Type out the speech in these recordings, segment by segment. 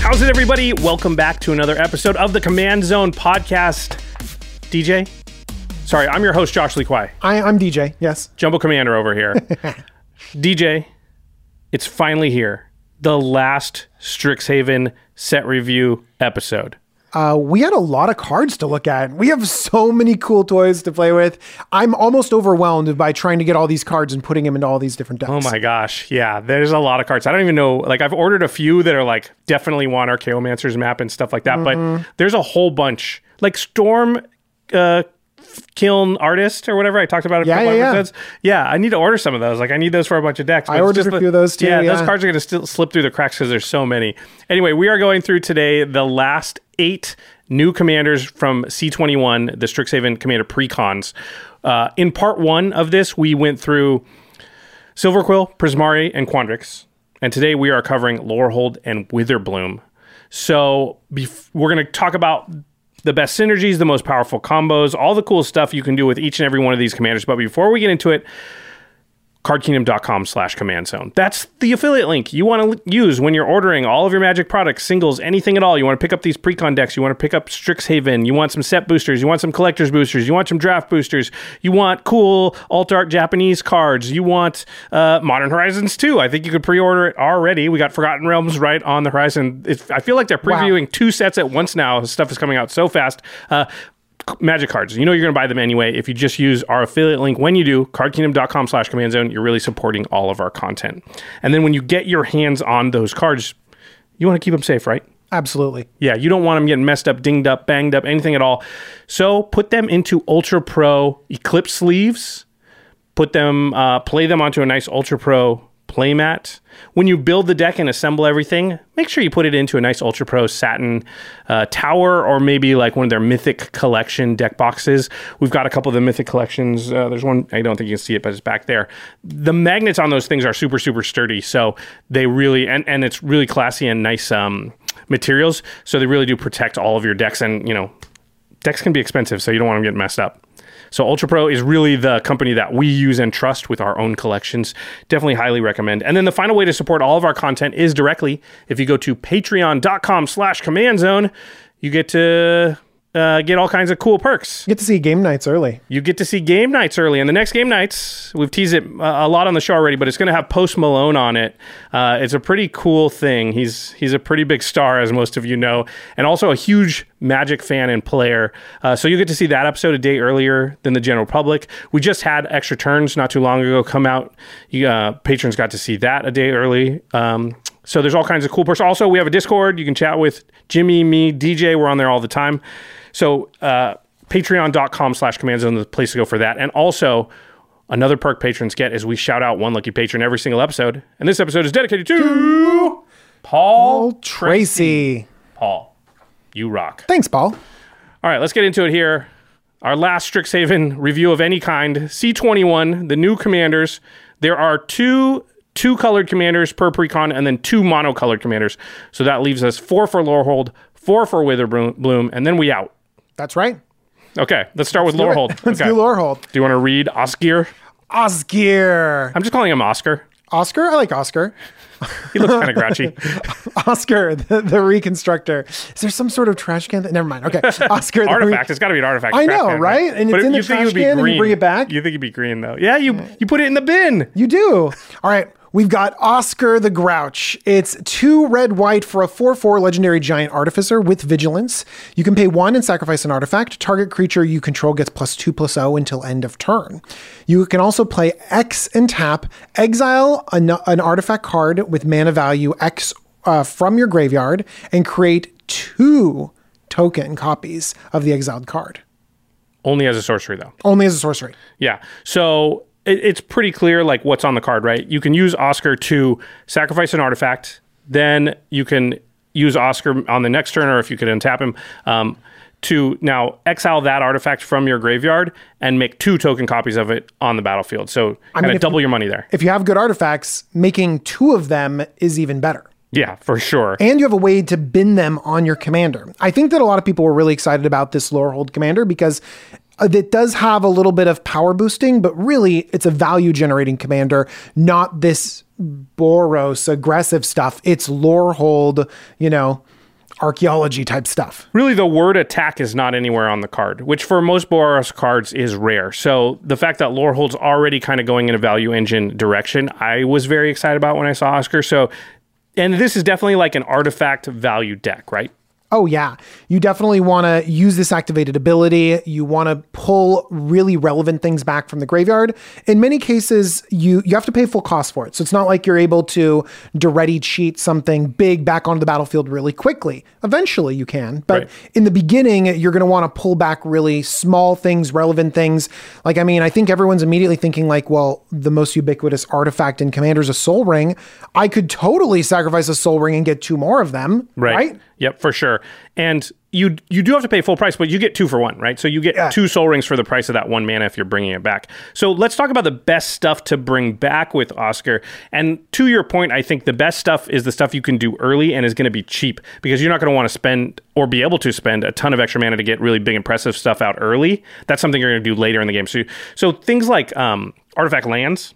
How's it, everybody? Welcome back to another episode of the Command Zone podcast. DJ? Sorry, I'm your host, Josh Lee Kwai. I, I'm DJ. Yes. Jumbo Commander over here. DJ, it's finally here. The last Strixhaven set review episode. Uh, we had a lot of cards to look at. We have so many cool toys to play with. I'm almost overwhelmed by trying to get all these cards and putting them into all these different decks. Oh my gosh. Yeah, there's a lot of cards. I don't even know. Like, I've ordered a few that are like definitely want Archaeomancer's map and stuff like that, Mm-hmm. but there's a whole bunch. Like, Storm. Uh, Kiln artist or whatever I talked about it a Yeah, couple yeah, yeah. episodes. Yeah, I need to order some of those. Like I need those for a bunch of decks. I ordered just a few of those too, Yeah, those cards are going to still slip through the cracks because there's so many. Anyway, we are going through today the last eight new commanders from C21, the Strixhaven Commander Precons. Uh, in part one of this, we went through Silverquill, Prismari, and Quandrix. And today we are covering Lorehold and Witherbloom. So bef- we're going to talk about the best synergies, the most powerful combos, all the cool stuff you can do with each and every one of these commanders. But before we get into it, cardkingdom.com slash command zone. That's the affiliate link you want to use when you're ordering all of your magic products, singles, anything at all. You want to pick up these precon decks, you want to pick up Strixhaven, you want some set boosters, you want some collector's boosters, you want some draft boosters, you want cool alt art Japanese cards, you want uh, Modern Horizons 2. I think you could pre-order it already. We got Forgotten Realms right on the horizon. It's, I feel like they're previewing two sets at once now. Stuff is coming out so fast. Uh, magic cards. You know you're going to buy them anyway. If you just use our affiliate link when you do, cardkingdom.com slash command zone, you're really supporting all of our content. And then when you get your hands on those cards, you want to keep them safe, right? Absolutely. Yeah, you don't want them getting messed up, dinged up, banged up, anything at all. So put them into Ultra Pro Eclipse sleeves. Put them, uh, play them onto a nice Ultra Pro playmat. When you build the deck and assemble everything, make sure you put it into a nice Ultra Pro satin uh, tower or maybe like one of their Mythic Collection deck boxes. We've got a couple of the Mythic Collections. Uh, there's one, I don't think you can see it, but it's back there. The magnets on those things are super, super sturdy. So they really, and, and it's really classy and nice um, materials. So they really do protect all of your decks. And, you know, decks can be expensive, so you don't want them getting messed up. So Ultra Pro is really the company that we use and trust with our own collections. Definitely highly recommend. And then the final way to support all of our content is directly. If you go to patreon.com slash command zone, you get to uh, get all kinds of cool perks. Get to see game nights early. You get to see game nights early, and the next game nights we've teased it uh, a lot on the show already, but it's going to have Post Malone on it. Uh, it's a pretty cool thing. He's he's a pretty big star, as most of you know, and also a huge Magic fan and player. Uh, so you get to see that episode a day earlier than the general public. We just had extra turns not too long ago come out. You, uh, patrons got to see that a day early. Um, so there's all kinds of cool perks. Also, we have a Discord. You can chat with Jimmy, me, DJ. We're on there all the time. So uh, patreon.com slash command zone is the place to go for that. And also, another perk patrons get is we shout out one lucky patron every single episode. And this episode is dedicated to Paul Tracy. Paul. You rock. Thanks, Paul. All right, let's get into it here. Our last Strixhaven review of any kind C21, the new commanders. There are two two colored commanders per precon and then two monocolored commanders. So that leaves us four for Lorehold, four for Witherbloom, and then we out. That's right. Okay, let's start with do it. Lorehold. Let's okay. do Lorehold. Do you want to read Oscar? Oscar. I'm just calling him Oscar. Oscar? I like Oscar. He looks kind of grouchy. Oscar, the, the reconstructor. Is there some sort of trash can? That, never mind. Okay. Oscar, the re- artifact. It's got to be an artifact. I trash know, can, right? And it's in the trash can and you bring it back? You think it'd be green though? Yeah, you you put it in the bin. You do. All right. We've got Oscar the Grouch. It's two red white for a 4 4 legendary giant artificer with vigilance. You can pay one and sacrifice an artifact. Target creature you control gets plus 2 plus 0 until end of turn. You can also play X and tap, exile an, an artifact card with mana value X uh, from your graveyard, and create two token copies of the exiled card. Only as a sorcery though. Only as a sorcery. Yeah. So it, it's pretty clear like what's on the card, right? You can use Oscar to sacrifice an artifact. Then you can use Oscar on the next turn, or if you could untap him, um, to now exile that artifact from your graveyard and make two token copies of it on the battlefield. So kind mean, of double you- your money there. If you have good artifacts, making two of them is even better. Yeah, for sure. and you have a way to bin them on your commander. I think that a lot of people were really excited about this Lorehold commander because uh, it does have a little bit of power boosting, but really it's a value generating commander, not this Boros aggressive stuff. It's Lorehold, you know, archaeology type stuff. Really, the word attack is not anywhere on the card, which for most Boros cards is rare. So the fact that Lorehold's already kind of going in a value engine direction, I was very excited about when I saw Oscar. So, and this is definitely like an artifact value deck, right? Oh yeah, you definitely want to use this activated ability. You want to pull really relevant things back from the graveyard. In many cases, you you have to pay full cost for it. So it's not like you're able to ready cheat something big back onto the battlefield really quickly. Eventually you can, but Right. in the beginning, you're going to want to pull back really small things, relevant things. Like I mean, I think everyone's immediately thinking like, well, the most ubiquitous artifact in Commander's a Sol Ring. I could totally sacrifice a Sol Ring and get two more of them, right? Yep, for sure. And you you do have to pay full price, but you get two for one, right? So you get Yeah. two Sol Rings for the price of that one mana if you're bringing it back. So let's talk about the best stuff to bring back with Oscar. And to your point, I think the best stuff is the stuff you can do early and is going to be cheap because you're not going to want to spend or be able to spend a ton of extra mana to get really big impressive stuff out early. That's something you're going to do later in the game. So so things like um, artifact lands.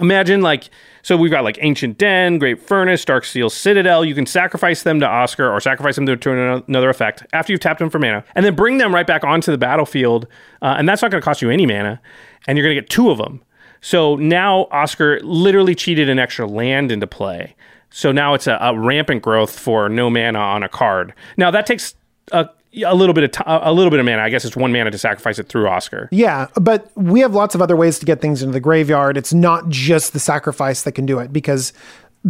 Imagine like so we've got like Ancient Den, Great Furnace, Darksteel Citadel. You can sacrifice them to Oscar or sacrifice them to, to another effect after you've tapped them for mana, and then bring them right back onto the battlefield. Uh, and that's not going to cost you any mana, and you're going to get two of them. So now Oscar literally cheated an extra land into play. So now it's a, a rampant growth for no mana on a card. Now that takes a, a little bit of ti a little bit of mana. I guess it's one mana to sacrifice it through Oscar. Yeah, but we have lots of other ways to get things into the graveyard. It's not just the sacrifice that can do it because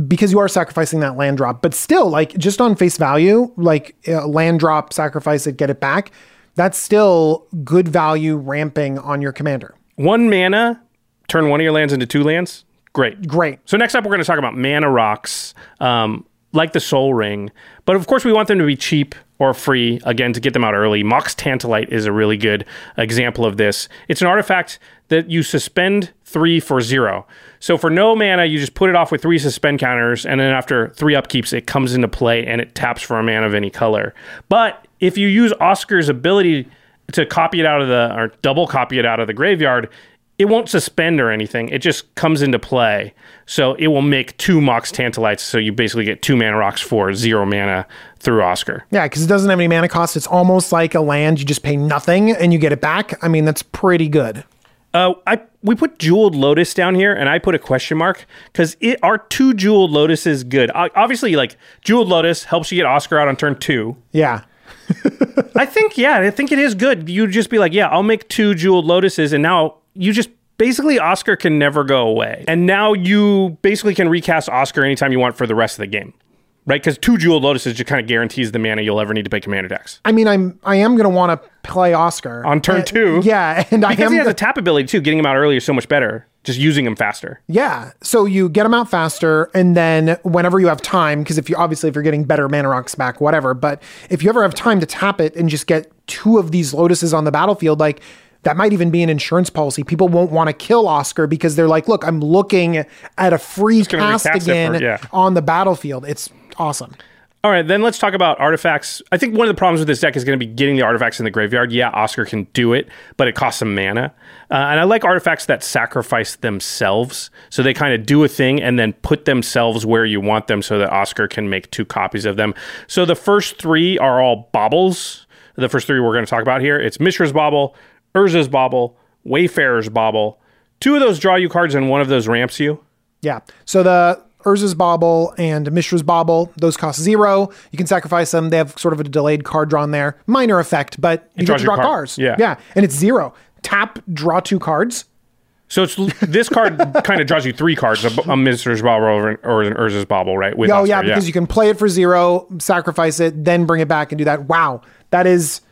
because you are sacrificing that land drop. But still, like just on face value, like uh, land drop, sacrifice it, get it back. That's still good value ramping on your commander. One mana, turn one of your lands into two lands. Great. Great. So next up, we're going to talk about mana rocks, um, like the Sol Ring. But of course, we want them to be cheap or free. Again, to get them out early. Mox Tantalite is a really good example of this. It's an artifact that you suspend three for zero. So for no mana, you just put it off with three suspend counters, and then after three upkeeps, it comes into play and it taps for a mana of any color. But if you use Oscar's ability to copy it out of the or double copy it out of the graveyard, it won't suspend or anything. It just comes into play. So it will make two Mox Tantalites. So you basically get two mana rocks for zero mana through Oscar. Yeah, because it doesn't have any mana cost. It's almost like a land. You just pay nothing and you get it back. I mean, that's pretty good. Uh, I we put jeweled lotus down here, and I put a question mark because it are two jeweled lotuses good. Obviously, like jeweled lotus helps you get Oscar out on turn two. Yeah. I think yeah, I think it is good. You'd just be like, yeah, I'll make two jeweled lotuses, and now you just basically Oscar can never go away, and now you basically can recast Oscar anytime you want for the rest of the game, right? Because two jeweled lotuses just kind of guarantees the mana you'll ever need to play commander decks I mean, I'm I am gonna want to play Oscar on turn Uh, two. Yeah, and I because am he has a tap ability too. Getting him out early is so much better. Just using him faster. Yeah. So you get them out faster, and then whenever you have time, because if you obviously if you're getting better mana rocks back, whatever. But if you ever have time to tap it and just get two of these lotuses on the battlefield, like that might even be an insurance policy. People won't want to kill Oscar because they're like, look, I'm looking at a free cast again for- yeah. on the battlefield. It's awesome. All right, then let's talk about artifacts. I think one of the problems with this deck is going to be getting the artifacts in the graveyard. Yeah, Oscar can do it, but it costs some mana. Uh, and I like artifacts that sacrifice themselves. So they kind of do a thing and then put themselves where you want them so that Oscar can make two copies of them. So the first three are all baubles. The first three we're going to talk about here it's Mishra's Bauble, Urza's Bauble, Wayfarer's Bauble. Two of those draw you cards and one of those ramps you. Yeah. So the Urza's Bauble and Mishra's Bauble, those cost zero. You can sacrifice them. They have sort of a delayed card drawn there. Minor effect, but you get to draw card. cards. Yeah. Yeah. And it's zero. Tap, draw two cards. So it's this card kind of draws you three cards: a, a Mishra's Bauble or an, or an Urza's Bauble, right? With Oh, Oscar, yeah, because you can play it for zero, sacrifice it, then bring it back and do that. Wow. That is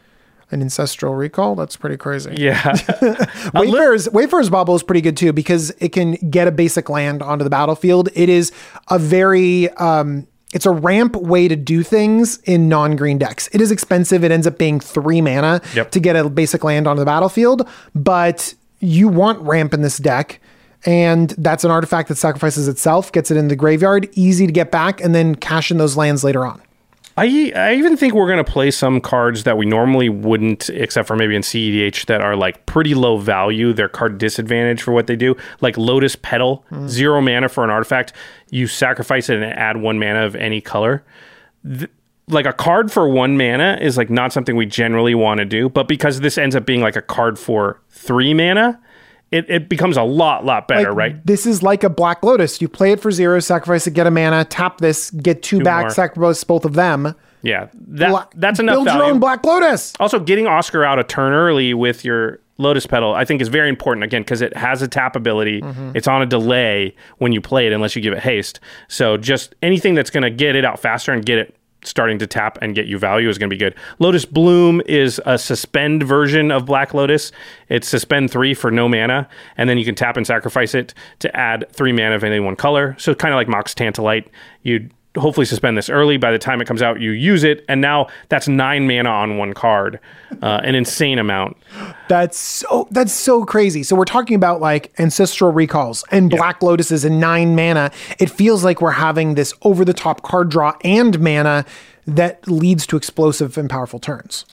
an ancestral recall. That's pretty crazy. yeah. Wayfarer's, Wayfarer's Bauble is pretty good too because it can get a basic land onto the battlefield. It is a very um, it's a ramp way to do things in non-green decks. It is expensive. It ends up being three mana Yep. to get a basic land onto the battlefield, but you want ramp in this deck. And that's an artifact that sacrifices itself, gets it in the graveyard, easy to get back, and then cash in those lands later on. I I even think we're gonna play some cards that we normally wouldn't, except for maybe in CEDH that are like pretty low value. They're card disadvantage for what they do, like Lotus Petal, hmm. zero mana for an artifact. You sacrifice it and add one mana of any color. Th- like a card for one mana is like not something we generally want to do, but because this ends up being like a card for three mana, it, it becomes a lot lot better, Like, right? This is like a Black Lotus. You play it for zero, sacrifice it, get a mana, tap this, get two, back, more. sacrifice both of them. Yeah, that Bla- that's enough Build value. your own Black Lotus. Also, getting Oscar out a turn early with your Lotus Petal, I think, is very important again because it has a tap ability. Mm-hmm. It's on a delay when you play it, unless you give it haste. So, just anything that's going to get it out faster and get it starting to tap and get you value is going to be good. Lotus Bloom is a suspend version of Black Lotus. It's suspend three for no mana, and then you can tap and sacrifice it to add three mana of any one color. So, kind of like Mox Tantalite, you hopefully suspend this early. By the time it comes out, you use it, and now that's nine mana on one card, uh, an insane amount. That's so that's so crazy. So we're talking about like ancestral recalls and Black Lotuses and nine mana. It feels like we're having this over the top card draw and mana that leads to explosive and powerful turns.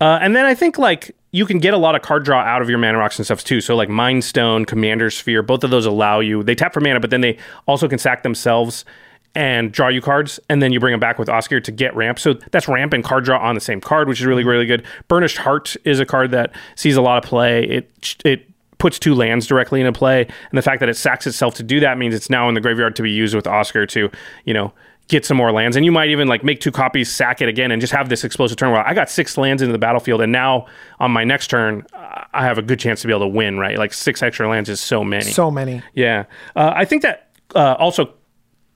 Uh, and then I think like you can get a lot of card draw out of your mana rocks and stuff too. So like Mind Stone, Commander Sphere, both of those allow you. They tap for mana, but then they also can sack themselves and draw you cards, and then you bring them back with Oscar to get ramp. So that's ramp and card draw on the same card, which is really really good. Burnished Heart is a card that sees a lot of play. It it puts two lands directly into play, and the fact that it sacks itself to do that means it's now in the graveyard to be used with Oscar to you know get some more lands. And you might even like make two copies, sack it again, and just have this explosive turn Well, I got six lands into the battlefield, and now on my next turn, I have a good chance to be able to win. Right, like six extra lands is so many. So many. yeah, uh, I think that uh, also.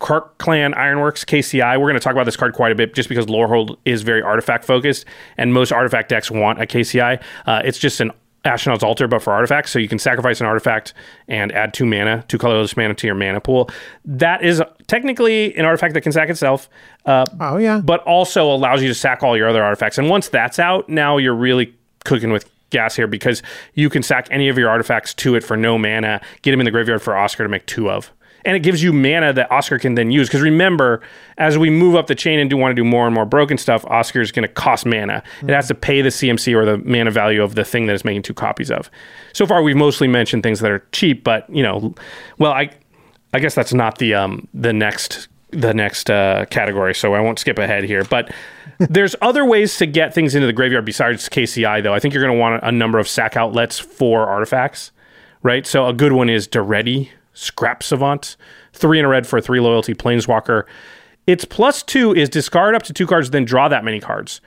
Krark-Clan Ironworks KCI. We're going to talk about this card quite a bit just because Lorehold is very artifact focused, and most artifact decks want a KCI. Uh, it's just an Ashnod's Altar, but for artifacts. So you can sacrifice an artifact and add two mana, two colorless mana to your mana pool. That is technically an artifact that can sack itself. Uh, Oh yeah. but also allows you to sack all your other artifacts. And once that's out, now you're really cooking with gas here because you can sack any of your artifacts to it for no mana, get them in the graveyard for Oscar to make two of. And it gives you mana that Oscar can then use. Because remember, as we move up the chain and do want to do more and more broken stuff, Oscar is going to cost mana. It has to pay the CMC or the mana value of the thing that it's making two copies of. So far, we've mostly mentioned things that are cheap, but you know, well, I, I guess that's not the um the next the next uh, category, so I won't skip ahead here. But there's other ways to get things into the graveyard besides KCI, though. I think you're going to want a number of sack outlets for artifacts, right? So a good one is Daretti, Scrap Savant, three in a red for a three loyalty Planeswalker. Its plus two is discard up to two cards, then draw that many cards,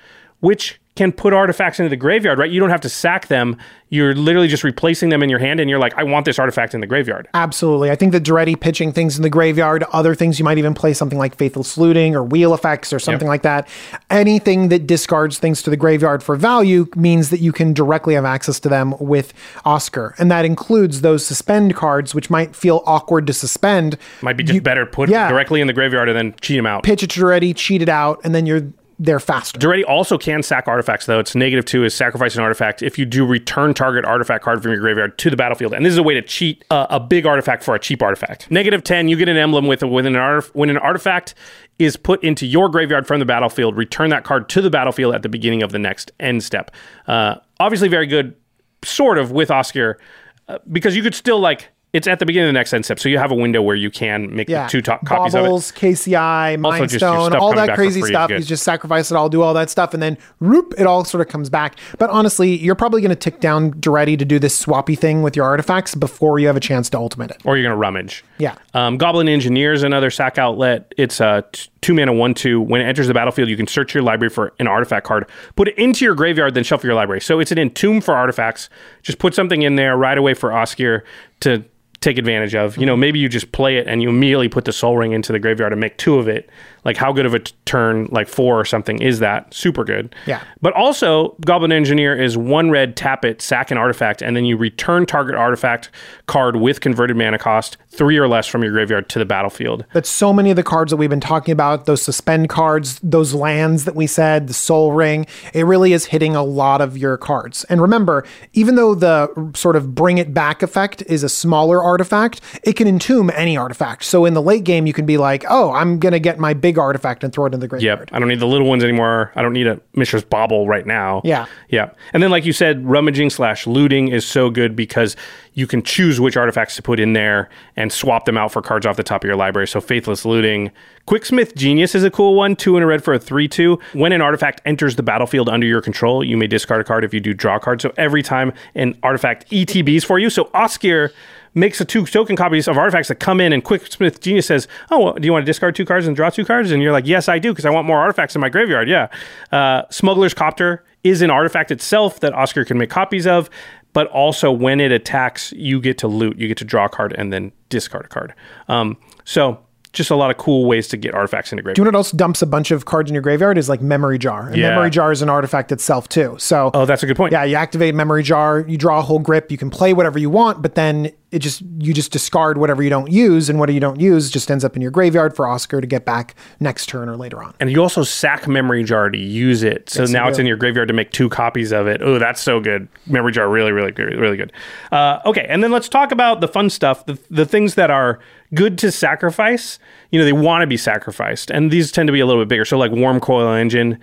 which can put artifacts into the graveyard, right? You don't have to sack them. You're literally just replacing them in your hand, and you're like, I want this artifact in the graveyard. Absolutely. I think the Daretti pitching things in the graveyard, other things you might even play something like Faithless Looting or Wheel Effects or something Yep. like that. Anything that discards things to the graveyard for value means that you can directly have access to them with Oscar. And that includes those suspend cards, which might feel awkward to suspend. Might be just You- better put yeah. directly in the graveyard and then cheat them out. Pitch it to Daretti, cheat it out, and then you're there faster. Daretti also can sack artifacts, though. It's negative two is sacrifice an artifact if you do return target artifact card from your graveyard to the battlefield. And this is a way to cheat uh, a big artifact for a cheap artifact. Negative 10, you get an emblem with, with an artif- when an artifact is put into your graveyard from the battlefield, return that card to the battlefield at the beginning of the next end step. Uh, obviously, very good, sort of, with Oscar, uh, because you could still, like, it's at the beginning of the next end step, so you have a window where you can make Yeah, the two top copies of it. KCI, Also Mind just your Stone, stuff all that crazy stuff. You just sacrifice it all, do all that stuff, and then whoop, it all sort of comes back. But honestly, you're probably going to tick down Daretti to do this swappy thing with your artifacts before you have a chance to ultimate it. Or you're going to rummage. Yeah. Um, Goblin Engineer is another sack outlet. It's a t- two mana, one, two. When it enters the battlefield, you can search your library for an artifact card, put it into your graveyard, then shuffle your library. So it's an entomb for artifacts. Just put something in there right away for Oscar to take advantage of. You know, maybe you just play it and you immediately put the Sol Ring into the graveyard and make two of it. Like, how good of a t- turn, like four or something, is that? Super good. Yeah. But also, Goblin Engineer is one red, tap it, sack an artifact, and then you return target artifact card with converted mana cost, three or less from your graveyard to the battlefield. That's so many of the cards that we've been talking about, those suspend cards, those lands that we said, the Sol Ring, it really is hitting a lot of your cards. And remember, even though the sort of bring it back effect is a smaller artifact, it can entomb any artifact. So in the late game, you can be like, oh, I'm going to get my big artifact and throw it in the graveyard. Yep. I don't need the little ones anymore. I don't need a Mishra's Bauble right now. Yeah. Yeah. And then, like you said, rummaging slash looting is so good because you can choose which artifacts to put in there and swap them out for cards off the top of your library. So, Faithless Looting. Quicksmith Genius is a cool one. Two in a red for a 3 2. When an artifact enters the battlefield under your control, you may discard a card if you do draw a card. So, every time an artifact ETBs for you. So, Oscar makes a two token copies of artifacts that come in, and Quicksmith Genius says, "Oh, well, do you want to discard two cards and draw two cards?" And you're like, "Yes, I do, because I want more artifacts in my graveyard." Yeah, uh, Smuggler's Copter is an artifact itself that Oscar can make copies of, but also when it attacks, you get to loot, you get to draw a card and then discard a card. Um, so just a lot of cool ways to get artifacts into graveyard. Do you know what else dumps a bunch of cards in your graveyard is like Memory Jar. And Yeah. Memory Jar is an artifact itself too. So Oh, that's a good point. yeah, you activate Memory Jar, you draw a whole grip, you can play whatever you want, but then it just you just discard whatever you don't use, and what you don't use just ends up in your graveyard for Oscar to get back next turn or later on. And you also sack memory jar to use it. So now it's in your graveyard to make two copies of it. Oh, that's so good. Memory jar, really, really good. Really good. Uh, okay. And then let's talk about the fun stuff, the, the things that are good to sacrifice. You know, they want to be sacrificed. And these tend to be a little bit bigger. So, like Wurmcoil Engine,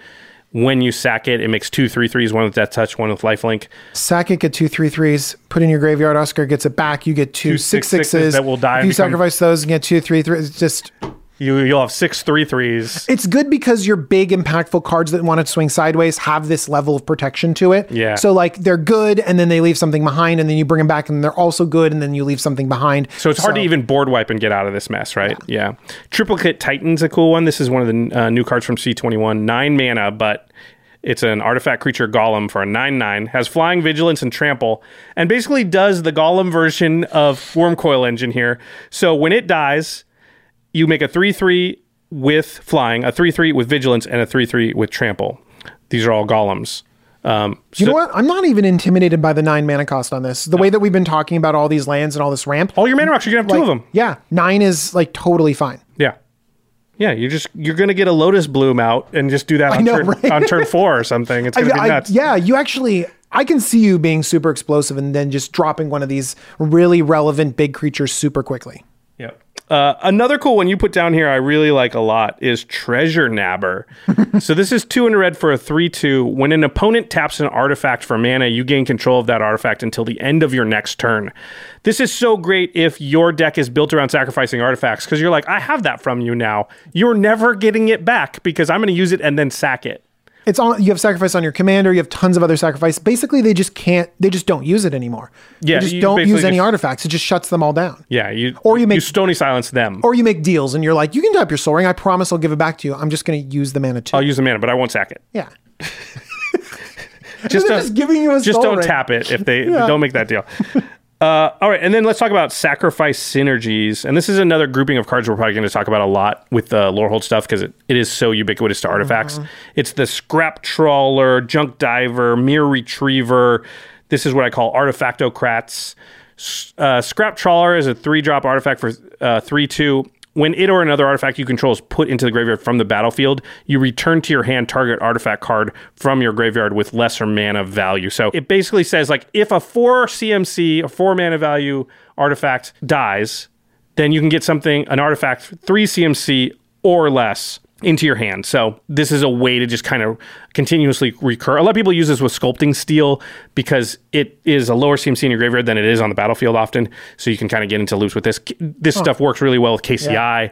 when you sack it, it makes two three threes, one with Death Touch, one with Lifelink. Sack it, get two three threes, put in your graveyard. Oscar gets it back. You get two, Two six six sixes sixes that will die If you become- sacrifice those and get two three threes, it's just You, you'll have six three threes. it's good because your big impactful cards that want to swing sideways have this level of protection to it. Yeah. So like they're good and then they leave something behind and then you bring them back and they're also good and then you leave something behind. So it's hard to even board wipe and get out of this mess, right? Yeah. Triplicate Titan's a cool one. This is one of the uh, new cards from C21. Nine mana, but it's an artifact creature golem for a 9 9, has flying, vigilance, and trample, and basically does the golem version of Wurmcoil Engine here. So when it dies, you make a 3 3 with flying, a 3 3 with vigilance, and a 3 3 with trample. These are all golems. Um, You know what? I'm not even intimidated by the nine mana cost on this. The way that we've been talking about all these lands and all this ramp. all your mana rocks, you're going to have two of them. Yeah, nine is like totally fine. Yeah. Yeah, you're just you're gonna get a lotus bloom out and just do that on, know, turn, right? on turn four or something. It's gonna I- be I- nuts. yeah, you actually, I can see you being super explosive and then just dropping one of these really relevant big creatures super quickly. Yeah. Uh, another cool one you put down here I really like a lot is Treasure Nabber. so this is two in red for a 3 2. When an opponent taps an artifact for mana, you gain control of that artifact until the end of your next turn. This is so great if your deck is built around sacrificing artifacts because you're like, I have that from you now. You're never getting it back because I'm going to use it and then sack it. It's on. You have sacrifice on your commander. You have tons of other sacrifice. Basically, they just can't. They just don't use it anymore. Yeah, they just don't use any just- artifacts. It just shuts them all down. Yeah, you Or you make- you stony silence them. Or you make deals and you're like, you can tap your Sol Ring. I promise I'll give it back to you. I'm just going to use the mana too. I'll use the mana, but I won't sack it. yeah. Just, don't- just giving you a just don't ring. tap it if they Yeah. don't make that deal. Uh, all right, and then let's talk about sacrifice synergies. And this is another grouping of cards we're probably going to talk about a lot with the Lorehold stuff because it, it is so ubiquitous to artifacts. Mm-hmm. It's the Scrap Trawler, Junk Diver, Myr Retriever. This is what I call Artifactocrats. Uh, Scrap Trawler is a three drop artifact for uh, 3 2. When it or another artifact you control is put into the graveyard from the battlefield, you return to your hand target artifact card from your graveyard with lesser mana value. So it basically says like if a four CMC, a four mana value artifact dies, then you can get something, an artifact three CMC or less into your hand. So this is a way to just kind of continuously recur. A lot of people use this with sculpting steel because it is a lower CMC in your graveyard than it is on the battlefield often. So you can kind of get into loops with this. This stuff works really well with KCI.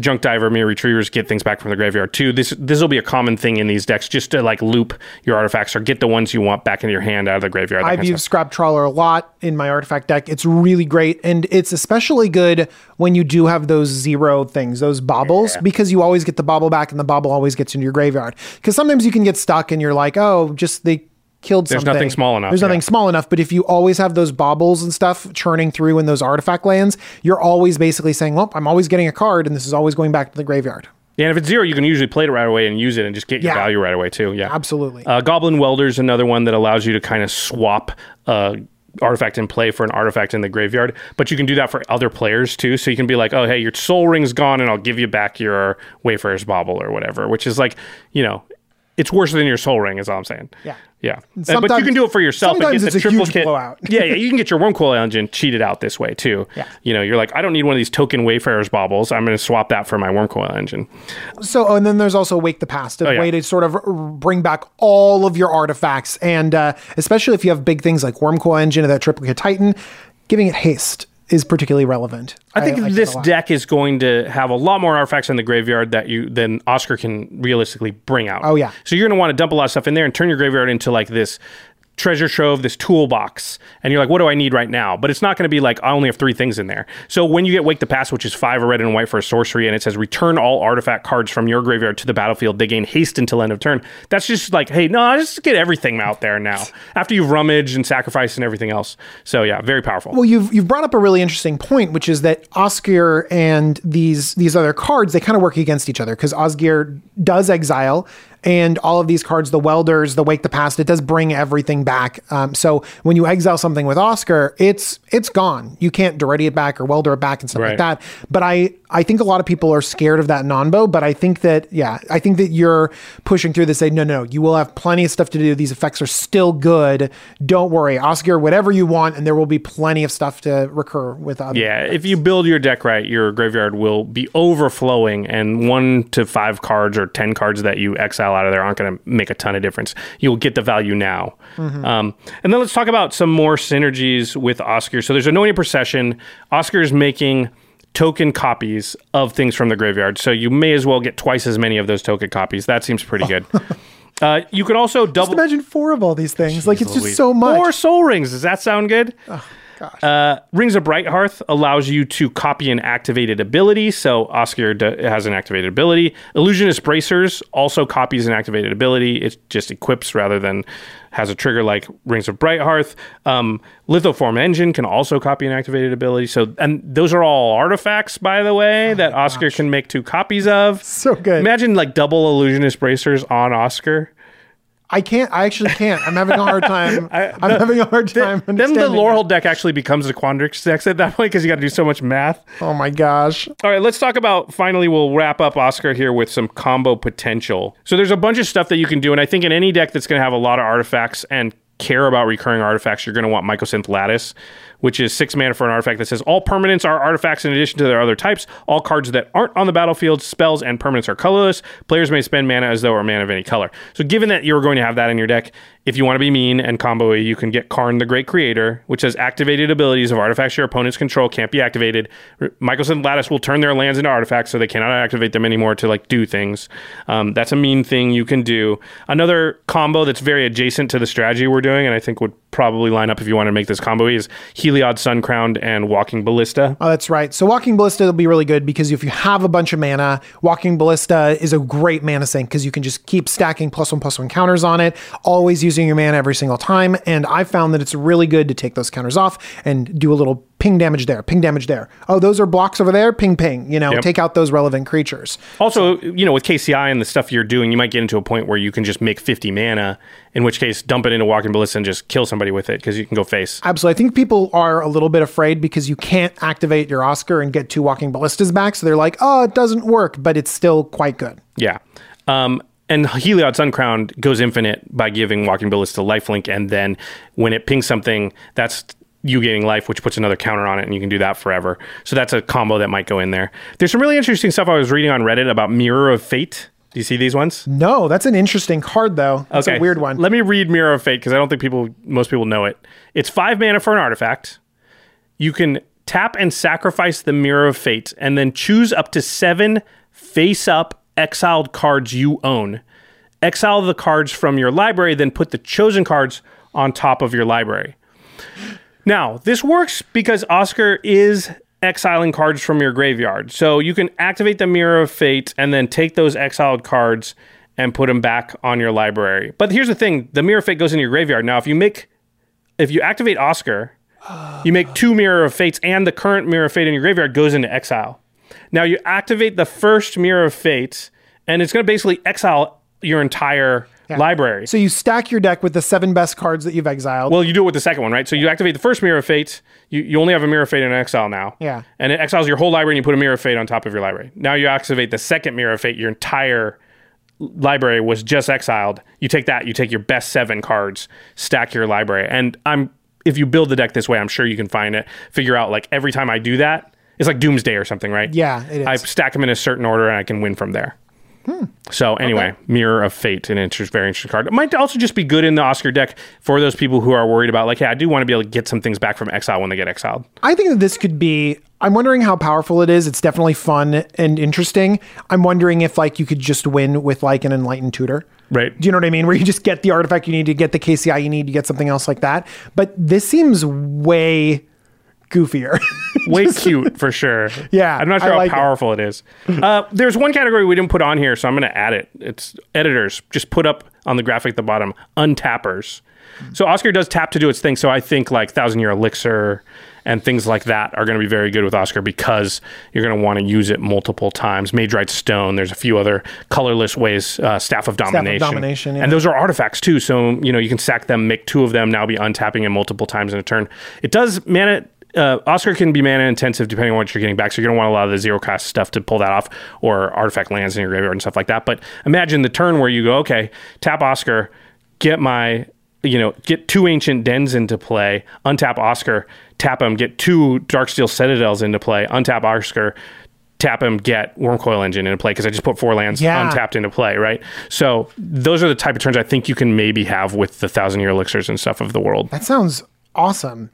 Junk Diver, Myr Retrievers get things back from the graveyard too. This this will be a common thing in these decks, just to like loop your artifacts or get the ones you want back into your hand out of the graveyard. I've used. Scrap Trawler a lot in my artifact deck. It's really great. And it's especially good when you do have those zero things, those baubles, because you always get the bauble back and the bauble always gets into your graveyard. Because sometimes you can get stuck and you're like, oh, just they killed There's something. nothing small enough, There's nothing yeah. small enough. But if you always have those baubles and stuff churning through in those artifact lands, you're always basically saying, well, I'm always getting a card and this is always going back to the graveyard. Yeah, and if it's zero, you can usually play it right away and use it and just get your Yeah. value right away too. Yeah, Absolutely. Uh, Goblin Welder is another one that allows you to kind of swap uh, artifact in play for an artifact in the graveyard. But you can do that for other players too. So you can be like, oh, hey, your Sol Ring's gone, and I'll give you back your Wayfarer's Bauble or whatever. Which is like, you know, it's worse than your Sol Ring, is all I'm saying. Yeah. Yeah, Uh, but you can do it for yourself. and sometimes get it's the a huge triplicate- blowout. yeah, yeah, you can get your Wurmcoil Engine cheated out this way too. Yeah. you know, you're like, I don't need one of these token Wayfarer's Baubles. I'm going to swap that for my Wurmcoil Engine. So, oh, and then there's also Wake the Past, a Oh, yeah. way to sort of bring back all of your artifacts. And uh, especially if you have big things like Wurmcoil Engine or that Triplicate Titan, giving it haste is particularly relevant. I think like that this deck is going to have a lot more artifacts in the graveyard that you than Oscar can realistically bring out. Oh, yeah. So you're going to want to dump a lot of stuff in there and turn your graveyard into like this treasure trove, this toolbox, and you're like, what do I need right now? But it's not going to be like I only have three things in there. So when you get Wake the Past, which is five red and white for a sorcery, and it says return all artifact cards from your graveyard to the battlefield, they gain haste until end of turn. That's just like, hey, no, I just get everything out there now after you've rummaged and sacrificed and everything else. So yeah, very powerful. Well, you've you've brought up a really interesting point, which is that Osgir and these these other cards they kind of work against each other because Osgir does exile, and all of these cards, the Welders, the Wake the Past, it does bring everything back. Um, so when you exile something with Oscar, it's it's gone. You can't Daretti it back or Welder it back and stuff Right. like that. But I I think a lot of people are scared of that non-bow. But I think that yeah, I think that you're pushing through to say no, no, you will have plenty of stuff to do. These effects are still good. Don't worry, Oscar, whatever you want, and there will be plenty of stuff to recur with other. Yeah, if you build your deck right, your graveyard will be overflowing, and one to five cards or ten cards that you exile out of there aren't going to make a ton of difference. You'll get the value now. Um, and then let's talk about some more synergies with Oscar. So there's Anointed Procession. Oscar is making token copies of things from the graveyard, so you may as well get twice as many of those token copies. That seems pretty good. Uh, you could also double. Imagine four of all these things. like it's just Louise. so much. Four Sol Rings. Does that sound good? gosh. Uh, Rings of Brighthearth allows you to copy an activated ability. So Oscar d- has an activated ability. Illusionist Bracers also copies an activated ability. It just equips rather than has a trigger like Rings of Brighthearth. Um, Lithoform Engine can also copy an activated ability. So, and those are all artifacts, by the way, that Oscar can make two copies of. So good. Imagine like double Illusionist Bracers on Oscar. I can't. I actually can't. I'm having a hard time. I, am having a hard time. Then the Lorehold deck actually becomes a Quandrix deck at that point because you got to do so much math. Oh my gosh. All right, let's talk about finally. We'll wrap up Oscar here with some combo potential. So there's a bunch of stuff that you can do, and I think in any deck that's going to have a lot of artifacts and care about recurring artifacts, you're going to want Mycosynth Lattice, which is six mana for an artifact that says all permanents are artifacts in addition to their other types. All cards that aren't on the battlefield, spells, and permanents are colorless. Players may spend mana as though are mana of any color. So given that you're going to have that in your deck, if you want to be mean and combo you can get Karn the Great Creator, which says activated abilities of artifacts your opponents control can't be activated. R- Mycosynth Lattice will turn their lands into artifacts, so they cannot activate them anymore to like do things. Um, that's a mean thing you can do. Another combo that's very adjacent to the strategy we're doing, and I think would probably line up if you want to make this combo is Heliod Suncrowned and Walking Ballista. Oh, that's right. So Walking Ballista will be really good because if you have a bunch of mana, Walking Ballista is a great mana sink because you can just keep stacking plus one plus one counters on it. Always use using your mana every single time. And I found that it's really good to take those counters off and do a little ping damage there, ping damage there. Oh, those are blocks over there, ping ping. You know, Yep. take out those relevant creatures. Also, you know, with KCI and the stuff you're doing, you might get into a point where you can just make 50 mana, in which case dump it into Walking Ballista and just kill somebody with it because you can go face. Absolutely. I think people are a little bit afraid because you can't activate your Oscar and get two walking ballistas back. So they're like, oh, it doesn't work, but it's still quite good. Yeah. Um, and Heliod Suncrown goes infinite by giving Walking Ballista lifelink, and then when it pings something, that's you gaining life, which puts another counter on it, and you can do that forever. So that's a combo that might go in there. There's some really interesting stuff I was reading on Reddit about Mirror of Fate. Do you see these ones? No, that's an interesting card, though. That's a weird one. Let me read Mirror of Fate because I don't think people, most people know it. It's five mana for an artifact. You can tap and sacrifice the Mirror of Fate, and then choose up to seven face-up exiled cards you own. Exile the cards from your library, then put the chosen cards on top of your library. Now, this works because Oscar is exiling cards from your graveyard. So you can activate the Mirror of Fate and then take those exiled cards and put them back on your library. But here's the thing, the Mirror of Fate goes into your graveyard. Now, if you make if you activate Oscar, you make two Mirror of Fates and the current Mirror of Fate in your graveyard goes into exile. Now you activate the first Mirror of Fate and it's going to basically exile your entire library. so you stack your deck with the seven best cards that you've exiled. Well, you do it with the second one, right? So you activate the first Mirror of Fate. You, you only have a Mirror of Fate in exile now. Yeah. And it exiles your whole library and you put a Mirror of Fate on top of your library. Now you activate the second Mirror of Fate. Your entire library was just exiled. You take that, you take your best seven cards, stack your library. And I'm if you build the deck this way, I'm sure you can find it, figure out like every time I do that, it's like Doomsday or something, right? Yeah, it is. I stack them in a certain order and I can win from there. Hmm. So anyway, Mirror of Fate, an interest, very interesting card. It might also just be good in the Oscar deck for those people who are worried about like, hey, I do want to be able to get some things back from exile when they get exiled. I think that this could be. I'm wondering how powerful it is. It's definitely fun and interesting. I'm wondering if like you could just win with like an enlightened tutor. Right. Do you know what I mean? Where you just get the artifact you need to get the KCI you need to get something else like that. But this seems way goofier. Way cute for sure. Yeah, I'm not sure how it. powerful it is. Uh, there's one category we didn't put on here, so I'm going to add it. It's editors. Just put up on the graphic at the bottom, untappers. So Oscar does tap to do its thing. So I think like Thousand Year Elixir and things like that are going to be very good with Oscar because you're going to want to use it multiple times. Magewright's Stone. There's a few other colorless ways. Uh, Staff of Domination. Domination, yeah. And those are artifacts too. So you know you can sack them, make two of them, now be untapping it multiple times in a turn. It does mana. Uh, Oscar can be mana intensive depending on what you're getting back. So you're going to want a lot of the zero cost stuff to pull that off, or artifact lands in your graveyard and stuff like that. But imagine the turn where you go, okay, tap Oscar, get my, you know, get two ancient dens into play, untap Oscar, tap him, get two Darksteel Citadels into play, untap Oscar, tap him, get Wurmcoil Engine into play because I just put four lands Yeah. untapped into play, right? So those are the type of turns I think you can maybe have with the Thousand Year Elixirs and stuff of the world. That sounds awesome.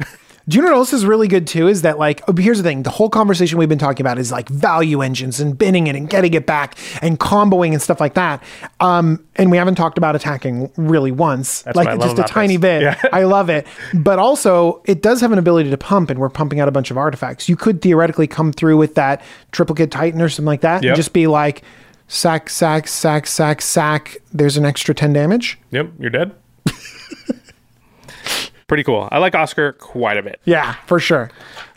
Do you know what else is really good too? Is that like, oh, here's the thing: the whole conversation we've been talking about is like value engines and binning it and getting it back and comboing and stuff like that. Um, and we haven't talked about attacking really once, That's like what I love just a tiny this. bit. Yeah. I love it, but also it does have an ability to pump, and we're pumping out a bunch of artifacts. You could theoretically come through with that triplicate titan or something like that, Yep. and just be like. Sack, sack, sack, sack, sack. There's an extra 10 damage. Yep, you're dead. Pretty cool. I like Oscar quite a bit. Yeah, for sure.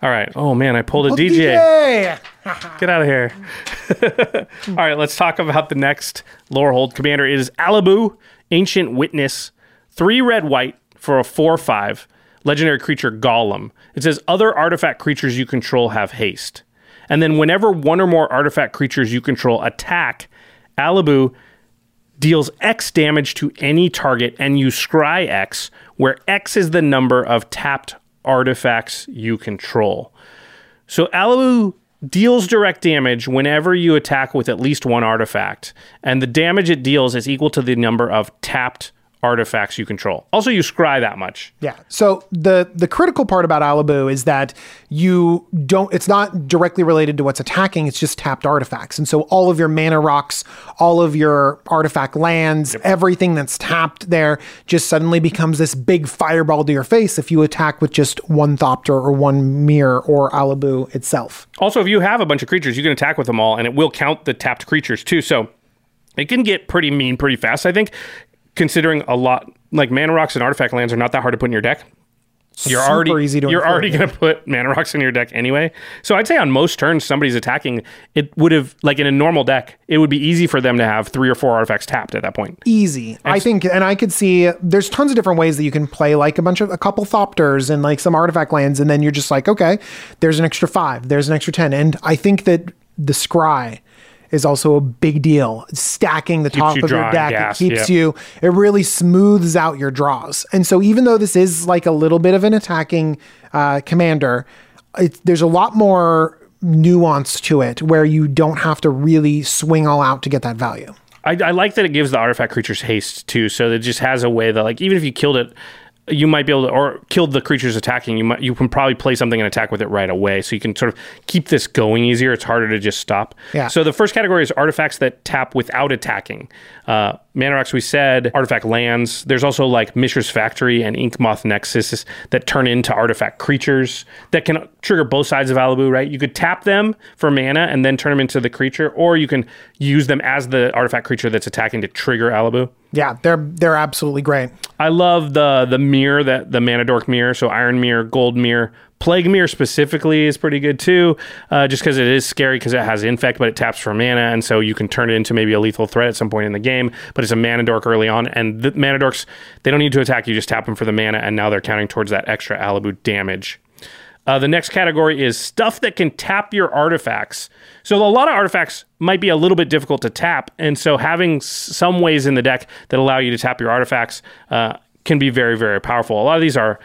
All right. Oh man, I pulled a Oh, DJ. Get out of here. All right, let's talk about the next Lorehold commander. It is Alibou, Ancient Witness, three red white for a four five legendary creature Golem. It says other artifact creatures you control have haste, and then whenever one or more artifact creatures you control attack, Alibou deals X damage to any target and you scry X, where X is the number of tapped artifacts you control. So Alibou deals direct damage whenever you attack with at least one artifact, and the damage it deals is equal to the number of tapped artifacts you control. Also, you scry that much. Yeah. So the the critical part about Alibou is that you don't it's not directly related to what's attacking, it's just tapped artifacts. And so all of your mana rocks, all of your artifact lands, everything that's tapped there just suddenly becomes this big fireball to your face if you attack with just one Thopter or one Myr or Alibou itself. Also, if you have a bunch of creatures, you can attack with them all, and it will count the tapped creatures too. So it can get pretty mean pretty fast, I think, considering a lot like mana rocks and artifact lands are not that hard to put in your deck. You're Super already easy to you're already going to put mana rocks in your deck anyway. So I'd say on most turns somebody's attacking, it would have like in a normal deck, it would be easy for them to have three or four artifacts tapped at that point. easy. I think, and I could see there's tons of different ways that you can play like a bunch of a couple thopters and like some artifact lands, and then you're just like, okay, there's an extra five, there's an extra ten, and I think that the scry is also a big deal. Stacking the top you of your deck, gas, it keeps you, it really smooths out your draws. And so even though this is like a little bit of an attacking uh, commander, it, there's a lot more nuance to it where you don't have to really swing all out to get that value. I, I like that it gives the artifact creatures haste too, so it just has a way that like even if you killed it, you might be able to or killed the creatures attacking, you might you can probably play something and attack with it right away. So you can sort of keep this going easier. It's harder to just stop. Yeah. So the first category is artifacts that tap without attacking. Uh, Mana rocks, we said, artifact lands. There's also like Mishra's Factory and Ink Moth Nexus that turn into artifact creatures that can trigger both sides of Alibou, right? You could tap them for mana and then turn them into the creature, or you can use them as the artifact creature that's attacking to trigger Alibou. Yeah, they're they're absolutely great. I love the the Myr that the Mana Dork Myr. So Iron Myr, Gold Myr, Plague Myr specifically is pretty good too. Uh, just because it is scary because it has infect, but it taps for mana, and so you can turn it into maybe a lethal threat at some point in the game. But it's a Mana Dork early on, and the Mana Dorks they don't need to attack. You just tap them for the mana, and now they're counting towards that extra Alibou damage. Uh, the next category is stuff that can tap your artifacts. So a lot of artifacts might be a little bit difficult to tap, and so having some ways in the deck that allow you to tap your artifacts uh, can be very, very powerful. A lot of these are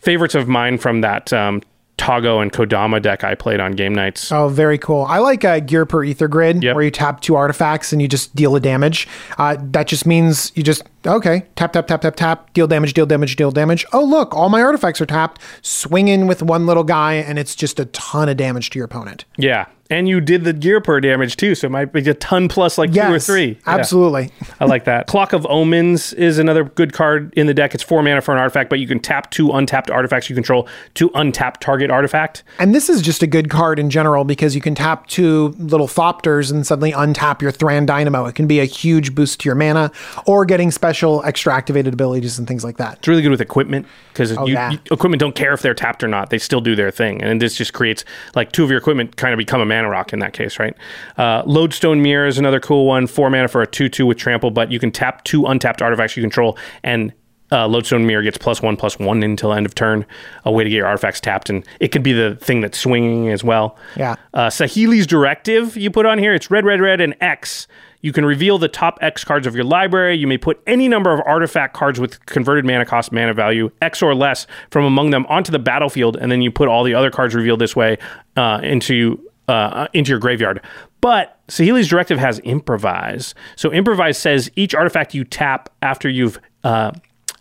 favorites of mine from that um, Togo and Kodama deck I played on game nights. Oh, very cool. I like uh, Ghirapur Aether Grid, Yep. where you tap two artifacts and you just deal a damage. Uh, that just means you just, okay, tap, tap, tap, tap, tap, deal damage, deal damage, deal damage. Oh, look, all my artifacts are tapped. Swing in with one little guy, and it's just a ton of damage to your opponent. Yeah, and you did the Ghirapur damage too, so it might be a ton plus like two or Yes, three. Yeah. Absolutely. I like that. Clock of Omens is another good card in the deck. It's four mana for an artifact, but you can tap two untapped artifacts you control to untap target artifact. And this is just a good card in general because you can tap two little Thopters and suddenly untap your Thran Dynamo. It can be a huge boost to your mana or getting special extra activated abilities and things like that. It's really good with equipment because Oh, yeah. equipment don't care if they're tapped or not; they still do their thing, and this just creates like two of your equipment kind of become a mana rock in that case, right? Uh, Lodestone Myr is another cool one. Four mana for a two-two with trample, but you can tap two untapped artifacts you control, and uh, Lodestone Myr gets plus one plus one until end of turn. A way to get your artifacts tapped, and it could be the thing that's swinging as well. Yeah. Uh, Saheeli's Directive you put on here. It's red, red, red, and X. You can reveal the top X cards of your library. You may put any number of artifact cards with converted mana cost, mana value, X or less, from among them onto the battlefield, and then you put all the other cards revealed this way uh, into uh, into your graveyard. But Saheeli's Directive has Improvise. So Improvise says each artifact you tap after you've uh,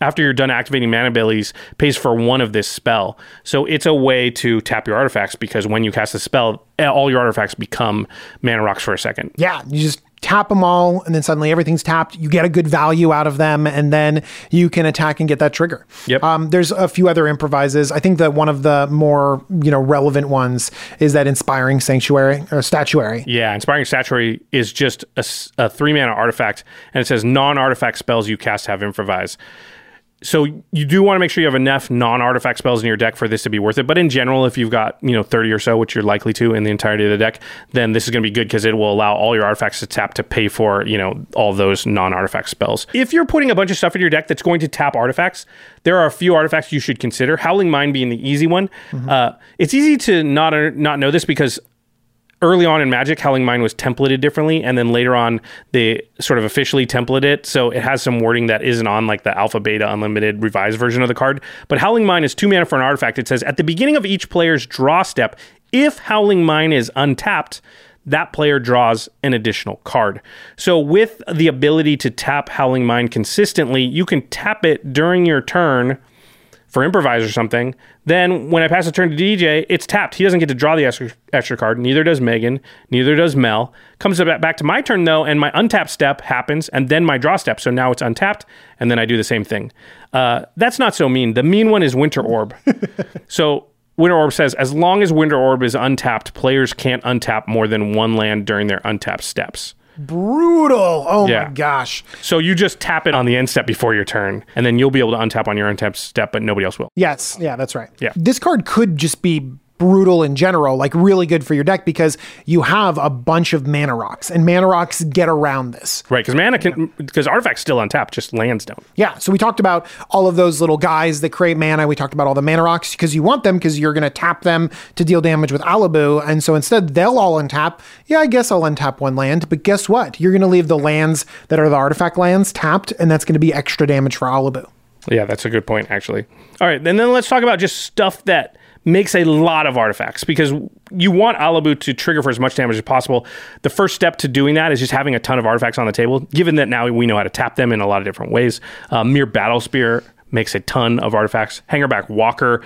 after you're done activating mana abilities pays for one of this spell. So it's a way to tap your artifacts because when you cast a spell, eh, all your artifacts become mana rocks for a second. Yeah, you just tap them all and then suddenly everything's tapped. You get a good value out of them and then you can attack and get that trigger. Yep. Um, there's a few other improvises. I think that one of the more, you know, relevant ones is that inspiring sanctuary or statuary. Yeah, Inspiring Statuary is just a three mana artifact, and it says non artifact spells you cast have improvise. So you do want to make sure you have enough non-artifact spells in your deck for this to be worth it. But in general, if you've got you know thirty or so, which you're likely to in the entirety of the deck, then this is going to be good because it will allow all your artifacts to tap to pay for you know all those non-artifact spells. If you're putting a bunch of stuff in your deck that's going to tap artifacts, there are a few artifacts you should consider. Howling Mine being the easy one. Uh, it's easy to not not know this because early on in Magic, Howling Mine was templated differently, and then later on they sort of officially templated it, so it has some wording that isn't on like the Alpha Beta Unlimited revised version of the card. But Howling Mine is two mana for an artifact. It says at the beginning of each player's draw step, if Howling Mine is untapped. That player draws an additional card. So, with the ability to tap Howling Mine consistently, you can tap it during your turn for improvise or something, then when I pass the turn to DJ, it's tapped. He doesn't get to draw the extra, extra card. Neither does Megan. Neither does Mel. Comes back to my turn though, and my untap step happens, and then my draw step. So now it's untapped, and then I do the same thing. Uh, that's not so mean. The mean one is Winter Orb. so Winter Orb says as long as Winter Orb is untapped, players can't untap more than one land during their untapped steps. Brutal. Oh Yeah. my gosh. So you just tap it on the end step before your turn, and then you'll be able to untap on your untap step, but nobody else will. Yes, yeah, that's right. Yeah. This card could just be brutal in general, like really good for your deck because you have a bunch of mana rocks and mana rocks get around this. Right, because mana can because artifacts still untap, just lands don't. Yeah, so we talked about all of those little guys that create mana. We talked about all the mana rocks because you want them because you're going to tap them to deal damage with Alibou. And so instead, they'll all untap. Yeah, I guess I'll untap one land, but guess what? You're going to leave the lands that are the artifact lands tapped, and that's going to be extra damage for Alibou. Yeah, that's a good point, actually. All right, and then let's talk about just stuff that makes a lot of artifacts because you want Alibou to trigger for as much damage as possible. The first step to doing that is just having a ton of artifacts on the table, given that now we know how to tap them in a lot of different ways. Uh, Myr Battlesphere makes a ton of artifacts. Hangerback Walker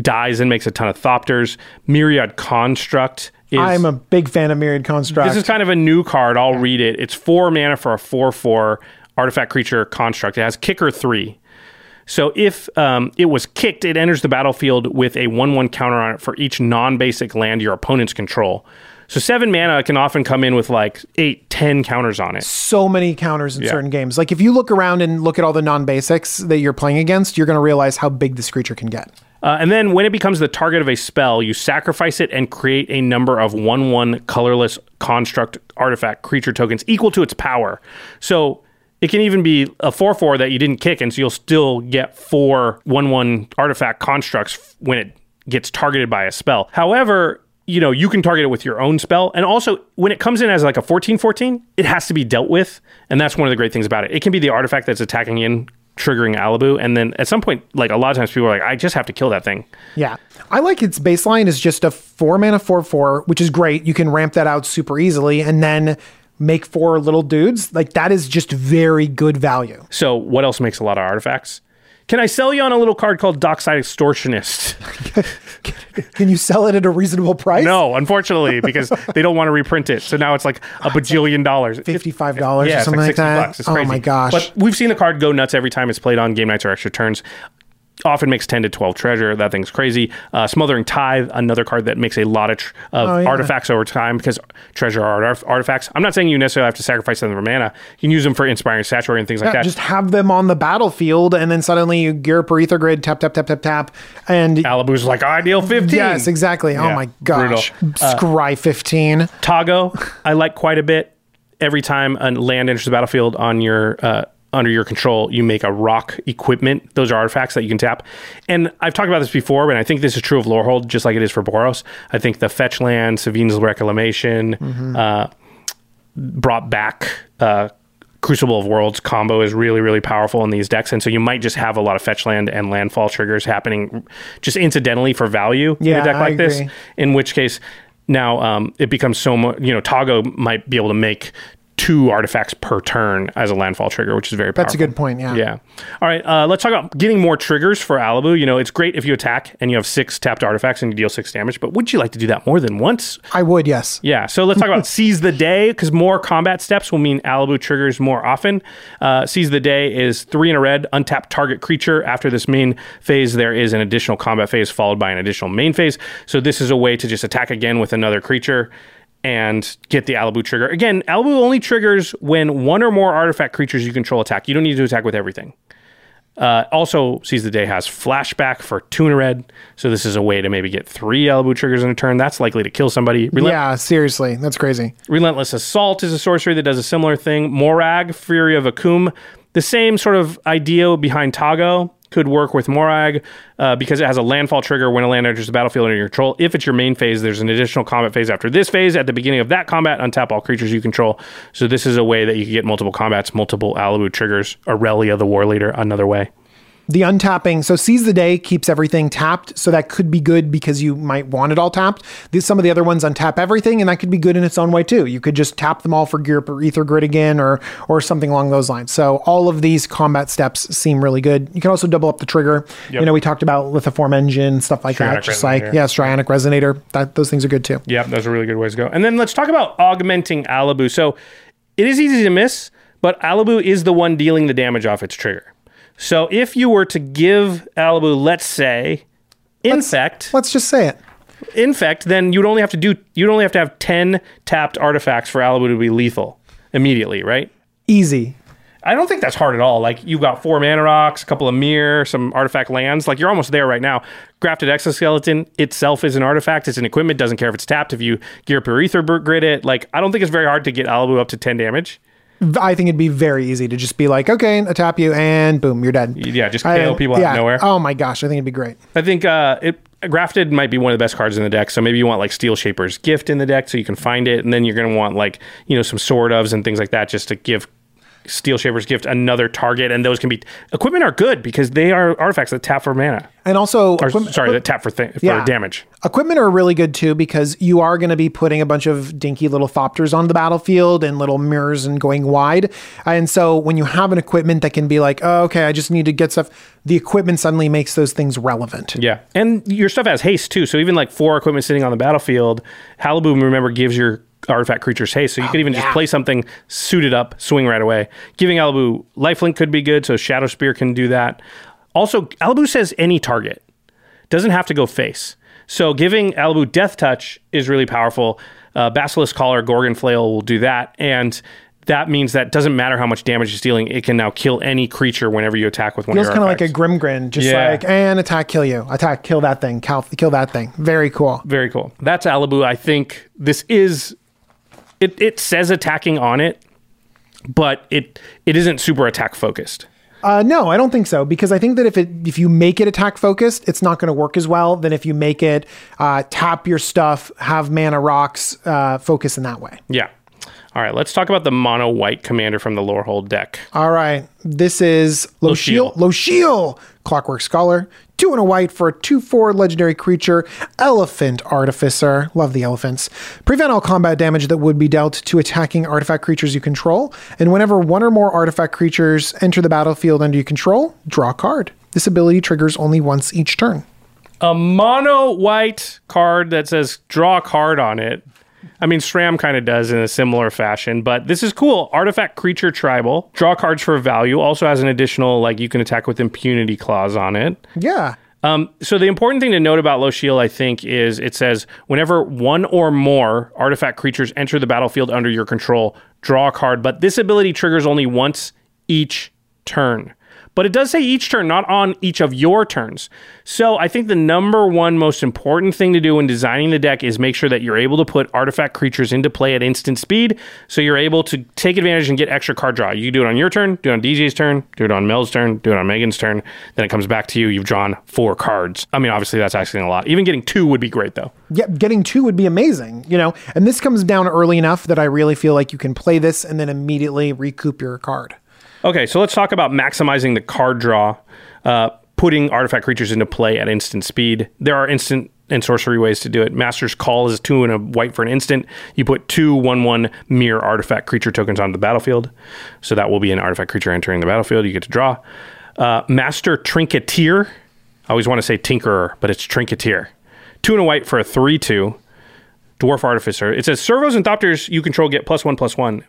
dies and makes a ton of Thopters. Myriad Construct is. I'm a big fan of Myriad Construct. This is kind of a new card. I'll read it. It's four mana for a 4 4 artifact creature construct. It has kicker three. So if um, it was kicked, it enters the battlefield with a 1 1 counter on it for each non basic land your opponents control. So seven mana can often come in with like eight, ten counters on it. so many counters in Yeah. certain games. Like if you look around and look at all the non-basics that you're playing against, you're going to realize how big this creature can get. Uh, and then when it becomes the target of a spell, you sacrifice it and create a number of 1 1 colorless construct artifact creature tokens equal to its power. So it can even be a 4 4 that you didn't kick, and so you'll still get four 1 1 artifact constructs when it gets targeted by a spell. However, you know, you can target it with your own spell. And also, when it comes in as like a 14 14, it has to be dealt with. And that's one of the great things about it. It can be the artifact that's attacking in, triggering Alibou. And then at some point, like a lot of times people are like, I just have to kill that thing. Yeah. I like its baseline is just a four mana four four, which is great. You can ramp that out super easily and then make four little dudes. Like that is just very good value. So, what else makes a lot of artifacts? Can I sell you on a little card called Dockside Extortionist? Can you sell it at a reasonable price? No, unfortunately, because they don't want to reprint it. So now it's like a bajillion dollars. $55 Yeah, or it's something like, 60 that. bucks. It's oh crazy. my gosh. But we've seen the card go nuts every time it's played on game nights or extra turns. Often makes 10 to 12 treasure. That thing's crazy. Uh, Smothering Tithe, another card that makes a lot of, tr- of Oh, yeah. artifacts over time because treasure are art- artifacts. I'm not saying you necessarily have to sacrifice them for mana. You can use them for inspiring statuary and things like that. just have them on the battlefield and then suddenly you Ghirapur Aether Grid, tap, tap, tap, tap, tap. And Alibou's like ideal 15. yes, exactly. oh my gosh. brutal. Uh, Scry 15. Tago, I like quite a bit. Every time a land enters the battlefield on your uh, under your control, you make a rock equipment. Those are artifacts that you can tap. And I've talked about this before, but I think this is true of Lorehold, just like it is for Boros. I think the fetch land, Sevinne's Reclamation, uh, brought back. Uh, Crucible of Worlds combo is really, really powerful in these decks. And so you might just have a lot of fetch land and landfall triggers happening just incidentally for value in a deck like this in which case now um, it becomes so much you know Tago might be able to make two artifacts per turn as a landfall trigger which is very powerful. That's a good point, yeah. yeah all right uh, let's talk about getting more triggers for Alibou you know it's great if you attack and you have six tapped artifacts and you deal six damage but would you like to do that more than once I would, yes. yeah, so let's talk about seize the day because more combat steps will mean Alibou triggers more often. Uh, seize the day is three in a red, untapped target creature. After this main phase, there is an additional combat phase followed by an additional main phase. So this is a way to just attack again with another creature and get the Alibou trigger. Again, Alibou only triggers when one or more artifact creatures you control attack. You don't need to attack with everything. Uh, also, Seize the Day has flashback for two in a red. So this is a way to maybe get three Alibou triggers in a turn. That's likely to kill somebody. Relent- yeah, seriously. That's crazy. Relentless Assault is a sorcery that does a similar thing. Moraug, Fury of Akoum, the same sort of idea behind Tago could work with Moraug uh, because it has a landfall trigger when a land enters the battlefield under your control. If it's your main phase, there's an additional combat phase after this phase. At the beginning of that combat, untap all creatures you control. So this is a way that you can get multiple combats, multiple Alibou triggers. Aurelia, the War Leader, another way. The untapping, so seize the day keeps everything tapped, so that could be good because you might want it all tapped. These, some of the other ones untap everything, and that could be good in its own way too. You could just tap them all for Ghirapur Aether Grid again, or or something along those lines. So all of these combat steps seem really good. You can also double up the trigger. You know, we talked about Lithoform Engine stuff like that. Strionic Just like yeah, Strionic Resonator. That those things are good too. Yeah, those are really good ways to go. And then let's talk about augmenting Alibou. So it is easy to miss, but Alibou is the one dealing the damage off its trigger. So if you were to give Alibou, let's say, infect, Let's just say it. infect, then you'd only have to do you'd only have to have ten tapped artifacts for Alibou to be lethal. immediately, right? Easy. I don't think that's hard at all. Like you've got four mana rocks, a couple of Myr, some artifact lands. Like you're almost there right now. Grafted exoskeleton itself is an artifact. It's an equipment. Doesn't care if it's tapped. If you Ghirapur Aether Grid it, like I don't think it's very hard to get Alibou up to ten damage. I think it'd be very easy to just be like, okay, I tap you, and boom, you're dead. Yeah, just I- KO people out of nowhere. Oh my gosh, I think it'd be great. I think uh, it grafted might be one of the best cards in the deck. So maybe you want like Steel Shaper's Gift in the deck so you can find it, and then you're going to want like you know some Sword ofs and things like that just to give Steel Shaper's Gift another target. And those can be equipment are good because they are artifacts that tap for mana. And also, Or equipment- sorry, that tap for for Yeah. damage. Equipment are really good too because you are going to be putting a bunch of dinky little thopters on the battlefield and little mirrors and going wide. And so when you have an equipment that can be like, oh, okay, I just need to get stuff, the equipment suddenly makes those things relevant. Yeah, and your stuff has haste too. So even like four equipment sitting on the battlefield, Alibou remember gives your artifact creatures haste. So you could even just play something suited up, swing right away. Giving Alibou lifelink could be good. So Shadow Spear can do that. Also, Alibou says any target doesn't have to go face. So giving Alibou Death Touch is really powerful. Uh, Basilisk Collar, Gorgon Flail will do that, and that means that doesn't matter how much damage it's dealing, it can now kill any creature whenever you attack with one Feels kind of like a grim grin, just Yeah. like, and attack, kill you. Attack, kill that thing. Kill, kill that thing. Very cool. Very cool. That's Alibou. I think this is it it says attacking on it, but it it isn't super attack focused. Uh, no, I don't think so because I think that if it if you make it attack focused, it's not going to work as well than if you make it uh, tap your stuff, have mana rocks, uh, focus in that way. Yeah. All right, let's talk about the mono white commander from the Lorehold deck. All right, this is Losheel. Losheel, Clockwork Scholar, two and a white for a two-four legendary creature, Elephant Artificer. Love the elephants. Prevent all combat damage that would be dealt to attacking artifact creatures you control, and whenever one or more artifact creatures enter the battlefield under your control, draw a card. This ability triggers only once each turn. A mono white card that says draw a card on it. I mean, Sram kind of does in a similar fashion, but this is cool. Artifact creature tribal. Draw cards for value. Also has an additional, like, you can attack with impunity clause on it. Yeah. Um, so the important thing to note about Losheel, I think, is it says whenever one or more artifact creatures enter the battlefield under your control, draw a card. But this ability triggers only once each turn. But it does say each turn, not on each of your turns. So I think the number one most important thing to do when designing the deck is make sure that you're able to put artifact creatures into play at instant speed. So you're able to take advantage and get extra card draw. You can do it on your turn, do it on DJ's turn, do it on Mel's turn, do it on Megan's turn. Then it comes back to you. You've drawn four cards. I mean, obviously that's asking a lot. Even getting two would be great though. Yeah, getting two would be amazing, you know. And this comes down early enough that I really feel like you can play this and then immediately recoup your card. Okay, so let's talk about maximizing the card draw, uh, putting artifact creatures into play at instant speed. There are instant and sorcery ways to do it. Master's Call is two and a white for an instant. You put two one one Myr artifact creature tokens onto the battlefield, so that will be an artifact creature entering the battlefield. You get to draw. Uh, Master Trinketeer. I always want to say Tinkerer, but it's Trinketeer. Two and a white for a three two. Dwarf Artificer. It says servos and thopters you control get plus one plus one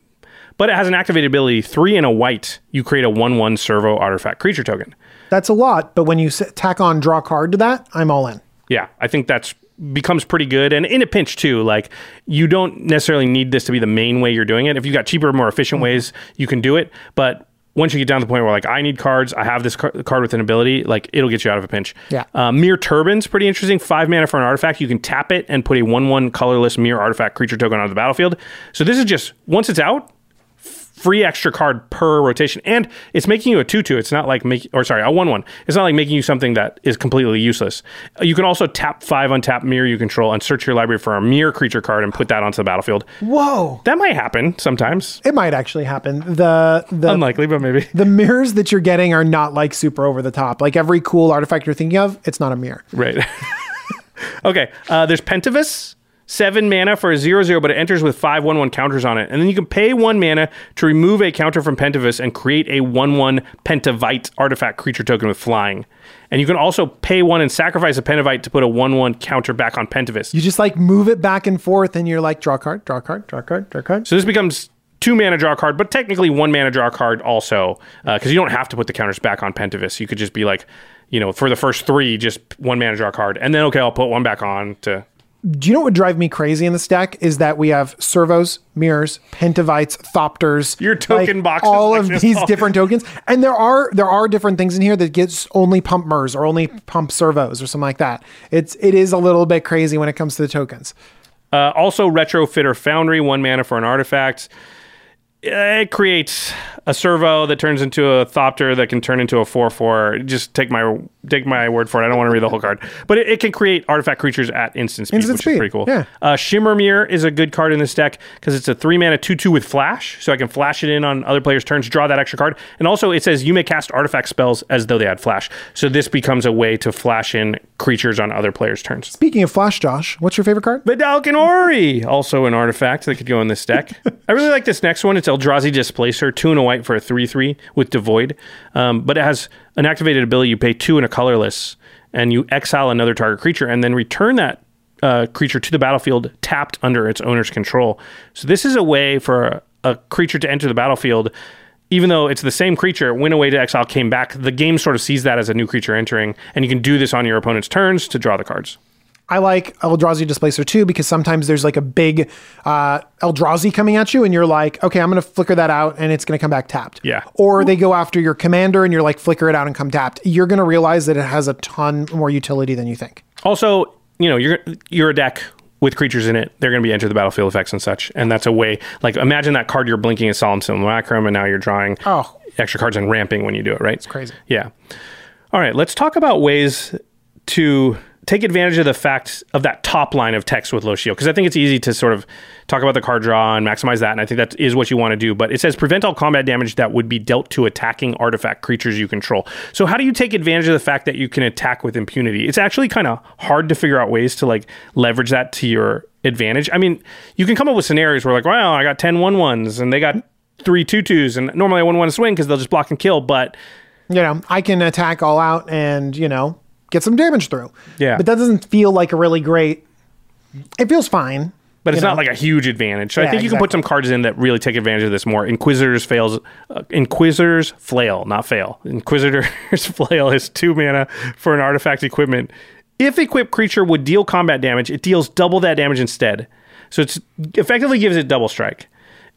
but it has an activated ability three and a white. You create a one one servo artifact creature token. That's a lot, but when you tack on draw card to that, I'm all in. Yeah, I think that's becomes pretty good and in a pinch too like you don't necessarily need this to be the main way you're doing it if you've got cheaper more efficient ways you can do it but once you get down to the point where like i need cards i have this car- card with an ability like it'll get you out of a pinch Yeah. uh, Myr Turbine's pretty interesting five mana for an artifact you can tap it and put a one one colorless Myr artifact creature token on the battlefield so this is just once it's out free extra card per rotation. And it's making you a 2-2 it's not like making or sorry a 1-1 it's not like making you something that is completely useless. You can also tap 5 untap Myr you control and search your library for a Myr creature card and put that onto the battlefield. Whoa. that might happen sometimes. It might actually happen. The the unlikely but maybe. The mirrors that you're getting are not like super over the top. Like every cool artifact you're thinking of, it's not a Myr. right. Okay uh, there's Pentavus Seven mana for a zero zero, but it enters with five one one counters on it, and then you can pay one mana to remove a counter from Pentavus and create a one one Pentavite artifact creature token with flying. And you can also pay one and sacrifice a Pentavite to put a one one counter back on Pentavus. You just like move it back and forth, and you're like draw card, draw card, draw card, draw card. So this becomes two mana draw card, but technically one mana draw card also, uh, because you don't have to put the counters back on Pentavus. You could just be like, you know, for the first three, just one mana draw card, and then okay, I'll put one back on to Do you know what would drive me crazy in this deck is that we have servos, mirrors, pentavites, thopters, Your token boxes all like of these all- different tokens, and there are there are different things in here that gets only pump mers or only pump servos or something like that. It's it is a little bit crazy when it comes to the tokens. Uh, also, Retrofitter Foundry, one mana for an artifact. It creates a servo that turns into a Thopter that can turn into a 4 4. Just take my take my word for it. I don't want to read the whole card. But it, it can create artifact creatures at instant speed, Instant which speed, is pretty cool. yeah. Uh, Shimmer Myr is a good card in this deck because it's a 3 mana 2 2 with flash. So I can flash it in on other players' turns, draw that extra card. And also, it says you may cast artifact spells as though they had flash. So this becomes a way to flash in creatures on other players' turns. Speaking of Flash, Josh, what's your favorite card? Vedalken Orrery, also an artifact that could go in this deck. I really like this next one. It's Eldrazi Displacer, two and a white for a 3 3 with Devoid. Um, but it has an activated ability. You pay two and a colorless, and you exile another target creature, and then return that uh, creature to the battlefield tapped under its owner's control. So this is a way for a, a creature to enter the battlefield. Even though it's the same creature, went away to exile, came back, the game sort of sees that as a new creature entering, and you can do this on your opponent's turns to draw the cards. I like Eldrazi Displacer too because sometimes there's like a big uh, Eldrazi coming at you, and you're like, okay, I'm going to flicker that out, and it's going to come back tapped. Yeah. Or they go after your commander, and you're like, flicker it out and come tapped. You're going to realize that it has a ton more utility than you think. Also, you know, you're you're a deck with creatures in it. They're going to be enter the battlefield effects and such, and that's a way. Like, imagine that card you're blinking is Solemn Simulacrum, and now you're drawing Oh. extra cards and ramping when you do it. Right? It's crazy. Yeah. All right, let's talk about ways to take advantage of the fact of that top line of text with shield because I think it's easy to sort of talk about the card draw and maximize that, and I think that is what you want to do. But it says prevent all combat damage that would be dealt to attacking artifact creatures you control. So how do you take advantage of the fact that you can attack with impunity? It's actually kind of hard to figure out ways to like leverage that to your advantage. I mean, you can come up with scenarios where like, well, I got 10 one ones and they got three two twos, and normally I wouldn't want to swing because they'll just block and kill, but You know, I can attack all out and, you know, get some damage through. Yeah. But that doesn't feel like a really great. It feels fine. but it's you not like a huge advantage. So I think you can put some cards in that really take advantage of this more. Inquisitors fails. Uh, Inquisitors flail, not fail. Inquisitors flail is two mana for an artifact equipment. If equipped creature would deal combat damage, it deals double that damage instead. So it's effectively gives it double strike.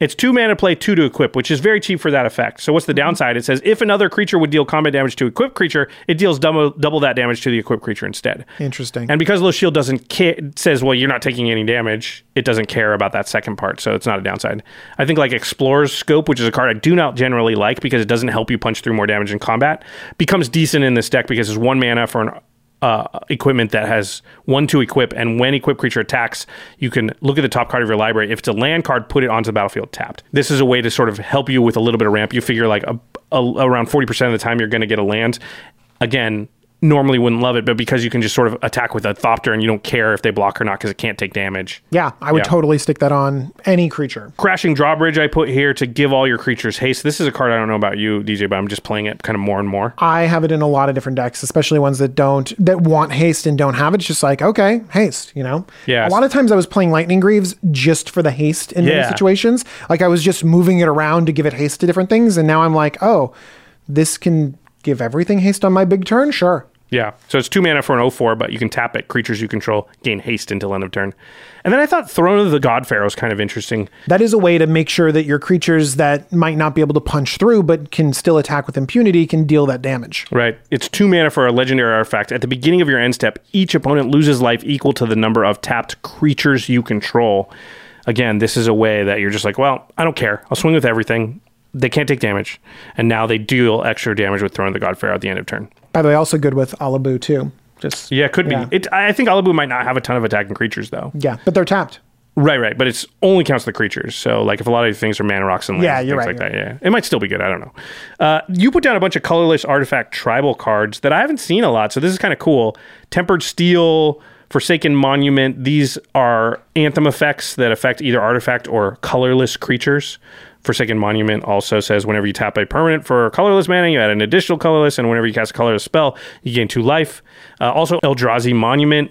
It's two mana play, two to equip, which is very cheap for that effect. So what's the mm-hmm. downside? It says if another creature would deal combat damage to equipped creature, it deals double double that damage to the equipped creature instead. Interesting. And because Losheel doesn't care, says, well, you're not taking any damage. It doesn't care about that second part, so it's not a downside. I think like Explorer's Scope, which is a card I do not generally like because it doesn't help you punch through more damage in combat, becomes decent in this deck because it's one mana for an uh, equipment that has one to equip, and when equipped creature attacks, you can look at the top card of your library. If it's a land card, put it onto the battlefield tapped. This is a way to sort of help you with a little bit of ramp. You figure like a, a, around forty percent of the time you're going to get a land. Again, normally wouldn't love it, but because you can just sort of attack with a Thopter and you don't care if they block or not because it can't take damage. yeah, I would Yeah. totally stick that on any creature. Crashing Drawbridge I put here to give all your creatures haste. This is a card I don't know about you, DJ, but I'm just playing it kind of more and more. I have it in a lot of different decks, especially ones that don't that want haste and don't have it. It's just like, okay, haste, you know? Yeah. A lot of times I was playing Lightning Greaves just for the haste in many situations. Like I was just moving it around to give it haste to different things. And now I'm like, oh, this can give everything haste on my big turn? Sure. Yeah. So it's two mana for an 04, but you can tap it. Creatures you control gain haste until end of turn. And then I thought Throne of the God Pharaoh is kind of interesting. That is a way to make sure that your creatures that might not be able to punch through but can still attack with impunity can deal that damage. Right. It's two mana for a legendary artifact. At the beginning of your end step, each opponent loses life equal to the number of tapped creatures you control. Again, this is a way that you're just like, well, I don't care. I'll swing with everything. They can't take damage. And now they deal extra damage with Throne of the God Pharaoh at the end of turn. By the way, also good with Alabu too. Just Yeah, it could Yeah. be. It, I think Alabu might not have a ton of attacking creatures, though. yeah, but they're tapped. Right, right. But it's only counts the creatures. So, like, if a lot of these things are mana rocks and lands, Yeah, you're right, like you're that, yeah, it might still be good. I don't know. Uh, you put down a bunch of colorless artifact tribal cards that I haven't seen a lot. So this is kind of cool. Tempered Steel, Forsaken Monument. These are anthem effects that affect either artifact or colorless creatures. Forsaken Monument also says whenever you tap a permanent for colorless mana, you add an additional colorless, and whenever you cast a colorless spell, you gain two life. Uh, also, Eldrazi Monument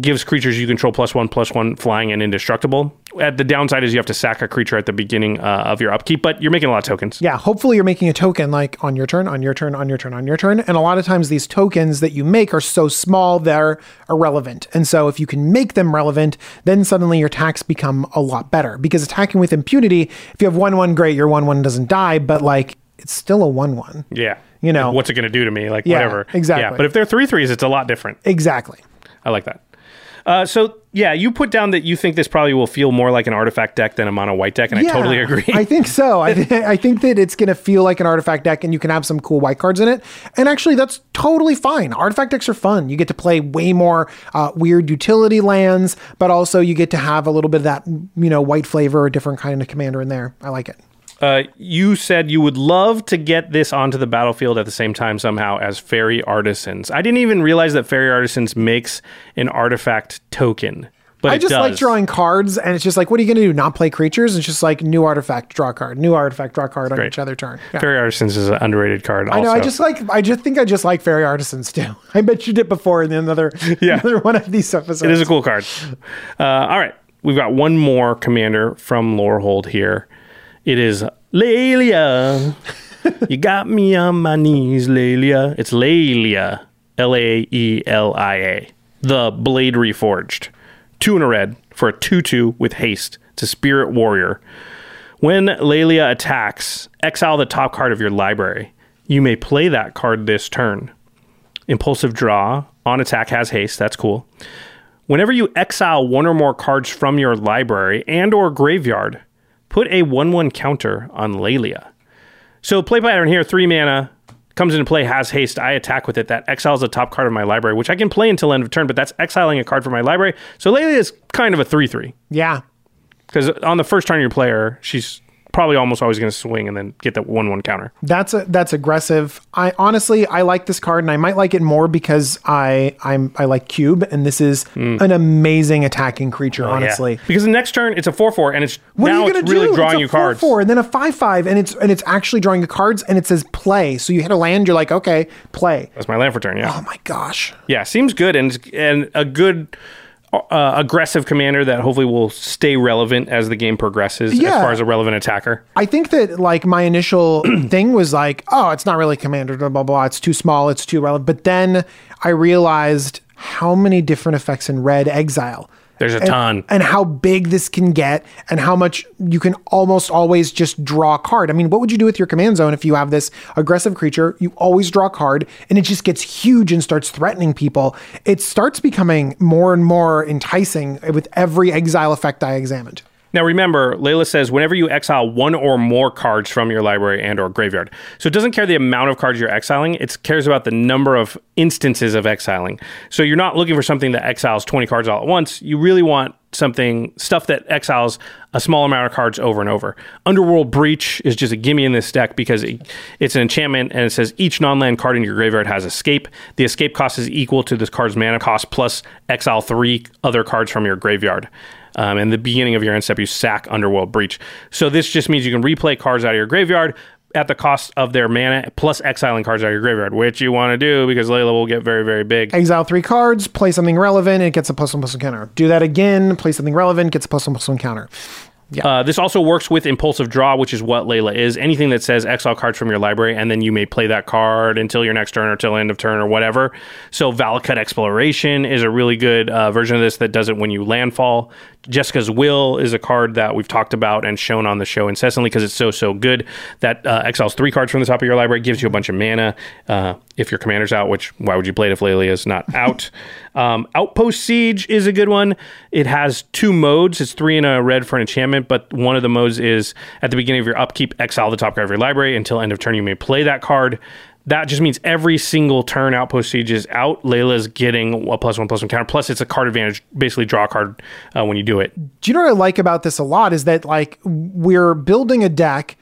gives creatures you control plus one, plus one flying and indestructible. At the downside is you have to sack a creature at the beginning uh, of your upkeep, but you're making a lot of tokens. Yeah, hopefully you're making a token like on your turn, on your turn, on your turn, on your turn. And a lot of times these tokens that you make are so small they're irrelevant. And so if you can make them relevant, then suddenly your attacks become a lot better. Because attacking with impunity, if you have one one, great, your one one doesn't die, but like it's still a one one. Yeah. You know. what's it going to do to me? Like, Yeah, whatever. exactly. Yeah. But if they're three threes, it's a lot different. Exactly. I like that. Uh, so yeah, you put down that you think this probably will feel more like an artifact deck than a mono white deck, and I totally agree. I think so. I, th- I think that it's going to feel like an artifact deck and you can have some cool white cards in it. And actually, that's totally fine. Artifact decks are fun. You get to play way more uh, weird utility lands, but also you get to have a little bit of that, you know, white flavor, a different kind of commander in there. I like it. Uh, you said you would love to get this onto the battlefield at the same time somehow as Faerie Artisans. I didn't even realize that Faerie Artisans makes an artifact token. But I just like drawing cards, and it's just like, what are you going to do? Not play creatures? It's just like new artifact, draw card, new artifact, draw card on each other turn. Yeah. Faerie Artisans is an underrated card. I know. I just like. I just think I just like Faerie Artisans too. I mentioned it before in another, Yeah. another one of these episodes. It is a cool card. Uh, all right. We've got one more commander from Lorehold here. It is Laelia. you got me on my knees, Lelia. It's Laelia. L A E L I A. The Blade Reforged. Two in a red for a 2 2 with haste to Spirit Warrior. When Laelia attacks, exile the top card of your library. You may play that card this turn. Impulsive draw on attack has haste. That's cool. Whenever you exile one or more cards from your library and or graveyard, put a 1-1 counter on Laelia. So play pattern here, 3 mana, comes into play, has haste, I attack with it. That exiles the top card of my library, which I can play until end of turn, but that's exiling a card from my library. So Laelia is kind of a 3-3. Yeah. Because on the first turn you play her, she's probably almost always going to swing and then get that 1-1 counter. That's a, that's aggressive. I honestly I like this card and I might like it more because I I'm I like cube and this is hmm. an amazing attacking creature. honestly. Oh, Yeah. Because the next turn it's a 4-4 and it's what now are you it's gonna really do? drawing it's a you cards. Four, four and then a five five and it's and it's actually drawing you cards and it says play. So you hit a land, you're like okay, play. That's my land for turn, yeah. Oh my gosh. Yeah, seems good and and a good uh, aggressive commander that hopefully will stay relevant as the game progresses yeah. as far as a relevant attacker. I think that like my initial thing was like, oh, it's not really commander, blah blah blah. It's too small, it's too relevant. But then I realized how many different effects in red exile. There's a and, ton. and how big this can get and how much you can almost always just draw a card. I mean, what would you do with your command zone if you have this aggressive creature? You always draw a card and it just gets huge and starts threatening people. It starts becoming more and more enticing with every exile effect I examined. Now remember, Laelia says whenever you exile one or more cards from your library and or graveyard. So it doesn't care the amount of cards you're exiling, it cares about the number of instances of exiling. So you're not looking for something that exiles 20 cards all at once. You really want something stuff that exiles a small amount of cards over and over. Underworld Breach is just a gimme in this deck because it, it's an enchantment and it says each non-land card in your graveyard has escape. The escape cost is equal to this card's mana cost plus exile 3 other cards from your graveyard. Um, and the beginning of your end step, you sack Underworld Breach. So this just means you can replay cards out of your graveyard at the cost of their mana plus exiling cards out of your graveyard, which you want to do because Laelia will get very, very big. Exile three cards, play something relevant, it gets a plus one plus one counter. Do that again, play something relevant, gets a plus one plus one counter. Uh, this also works with impulsive draw, which is what Laelia is. Anything that says exile cards from your library, and then you may play that card until your next turn or till end of turn or whatever. So Valakut Exploration is a really good uh, version of this that does it when you landfall. Jeska's Will is a card that we've talked about and shown on the show incessantly because it's so so good. That uh, exiles three cards from the top of your library, gives you a bunch of mana. If your commander's out, which why would you play it if Laelia is not out? um, Outpost Siege is a good one. It has two modes. It's three and a red for an enchantment, but one of the modes is at the beginning of your upkeep, exile the top card of your library until end of turn. You may play that card. That just means every single turn Outpost Siege is out. Laelia's getting a plus one plus one counter. Plus, it's a card advantage. Basically, draw a card uh, when you do it. Do you know what I like about this a lot is that like we're building a deck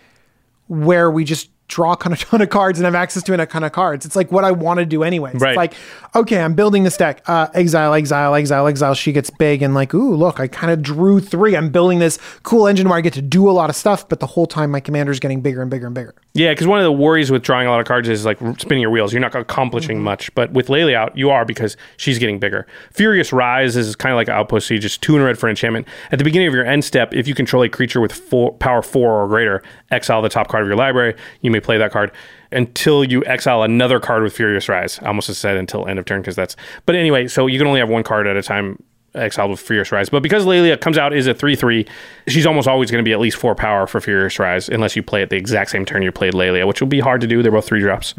where we just draw a ton of, ton of cards and have access to a ton of cards. It's like what I want to do anyways. Right. It's like, okay, I'm building this deck. Uh, exile, exile, exile, exile. She gets big and like, ooh, look, I kind of drew three. I'm building this cool engine where I get to do a lot of stuff, but the whole time my commander's getting bigger and bigger and bigger. Yeah, because one of the worries with drawing a lot of cards is like spinning your wheels. You're not accomplishing much. But with Laelia out, you are because she's getting bigger. Furious Rise is kind of like Outpost Siege, just two in a red for enchantment. At the beginning of your end step, if you control a creature with four, power four or greater, exile the top card of your library. You play that card until you exile another card with Furious Rise. I almost said until end of turn because that's. But anyway, so you can only have one card at a time exiled with Furious Rise. But because Laelia comes out is a 3 3, she's almost always going to be at least 4 power for Furious Rise, unless you play it the exact same turn you played Laelia, which will be hard to do. They're both 3 drops.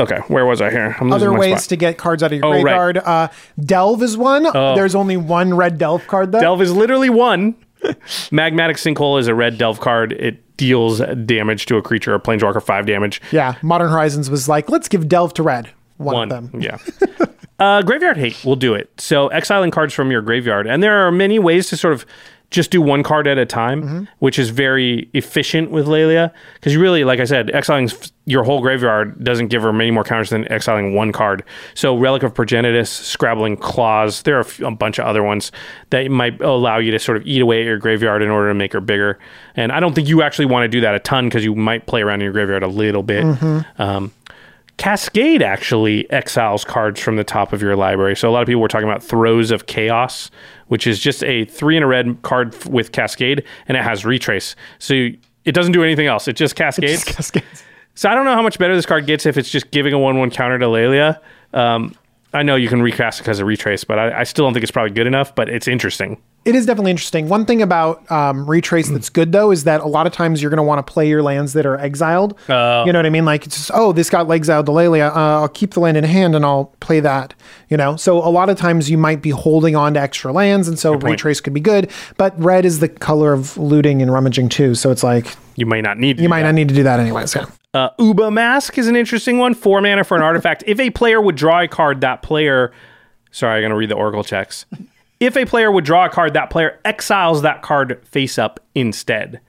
Okay, where was I here? Other ways spot. to get cards out of your Oh, right. graveyard. Uh, Delve is one. There's only one red Delve card though. Delve is literally one. Magmatic Sinkhole is a red Delve card. It deals damage to a creature a planeswalker, 5 damage. Yeah, Modern Horizons was like, let's give Delve to red. One, One. of them. Yeah. uh, graveyard hate will do it. So exiling cards from your graveyard, and there are many ways to sort of just do one card at a time, Mm-hmm. which is very efficient with Laelia. Because you really, like I said, exiling your whole graveyard doesn't give her many more counters than exiling one card. So Relic of Progenitus, Scrabbling Claws, there are a bunch of other ones that might allow you to sort of eat away at your graveyard in order to make her bigger. And I don't think you actually want to do that a ton because you might play around in your graveyard a little bit. Mm-hmm. Um, Cascade actually exiles cards from the top of your library. So a lot of people were talking about Throes of Chaos, which is just a three in a red card f- with Cascade, and it has Retrace. So you, it doesn't do anything else. It just cascades. Cascades. So I don't know how much better this card gets if it's just giving a one-one counter to Laelia. Um, I know you can recast it because of Retrace, but I, I still don't think it's probably good enough. But it's interesting. It is definitely interesting. One thing about um, retrace that's good though is that a lot of times you're going to want to play your lands that are exiled. Oh. you know what I mean? Like, it's just, oh, this got exiled to Laelia. Uh, I'll keep the land in hand and I'll play that. You know, so a lot of times you might be holding on to extra lands, and so retrace could be good. But red is the color of looting and rummaging too, so it's like You might not need. To you might that. not need to do that anyways. Yeah. Uh, Uba Mask is an interesting one. Four mana for an artifact. If a player would draw a card, that player. Sorry, I'm going to read the Oracle checks. If a player would draw a card, that player exiles that card face up instead.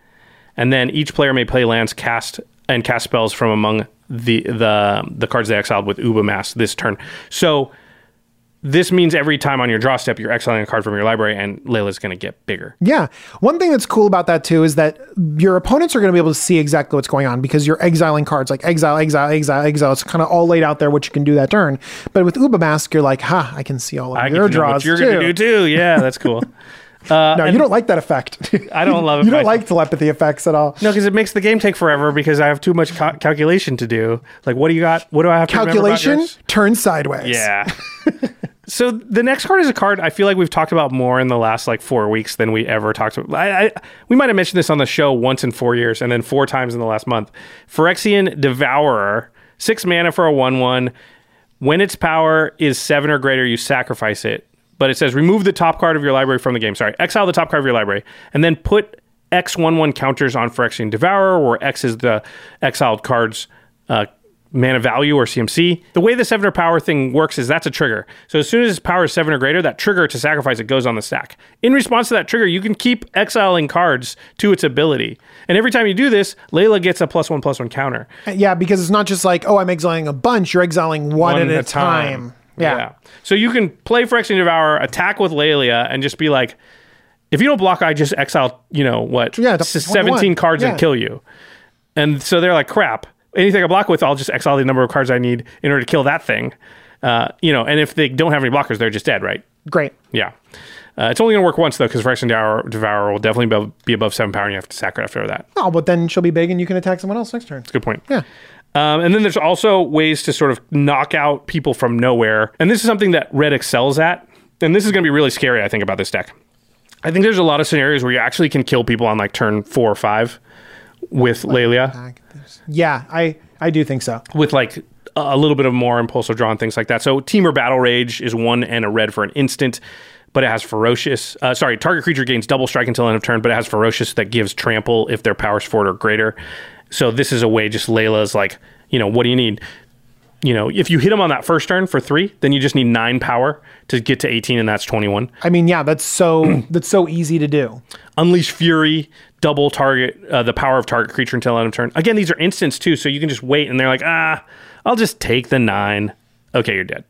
And then each player may play lands, cast and cast spells from among the the the cards they exiled with Uba Mask this turn. So this means every time on your draw step, you're exiling a card from your library, and Laelia's going to get bigger. Yeah. One thing that's cool about that too is that your opponents are going to be able to see exactly what's going on because you're exiling cards like exile, exile, exile, exile. It's kind of all laid out there what you can do that turn. But with Uba Mask, you're like, ha, I can see all of I your get to know what draws you're going to do too. Yeah, that's cool. Uh, no, you don't like that effect. I don't love it you don't like telepathy effects at all. No, because it makes the game take forever because I have too much ca- calculation to do. Like, what do you got? What do I have to Calculation turn sideways. Yeah. so the next card is a card I feel like we've talked about more in the last like four weeks than we ever talked about. I, I, we might have mentioned this on the show once in four years and then four times in the last month. Phyrexian Devourer, six mana for a 1 1. When its power is seven or greater, you sacrifice it. But it says remove the top card of your library from the game. Sorry, exile the top card of your library and then put X one one counters on Phyrexian Devourer, where X is the exiled card's uh, mana value or CMC. The way the seven or power thing works is that's a trigger. So as soon as its power is seven or greater, that trigger to sacrifice it goes on the stack. In response to that trigger, you can keep exiling cards to its ability. And every time you do this, Laelia gets a plus one plus one counter. Uh, yeah, because it's not just like, oh, I'm exiling a bunch. You're exiling one, at a time. Yeah. So you can play for Phyrexian Devour, attack with Laelia, and just be like, if you don't block, I just exile, you know, what? Yeah, the- s- one to 17 one. cards Yeah. and kill you. And so they're like, crap. Anything I block with, I'll just exile the number of cards I need in order to kill that thing. Uh, you know, and if they don't have any blockers, they're just dead, right? Great. Yeah. Uh, it's only going to work once, though, because Phyrexian Devourer, Devourer will definitely be above, seven power, and you have to sack it after that. Oh, but then she'll be big and you can attack someone else next turn. That's a good point. Yeah. Um, and then there's also ways to sort of knock out people from nowhere. And this is something that Red excels at. And this is going to be really scary, I think, about this deck. I think there's a lot of scenarios where you actually can kill people on like turn four or five with Laelia, Yeah, I, I do think so. with like a little bit of more impulsive draw and things like that. So Temur Battle Rage is one and a red for an instant, but it has Ferocious. Uh, sorry, target creature gains double strike until end of turn, but it has Ferocious that gives trample if their power's four or greater. So this is a way just Laelia's like, you know, what do you need? You know, if you hit them on that first turn for three, then you just need nine power to get to 18, and that's 21. I mean, yeah, that's so that's so easy to do. Unleash Fury, double target uh, the power of target creature until end of turn. Again, these are instants too, so you can just wait, and they're like, ah, I'll just take the nine. Okay, you're dead.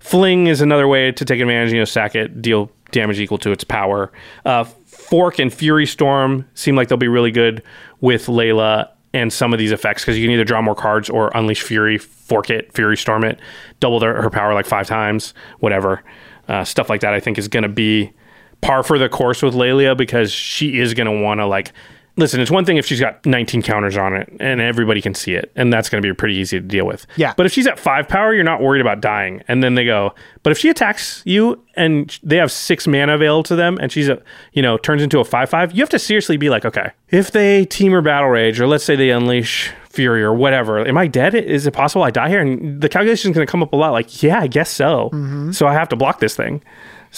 Fling is another way to take advantage. You know, sack it, deal damage equal to its power. Uh, Fork and Fury Storm seem like they'll be really good with Laelia and some of these effects because you can either draw more cards or unleash Fury, fork it, Fury Storm it, double their, her power like five times, whatever. Uh, stuff like that, I think, is going to be par for the course with Laelia because she is going to want to like listen, it's one thing if she's got 19 counters on it and everybody can see it, and that's going to be pretty easy to deal with. Yeah. But if she's at five power, you're not worried about dying. And then they go, but if she attacks you and they have six mana available to them, and she's a, you know, turns into a five five, you have to seriously be like, okay, if they Temur battle rage, or let's say they unleash fury or whatever, am I dead? Is it possible I die here? And the calculation is going to come up a lot. Like, yeah, I guess so. Mm-hmm. So I have to block this thing.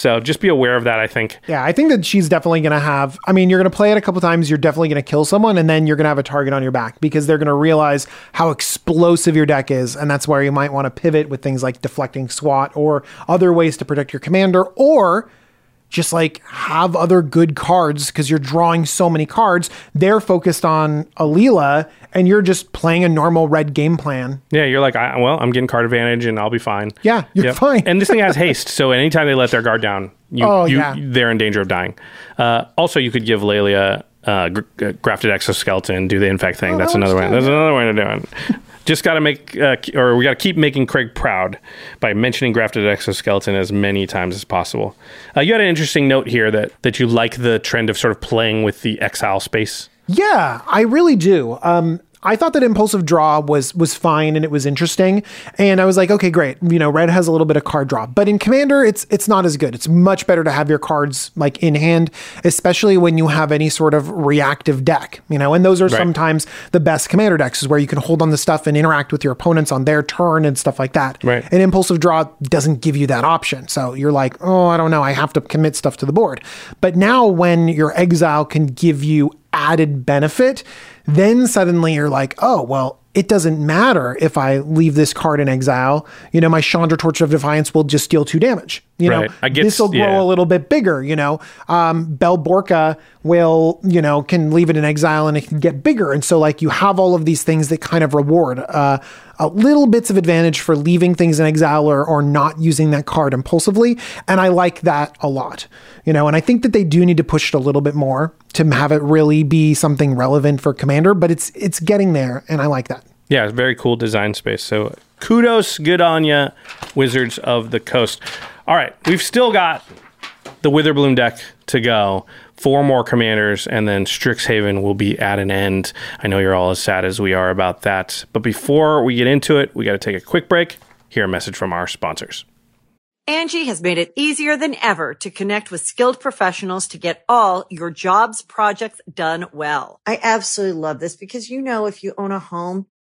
So just be aware of that. I think. Yeah, I think that she's definitely going to have. I mean, you're going to play it a couple times. You're definitely going to kill someone, and then you're going to have a target on your back because they're going to realize how explosive your deck is, and that's where you might want to pivot with things like deflecting SWAT or other ways to protect your commander, or just like have other good cards because you're drawing so many cards. They're focused on Laelia, and you're just playing a normal red game plan. Yeah, you're like, I, well, I'm getting card advantage, and I'll be fine. Yeah, you're Yep. fine. And this thing has haste, so anytime they let their guard down, you, Oh, you yeah. they're in danger of dying. Uh, also, you could give Laelia uh, uh, grafted exoskeleton, do the infect thing. That's Oh, that another way. That's another way to do it. Just got to make, uh, or we got to keep making Craig proud by mentioning grafted exoskeleton as many times as possible. Uh, you had an interesting note here that that you like the trend of sort of playing with the exile space. Yeah, I really do. Um, I thought that impulsive draw was was fine and it was interesting, and I was like, okay, great. You know, red has a little bit of card draw, but in commander, it's it's not as good. It's much better to have your cards like in hand, especially when you have any sort of reactive deck. You know, and those are sometimes the best commander decks is where you can hold on the stuff and interact with your opponents on their turn and stuff like that. Right. And impulsive draw doesn't give you that option, so you're like, oh, I don't know, I have to commit stuff to the board. But now when your exile can give you added benefit, then suddenly you're like, oh, well, it doesn't matter if I leave this card in exile. You know, my Chandra Torch of Defiance will just deal two damage. You Right. know, this will grow yeah. a little bit bigger. You know, um, Bell Borca will, you know, can leave it in exile and it can get bigger. And so, like, you have all of these things that kind of reward uh, a little bits of advantage for leaving things in exile or, or not using that card impulsively. And I like that a lot. You know, and I think that they do need to push it a little bit more to have it really be something relevant for Commander. But it's it's getting there, and I like that. Yeah, it's very cool design space. So kudos, good on ya, Wizards of the Coast. All right, we've still got the Witherbloom deck to go. Four more commanders, and then Strixhaven will be at an end. I know you're all as sad as we are about that. But before we get into it, we got to take a quick break. Hear a message from our sponsors. Angi has made it easier than ever to connect with skilled professionals to get all your jobs projects done well. I absolutely love this because, you know, if you own a home,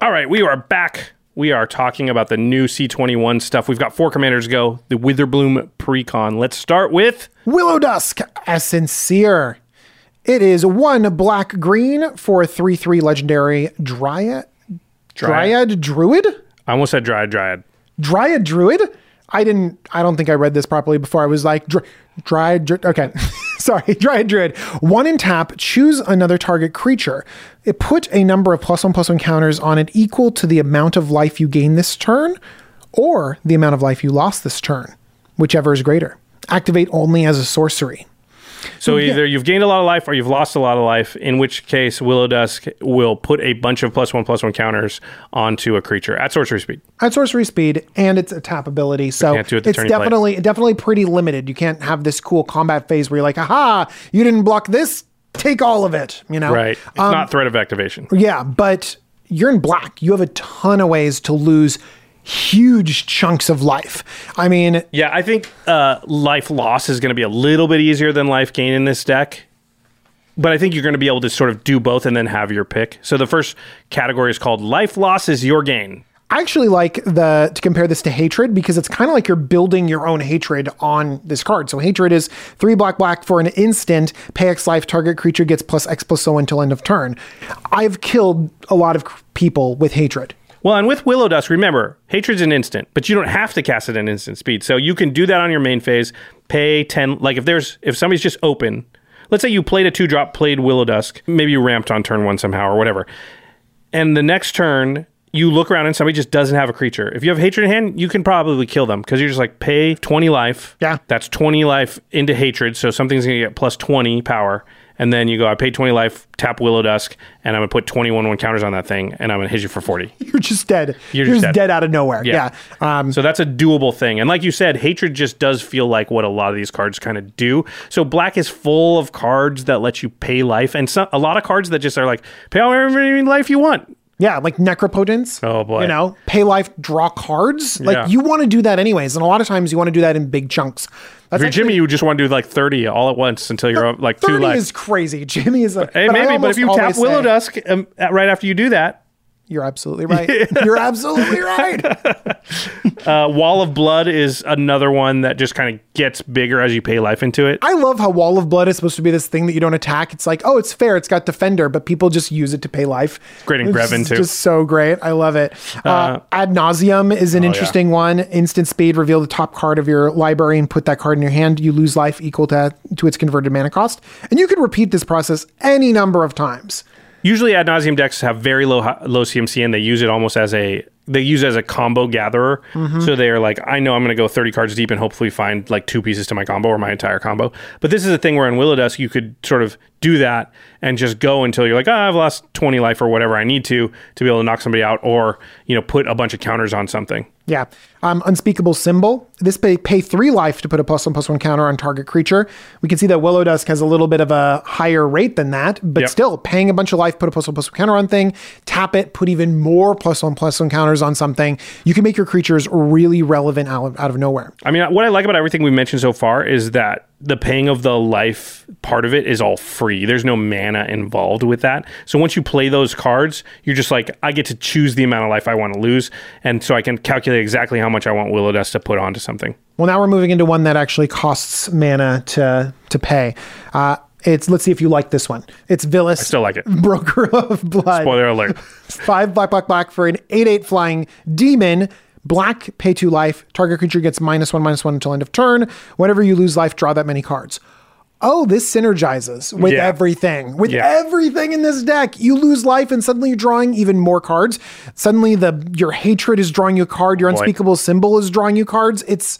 All right, we are back. We are talking about the new C21 stuff. We've got four commanders to go. The Witherbloom Precon. Let's start with Willow Dusk, Essence Seer. It is one black green for a 3 3 legendary Dryad. Dryad Druid? I almost said Dryad Dryad. Dryad Druid? I didn't, I don't think I read this properly before. I was like, dry, Dryad, Dru- okay. Sorry, Dryad. One in tap, choose another target creature. It put a number of plus one plus one counters on it equal to the amount of life you gain this turn or the amount of life you lost this turn, whichever is greater. Activate only as a sorcery. So oh, either you've gained a lot of life or you've lost a lot of life, in which case Willow Dusk will put a bunch of plus one plus one counters onto a creature at sorcery speed. at sorcery speed and it's a tap ability. So it it's you play definitely definitely pretty limited. You can't have this cool combat phase where you're like, aha, you didn't block this, take all of it. You know, Right. It's um, not threat of activation. Yeah, but you're in black. You have a ton of ways to lose huge chunks of life. I mean, Yeah, I think uh, life loss is going to be a little bit easier than life gain in this deck. But I think you're going to be able to sort of do both and then have your pick. So the first category is called life loss is your gain. I actually like the to compare this to hatred because it's kind of like you're building your own hatred on this card. So hatred is three black black for an instant, pay X life, target creature gets plus X plus so until end of turn. I've killed a lot of people with hatred. Well, and with Willow Dusk, remember, Hatred's an instant, but you don't have to cast it at instant speed. So you can do that on your main phase, pay 10 like if there's if somebody's just open, let's say you played a 2 drop, played Willow Dusk, maybe you ramped on turn 1 somehow or whatever. And the next turn you look around and somebody just doesn't have a creature. If you have hatred in hand, you can probably kill them because you're just like pay 20 life. Yeah. That's 20 life into hatred. So something's going to get plus 20 power. And then you go, I paid 20 life, tap Willow Dusk, and I'm going to put 21 one counters on that thing, and I'm going to hit you for 40. You're just dead. You're You're, just dead. dead. out of nowhere. Yeah. Um, so that's a doable thing. And like you said, hatred just does feel like what a lot of these cards kind of do. So black is full of cards that let you pay life, and some, a lot of cards that just are like pay however many life you want. Yeah, like necropotence. Oh, boy. You know, pay life, draw cards. Like Yeah. you want to do that anyways, and a lot of times you want to do that in big chunks. That's If you're actually- Jimmy, you just want to do like 30 all at once until you're up like two Thirty is crazy. Jimmy is a. Hey, I maybe, but if you tap Willow say- Dusk um, right after you do that, You're absolutely right. You're absolutely right. uh, Wall of Blood is another one that just kind of gets bigger as you pay life into it. I love how Wall of Blood is supposed to be this thing that you don't attack. It's like, oh, it's fair. It's got Defender, but people just use it to pay life. Great in Greven, just- too. Just so great. I love it. Uh, Ad Nauseam is Oh, an interesting one. Instant speed, reveal the top card of your library and put that card in your hand. You lose life equal to, to its converted mana cost. And you could repeat this process any number of times. Usually, ad nauseam decks have very low low CMC, and they use it almost as a they use it as a combo gatherer. Mm-hmm. So they are like, I know I'm going to go 30 cards deep and hopefully find like two pieces to my combo or my entire combo. But this is a thing where in Willow Dusk you could sort of do that and just go until you're like, oh, I've lost 20 life or whatever I need to to be able to knock somebody out, or you know, put a bunch of counters on something. Yeah. Um, unspeakable symbol. This pay pay three life to put a plus one plus one counter on target creature. We can see that Willow Dusk has a little bit of a higher rate than that, but Yep. still paying a bunch of life, put a plus one plus one counter on thing, tap it, put even more plus one plus one counters on something. You can make your creatures really relevant out of, out of nowhere. I mean, what I like about everything we've mentioned so far is that the paying of the life part of it is all free. There's no mana involved with that. So once you play those cards, you're just like, I get to choose the amount of life I want to lose. And so I can calculate exactly how much I want Willow Dusk to put onto something. Well, now we're moving into one that actually costs mana to to pay. Uh, it's let's see if you like this one. It's Vilis, Still like it. Broker of Blood. Spoiler alert. Five black, black, black for an 8 8 flying demon. Black, pay two life. Target creature gets minus one, minus one until end of turn. Whenever you lose life, draw that many cards. Oh, this synergizes with Yeah. everything. With Yeah. everything in this deck. You lose life and suddenly you're drawing even more cards. Suddenly the your hatred is drawing you a card, your unspeakable symbol is drawing you cards. It's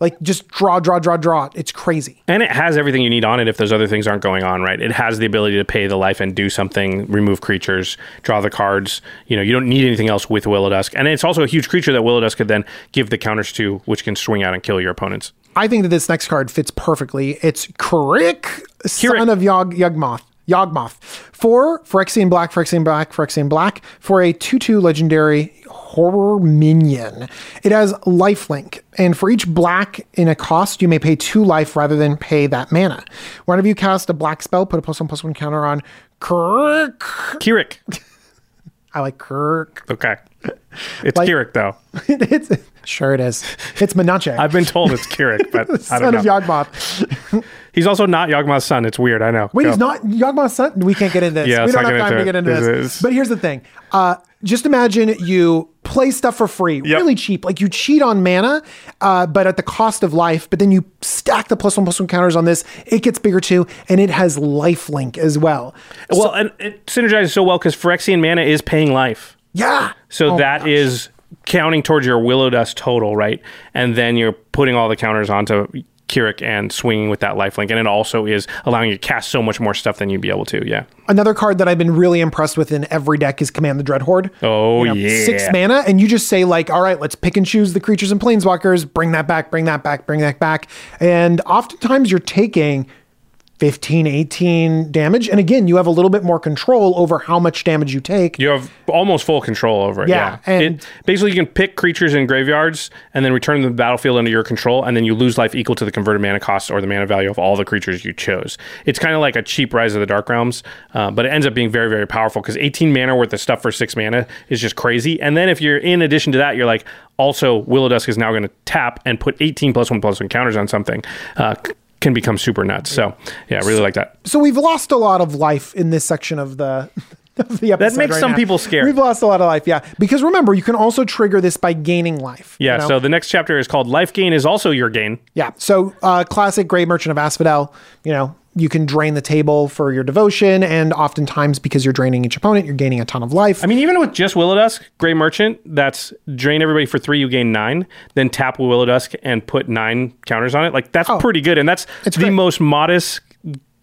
like just draw, draw, draw, draw. It's crazy. And it has everything you need on it if those other things aren't going on, right? It has the ability to pay the life and do something, remove creatures, draw the cards. You know, you don't need anything else with Willow Dusk. And it's also a huge creature that Willow Dusk could then give the counters to, which can swing out and kill your opponents. I think that this next card fits perfectly. It's Kirik, son of Yog Yugmoth. Yawgmoth. Four Phyrexian Black, Phyrexian Black, Phyrexian Black for a 2 2 legendary horror minion. It has lifelink, and for each black in a cost, you may pay two life rather than pay that mana. Whenever you cast a black spell, put a plus one plus one counter on Kirk. Kirik. I like Kirk. Okay. It's Like- Kirik though. it's sure it is. It's Menachem. I've been told it's Kirik, but I son don't of know. Yawgmoth. He's also not Yawgmoth's son. It's weird. I know. Wait, Go. he's not Yawgmoth's son? We can't get into this. Yeah, we don't have time to get into This this. But here's the thing. Uh, just imagine you play stuff for free, Yep. really cheap. Like you cheat on mana, uh, but at the cost of life. But then you stack the plus one plus one counters on this. It gets bigger too, and it has life link as well. Well, and it synergizes so well because Phyrexian mana is paying life. Yeah. So Oh, that is counting towards your Willow Dusk total, right? And then you're putting all the counters onto Kirik and swinging with that lifelink. And it also is allowing you to cast so much more stuff than you'd be able to. Yeah. Another card that I've been really impressed with in every deck is Command the Dread Horde. Oh, yeah. Six mana, and you just say, like, all right, let's pick and choose the creatures and planeswalkers, bring that back, bring that back, bring that back. And oftentimes you're taking 15, 18 damage. And again, you have a little bit more control over how much damage you take. You have almost full control over it. Yeah, Yeah. and- it, basically, you can pick creatures in graveyards and then return them to the battlefield under your control, and then you lose life equal to the converted mana cost or the mana value of all the creatures you chose. It's kind of like a cheap Rise of the Dark Realms, uh, but it ends up being very, very powerful because 18 mana worth of stuff for six mana is just crazy. And then if you're in addition to that, you're like, also, Willow Dusk is now going to tap and put 18 plus one plus one counters on something. Uh, can become super nuts. So, yeah, I really like that. So we've lost a lot of life in this section of the. Of the episode That makes right some now. people scared. We've lost a lot of life, yeah. Because remember, you can also trigger this by gaining life. you Yeah, know? so the next chapter is called Life Gain is also your gain. Yeah. So, uh, classic Gray Merchant of Asphodel, you know, you can drain the table for your devotion, and oftentimes because you're draining each opponent, you're gaining a ton of life. I mean, even with just Willow Dusk, Gray Merchant, that's drain everybody for three, you gain nine, then tap Willow Dusk and put nine counters on it. Like, that's pretty good. And that's the Oh. great. most modest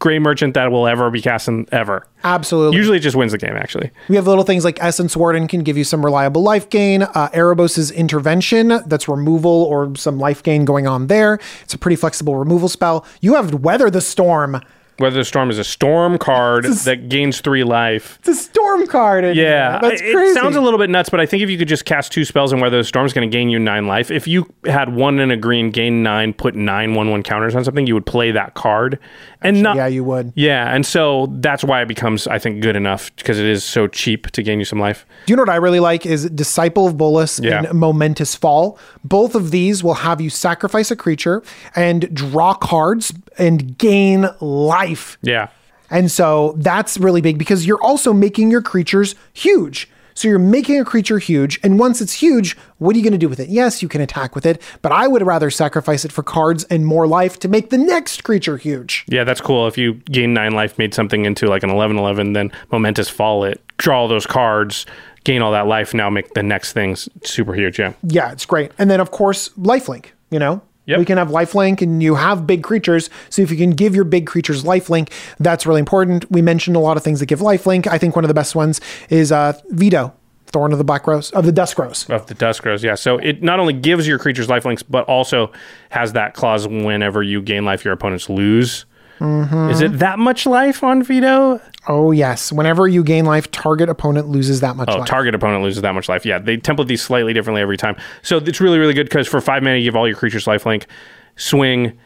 Gray Merchant that will ever be cast in ever. Absolutely. Usually it just wins the game, actually. we have little things like Essence Warden can give you some reliable life gain. Uh, Erebos' Intervention, that's removal or some life gain going on there. It's a pretty flexible removal spell. You have Weather the Storm. Weather the Storm is a storm card that gains three life. It's a storm card. Yeah, here. That's it crazy. sounds a little bit nuts, but I think if you could just cast two spells and Weather the Storm is going to gain you nine life. If you had one in a green, gain nine, put nine one one counters on something, you would play that card, and not yeah, you would. Yeah, and so that's why it becomes, I think, good enough because it is so cheap to gain you some life. Do you know what I really like is Disciple of Bolas Yeah. and Momentous Fall. Both of these will have you sacrifice a creature and draw cards and gain life. Yeah. And so that's really big because you're also making your creatures huge. So you're making a creature huge, and once it's huge, what are you going to do with it? Yes, you can attack with it, but I would rather sacrifice it for cards and more life to make the next creature huge. Yeah, that's cool. If you gain nine life, made something into like an 11 11, then momentous fall it, draw all those cards, gain all that life, now make the next things super huge. Yeah. Yeah, it's great. And then of course, lifelink, you know? Yep. We can have lifelink and you have big creatures. So if you can give your big creatures lifelink, that's really important. We mentioned a lot of things that give lifelink. I think one of the best ones is uh Vito, Thorn of the Black Rose, of the Dusk Rose. Of the Dusk Rose, yeah. So it not only gives your creatures life links, but also has that clause whenever you gain life, your opponents lose. Mm-hmm. Is it that much life on Vito? Oh yes. Whenever you gain life, target opponent loses that much Oh, life. target opponent loses that much life. Yeah, they template these slightly differently every time. So it's really, really good because for five mana, you give all your creatures life link, swing,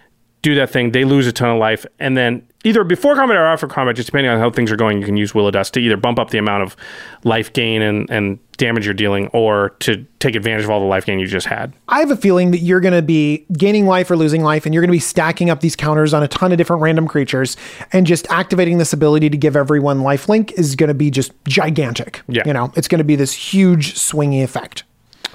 do that thing. They lose a ton of life. And then either before combat or after combat, just depending on how things are going, you can use Willow Dusk to either bump up the amount of life gain and, and damage you're dealing or to take advantage of all the life gain you just had. I have a feeling that you're going to be gaining life or losing life, and you're going to be stacking up these counters on a ton of different random creatures, and just activating this ability to give everyone life link is going to be just gigantic. Yeah. You know, it's going to be this huge swingy effect.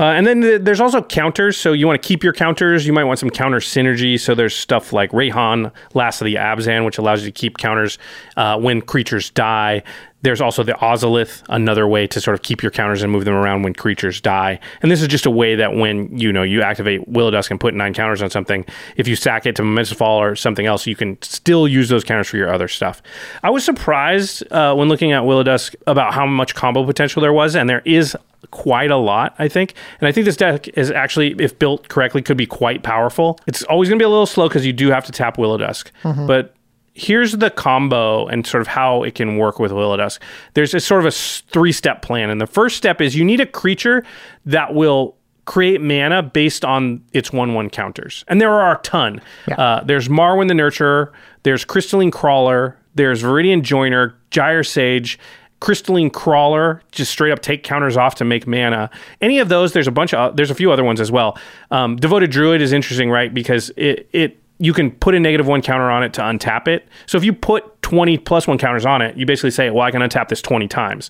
Uh, and then th- there's also counters. So you want to keep your counters. You might want some counter synergy. So there's stuff like Reyhan, Last of the Abzan, which allows you to keep counters uh, when creatures die. There's also the Ozolith, another way to sort of keep your counters and move them around when creatures die. And this is just a way that when you know you activate Willow Dusk and put nine counters on something, if you sack it to Momentous Fall or something else, you can still use those counters for your other stuff. I was surprised uh, when looking at Willow Dusk about how much combo potential there was, and there is quite a lot, I think. And I think this deck is actually, if built correctly, could be quite powerful. It's always going to be a little slow because you do have to tap Willow Dusk. But here's the combo and sort of how it can work with Willow Dusk. There's a sort of a three step plan. And the first step is you need a creature that will create mana based on its 1 1 counters. And there are a ton. Uh, there's Marwyn the Nurturer, there's Crystalline Crawler, there's Viridian Joiner, Gyre Sage. Crystalline Crawler, just straight up take counters off to make mana. Any of those, there's a bunch of, there's a few other ones as well. Um, Devoted Druid is interesting, right? Because it, it, you can put a negative one counter on it to untap it. So if you put 20 plus one counters on it, you basically say, well, I can untap this 20 times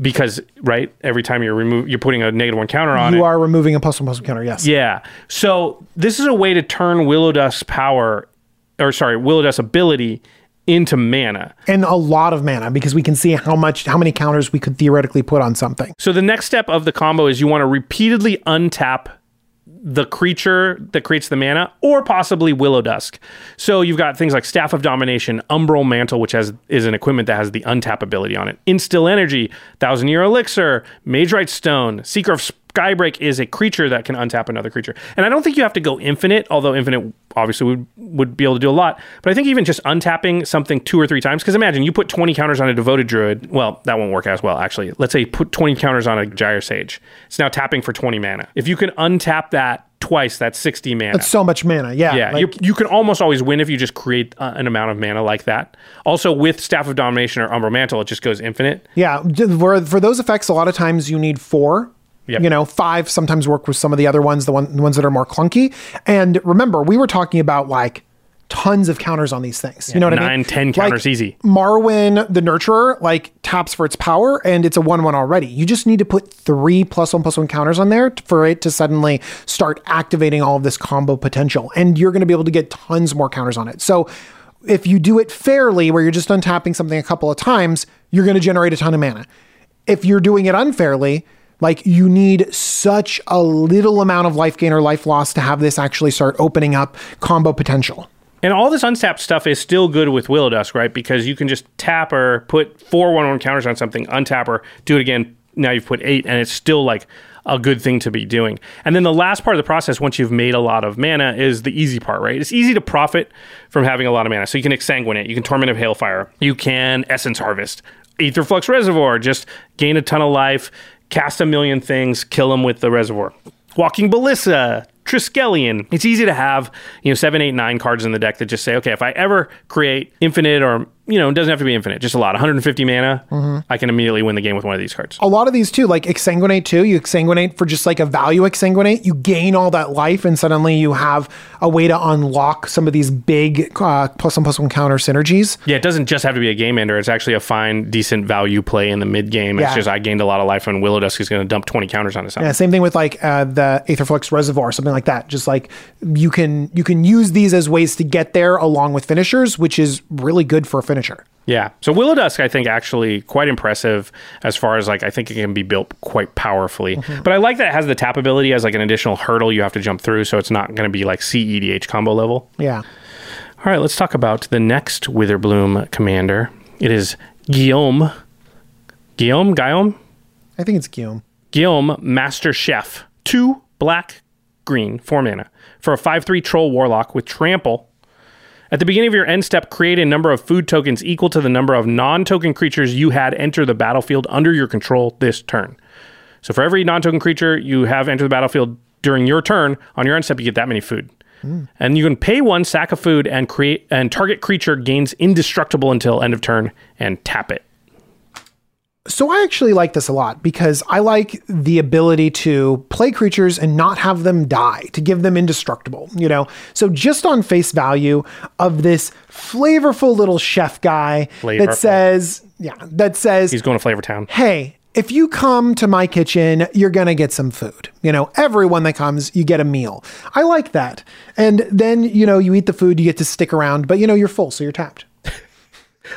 because, right? Every time you're remove, you're putting a negative one counter on You it. are removing a plus one plus one counter. Yes. Yeah. So this is a way to turn Willow Dusk's power, or sorry, Willow Dusk's ability into mana. And a lot of mana because we can see how much, how many counters we could theoretically put on something. So the next step of the combo is you want to repeatedly untap the creature that creates the mana, or possibly Willow Dusk. So you've got things like Staff of Domination, Umbral Mantle, which has is an equipment that has the untap ability on it. Instill Energy, Thousand Year Elixir, Magewright's Stone, Seeker of Skybreak is a creature that can untap another creature. And I don't think you have to go infinite, although infinite obviously would, would be able to do a lot. But I think even just untapping something two or three times, because imagine you put 20 counters on a devoted druid. Well, that won't work as well, actually. Let's say you put 20 counters on a Gyre Sage. It's now tapping for 20 mana. If you can untap that twice, that's 60 mana. That's so much mana. Yeah. Yeah, like- you, you can almost always win if you just create uh, an amount of mana like that. Also, with Staff of Domination or Umbral Mantle, it just goes infinite. Yeah, for for those effects, a lot of times you need four. Yep. You know, five sometimes work with some of the other ones, the one the ones that are more clunky. And remember, we were talking about like tons of counters on these things. you know what I nine, mean? 10 Like, counters easy. Marwyn, the Nurturer, like taps for its power, and it's a one-one already. You just need to put three plus one plus one counters on there for it to suddenly start activating all of this combo potential, and you're going to be able to get tons more counters on it. So. If you do it fairly, where you're just untapping something a couple of times, you're going to generate a ton of mana if you're doing it unfairly, like you need such a little amount of life gain or life loss to have this actually start opening up combo potential. And all this untapped stuff is still good with Willow Dusk, right? Because you can just tap her, put four one one counters on something, untap her, do it again. Now you've put eight, and it's still like a good thing to be doing. And then the last part of the process, once you've made a lot of mana, is the easy part, right? It's easy to profit from having a lot of mana. So you can exsanguinate, you can torment of hailfire, you can essence harvest, Aetherflux Reservoir, just gain a ton of life, cast a million things, kill them with the reservoir. Walking Ballista, Triskelion. It's easy to have, you know, seven, eight, nine cards in the deck that just say, okay, if I ever create infinite or, you know, it doesn't have to be infinite, just a lot, 150 mana, I can immediately win the game with one of these cards. A lot of these too, like exsanguinate too, you exsanguinate for just like a value exsanguinate, you gain all that life, and suddenly you have a way to unlock some of these big uh, plus one plus one counter synergies. Yeah, it doesn't just have to be a game ender. It's actually a fine, decent value play in the mid game. It's Yeah. just I gained a lot of life and Willow Dusk is going to dump 20 counters onto something. Yeah, same thing with like uh, the Aetherflux Reservoir, something like that. Just like you can you can use these as ways to get there along with finishers, which is really good for a finisher. Yeah. So Willow Dusk, I think, actually quite impressive as far as like I think it can be built quite powerfully. Mm-hmm. But I like that it has the tap ability as like an additional hurdle you have to jump through, so it's not going to be like CEDH combo level. Yeah. All right, let's talk about the next Witherbloom commander. It is Gyome. Gyome? Gyome? I think it's Gyome. Gyome Master Chef. Two black, green, four mana. For a 5 3 troll warlock with trample. At the beginning of your end step, create a number of food tokens equal to the number of non token creatures you had enter the battlefield under your control this turn. So for every non token creature you have enter the battlefield during your turn, on your end step, you get that many food. Hmm. And you can pay one sack of food and create and target creature gains indestructible until end of turn and tap it. So I actually like this a lot because I like the ability to play creatures and not have them die, to give them indestructible, you know? So just on face value of this flavorful little chef guy Flavorful. that says, yeah, that says, He's going to Flavor Town. hey, if you come to my kitchen, you're going to get some food. You know, everyone that comes, you get a meal. I like that. And then, you know, you eat the food, you get to stick around, but you know, you're full, so you're tapped.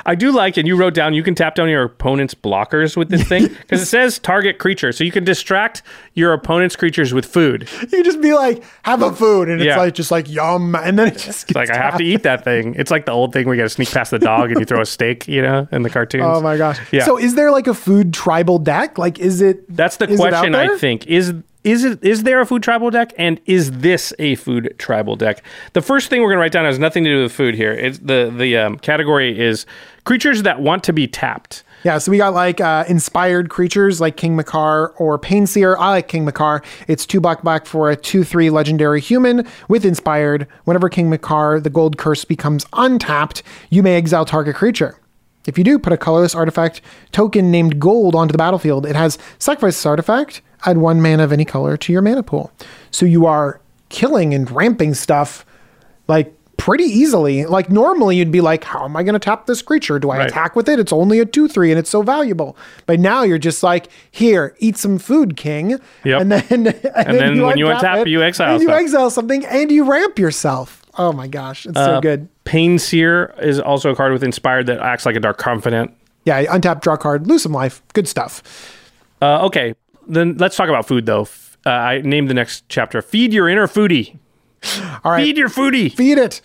I do like, and you wrote down you can tap down your opponent's blockers with this thing because it says target creature, so you can distract your opponent's creatures with food. You can just be like, have a food, and it's Yeah. like, just like, yum. And then it just It's like I have to eat that thing. It's like the old thing where you got to sneak past the dog and you throw a steak, you know, in the cartoons. Oh my gosh. Yeah. So is there like a food tribal deck? Like, is it? That's the question I think. Is is it is there a food tribal deck and is this a food tribal deck the first thing we're going to write down has nothing to do with food here it's the the um, category is creatures that want to be tapped Yeah, so we got like uh, inspired creatures like King Macar or Painseer. I like King Macar. It's two black black for a 2 3 legendary human with inspired. Whenever King Macar, the gold curse, becomes untapped, you may exile target creature. If you do, put a colorless artifact token named gold onto the battlefield. It has sacrifice this artifact, add one mana of any color to your mana pool. So you are killing and ramping stuff like pretty easily. Like normally you'd be like, how am I going to tap this creature? Do I Right. attack with it? It's only a 2 3 and it's so valuable. But now you're just like, here, eat some food, king. Yep. And then, and then when you untap untap, it, you exile And you exile something and you ramp yourself. Oh my gosh. It's Uh, so good. pain seer is also a card with inspired that acts like a Dark Confidant Yeah, untap, draw card, lose some life. Good stuff. uh, okay then let's talk about food though F- uh, i named the next chapter feed your inner foodie All right. feed your foodie Feed it.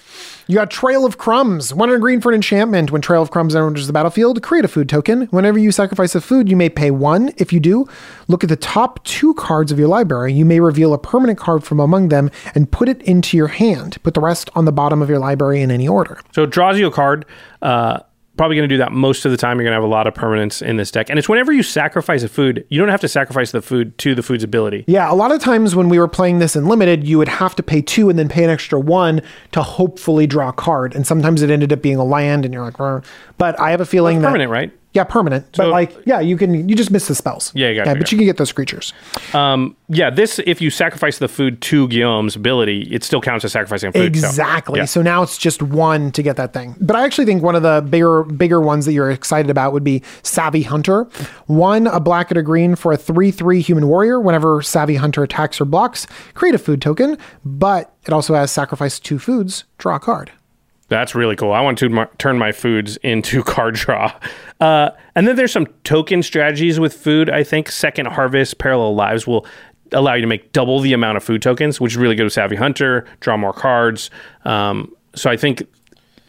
You got Trail of Crumbs. One in green for an enchantment. When Trail of Crumbs enters the battlefield, create a food token. Whenever you sacrifice a food, you may pay one. If you do, look at the top two cards of your library. You may reveal a permanent card from among them and put it into your hand. Put the rest on the bottom of your library in any order. So it draws you a card. Uh, probably going to do that most of the time. You're going to have a lot of permanence in this deck. And it's whenever you sacrifice a food, you don't have to sacrifice the food to the food's ability. Yeah, a lot of times when we were playing this in limited, you would have to pay two and then pay an extra one to hopefully draw a card. And sometimes it ended up being a land, and you're like, "Rrr." but I have a feeling that Permanent, right? Yeah, permanent. So- but like, yeah, you can you just miss the spells. Yeah, you got yeah, but you can get those creatures. Um, yeah, this, if you sacrifice the food to Gyome's ability, it still counts as sacrificing food. so- Exactly. yeah. So now it's just one to get that thing. But I actually think one of the bigger bigger ones that you're excited about would be Savvy Hunter. One, a black and a green for a 3 3 human warrior. Whenever Savvy Hunter attacks or blocks, create a food token. But it also has sacrifice two foods, draw a card. That's really cool. I want to mar- turn my foods into card draw. Uh, and then there's some token strategies with food. I think Second Harvest, Parallel Lives will allow you to make double the amount of food tokens, which is really good with Savvy Hunter, draw more cards. Um, so I think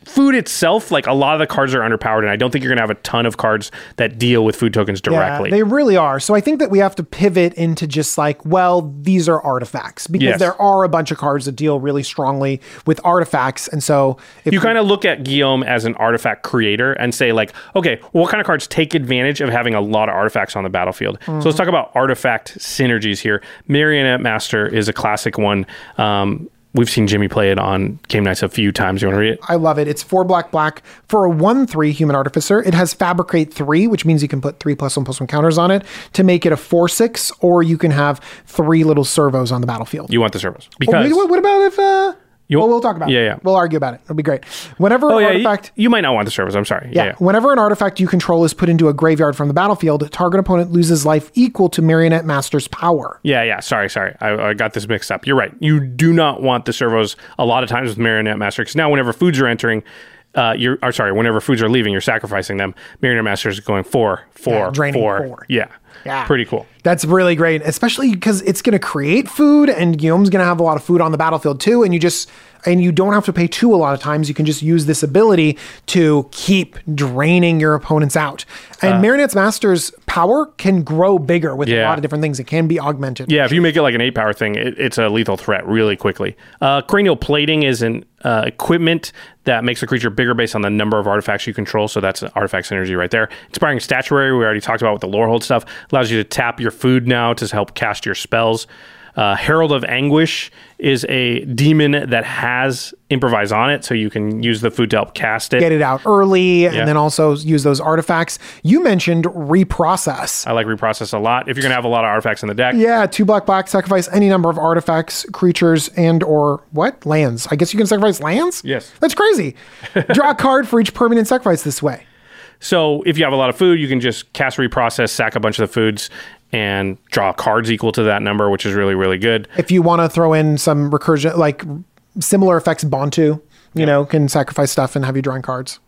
food itself, like a lot of the cards are underpowered, and I don't think you're going to have a ton of cards that deal with food tokens directly. Yeah, they really are. So I think that we have to pivot into just like, well, these are artifacts because Yes. there are a bunch of cards that deal really strongly with artifacts. And so if you kind of look at Gyome as an artifact creator and say, like, okay, what kind of cards take advantage of having a lot of artifacts on the battlefield? So let's talk about artifact synergies here. Marionette Master is a classic one. Um, we've seen Jimmy play it on game nights a few times. You want to read it? I love it. It's four black black for a one three human artificer. It has fabricate three, which means you can put three plus one plus one counters on it to make it a four six, or you can have three little servos on the battlefield. You want the servos Oh, because wait, what, what about if? uh You- well, we'll talk about Yeah, it. yeah. We'll argue about it. It'll be great. Whenever oh an yeah, you, artifact. you might not want the servos. I'm sorry. Yeah. Yeah, yeah. Whenever an artifact you control is put into a graveyard from the battlefield, target opponent loses life equal to Marionette Master's power. Yeah, yeah. Sorry, sorry. I, I got this mixed up. You're right. You do not want the servos a lot of times with Marionette Master because now whenever foods are entering, uh, you're or sorry, whenever foods are leaving, you're sacrificing them. Marionette Master is going four, four, Yeah, draining four. four. Yeah, Yeah. Pretty cool. That's really great, especially because it's going to create food, and Gyome's going to have a lot of food on the battlefield too. And you just and you don't have to pay two a lot of times. You can just use this ability to keep draining your opponents out. Uh. And Marionette's Master's power can grow bigger with a lot of different things. It can be augmented. Yeah, if you make it like an eight power thing, it, it's a lethal threat really quickly. Uh, cranial plating is an uh, equipment that makes a creature bigger based on the number of artifacts you control. So that's artifact synergy right there. Inspiring statuary, we already talked about with the Lorehold stuff, allows you to tap your food now to help cast your spells. Uh, Herald of Anguish is a demon that has improvise on it, so you can use the food to help cast it. Get it out early Yeah. and then also use those artifacts. You mentioned reprocess. I like reprocess a lot. If you're gonna have a lot of artifacts in the deck, Yeah, two black black sacrifice any number of artifacts, creatures, and or what lands. I guess you can sacrifice lands. Yes. that's crazy. Draw a card for each permanent sacrifice this way. So if you have a lot of food, you can just cast reprocess, sack a bunch of the foods, and draw cards equal to that number, which is really really good. If you want to throw in some recursion, like similar effects, Bontu, you know, can sacrifice stuff and have you drawing cards.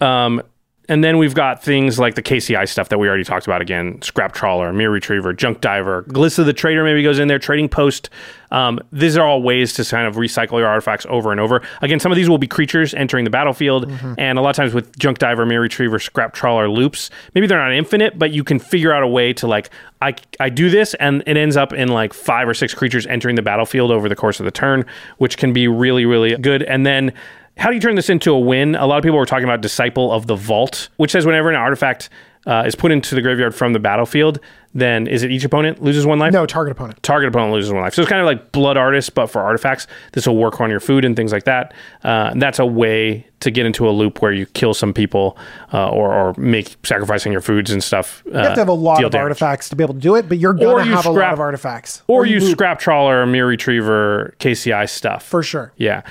Um, and then we've got things like the KCI stuff that we already talked about again Scrap Trawler, Myr Retriever, Junk Diver, Glissa the Traitor maybe goes in there, Trading Post. Um, these are all ways to kind of recycle your artifacts over and over. Again, some of these will be creatures entering the battlefield, and a lot of times with Junk Diver, Myr Retriever, Scrap Trawler loops, maybe they're not infinite, but you can figure out a way to like, I, I do this, and it ends up in like five or six creatures entering the battlefield over the course of the turn, which can be really, really good. And then how do you turn this into a win? A lot of people were talking about Disciple of the Vault, which says whenever an artifact uh, is put into the graveyard from the battlefield, then is it each opponent loses one life? No, target opponent. Target opponent loses one life. So it's kind of like Blood Artist, but for artifacts. This will work on your food and things like that. Uh, and that's a way to get into a loop where you kill some people uh, or, or make sacrificing your foods and stuff. uh, You have to have a lot of artifacts to be able to do it, but you're going to you have a lot of artifacts. Or, you scrap trawler, Myr Retriever, KCI stuff. For sure. Yeah.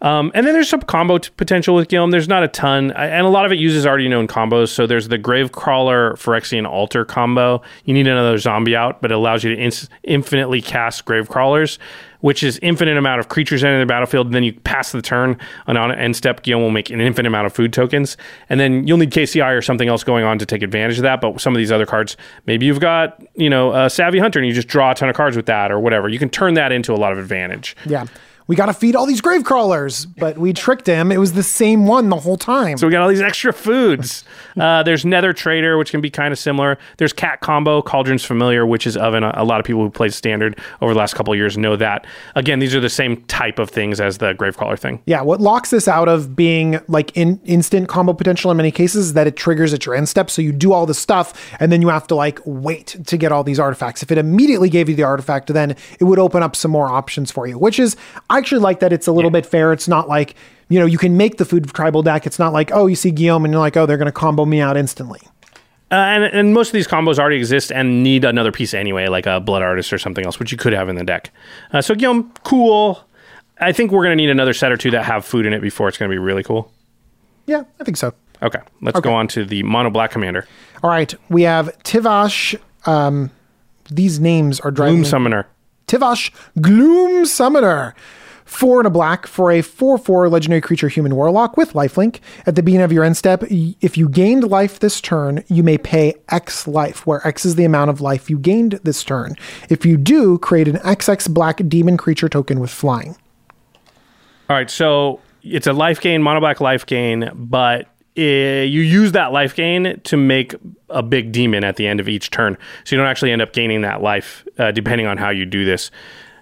Um, and then there's some combo t- potential with Gyome. There's not a ton, and a lot of it uses already known combos. So there's the Gravecrawler Phyrexian Altar combo. You need another zombie out, but it allows you to ins- infinitely cast Gravecrawlers, which is infinite amount of creatures entering the battlefield. And then you pass the turn, and on an end step, Gyome will make an infinite amount of food tokens. And then you'll need KCI or something else going on to take advantage of that. But some of these other cards, maybe you've got, you know, a Savvy Hunter and you just draw a ton of cards with that or whatever. You can turn that into a lot of advantage. Yeah. We got to feed all these grave crawlers, but we tricked him. It was the same one the whole time. So we got all these extra foods. Uh, there's Nether Traitor, which can be kind of similar. There's Cat Combo, Cauldron's Familiar, Witch's Oven. A, lot of people who played Standard over the last couple of years know that. Again, these are the same type of things as the grave crawler thing. yeah, what locks this out of being like in instant combo potential in many cases is that it triggers at your end step. So you do all the stuff and then you have to like wait to get all these artifacts. If it immediately gave you the artifact, then it would open up some more options for you, which is I actually like that it's a little bit fair. It's not like, you know, you can make the food tribal deck. It's not like, oh, you see Gyome and you're like, oh, they're going to combo me out instantly. Uh, and, and most of these combos already exist and need another piece anyway, like a Blood Artist or something else, which you could have in the deck. Uh, so, Gyome, cool. I think we're going to need another set or two that have food in it before it's going to be really cool. Yeah, I think so. Okay, let's go on to the Mono Black Commander. All right, we have Tivash. Um, these names are driving Gloom Summoner. Tivash Gloom Summoner. Four and a black for a 4 4 legendary creature human warlock with lifelink. At the beginning of your end step, if you gained life this turn, you may pay X life, where X is the amount of life you gained this turn. If you do, create an XX black demon creature token with flying. All right, so it's a life gain, mono black life gain, but uh, you use that life gain to make a big demon at the end of each turn. So you don't actually end up gaining that life, uh, depending on how you do this.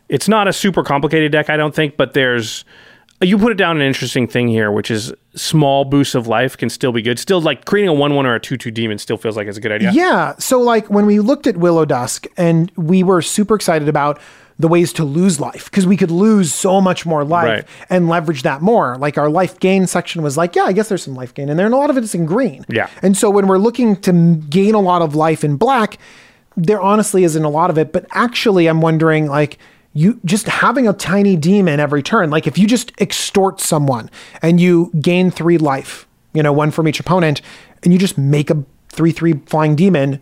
It's not a super complicated deck, I don't think, but there's. You put it down an interesting thing here, which is small boosts of life can still be good. Still, like creating a 1 1 or a 2 2 demon still feels like it's a good idea. Yeah. So, like, when we looked at Willow Dusk and we were super excited about the ways to lose life because we could lose so much more life Right. and leverage that more. Like, our life gain section was like, yeah, I guess there's some life gain in there, and a lot of it is in green. Yeah. And so, when we're looking to gain a lot of life in black, there honestly isn't a lot of it. But actually, I'm wondering, like, you just having a tiny demon every turn, like if you just extort someone and you gain three life, you know, one from each opponent, and you just make a 3 3 flying demon,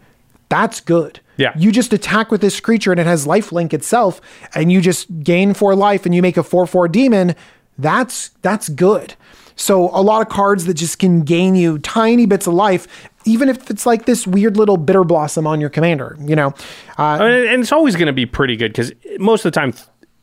that's good. Yeah. You just attack with this creature and it has life link itself, and you just gain four life and you make a 4 4 demon, that's that's good. So a lot of cards that just can gain you tiny bits of life, even if it's like this weird little bitter blossom on your commander, you know. Uh, And it's always going to be pretty good because most of the time,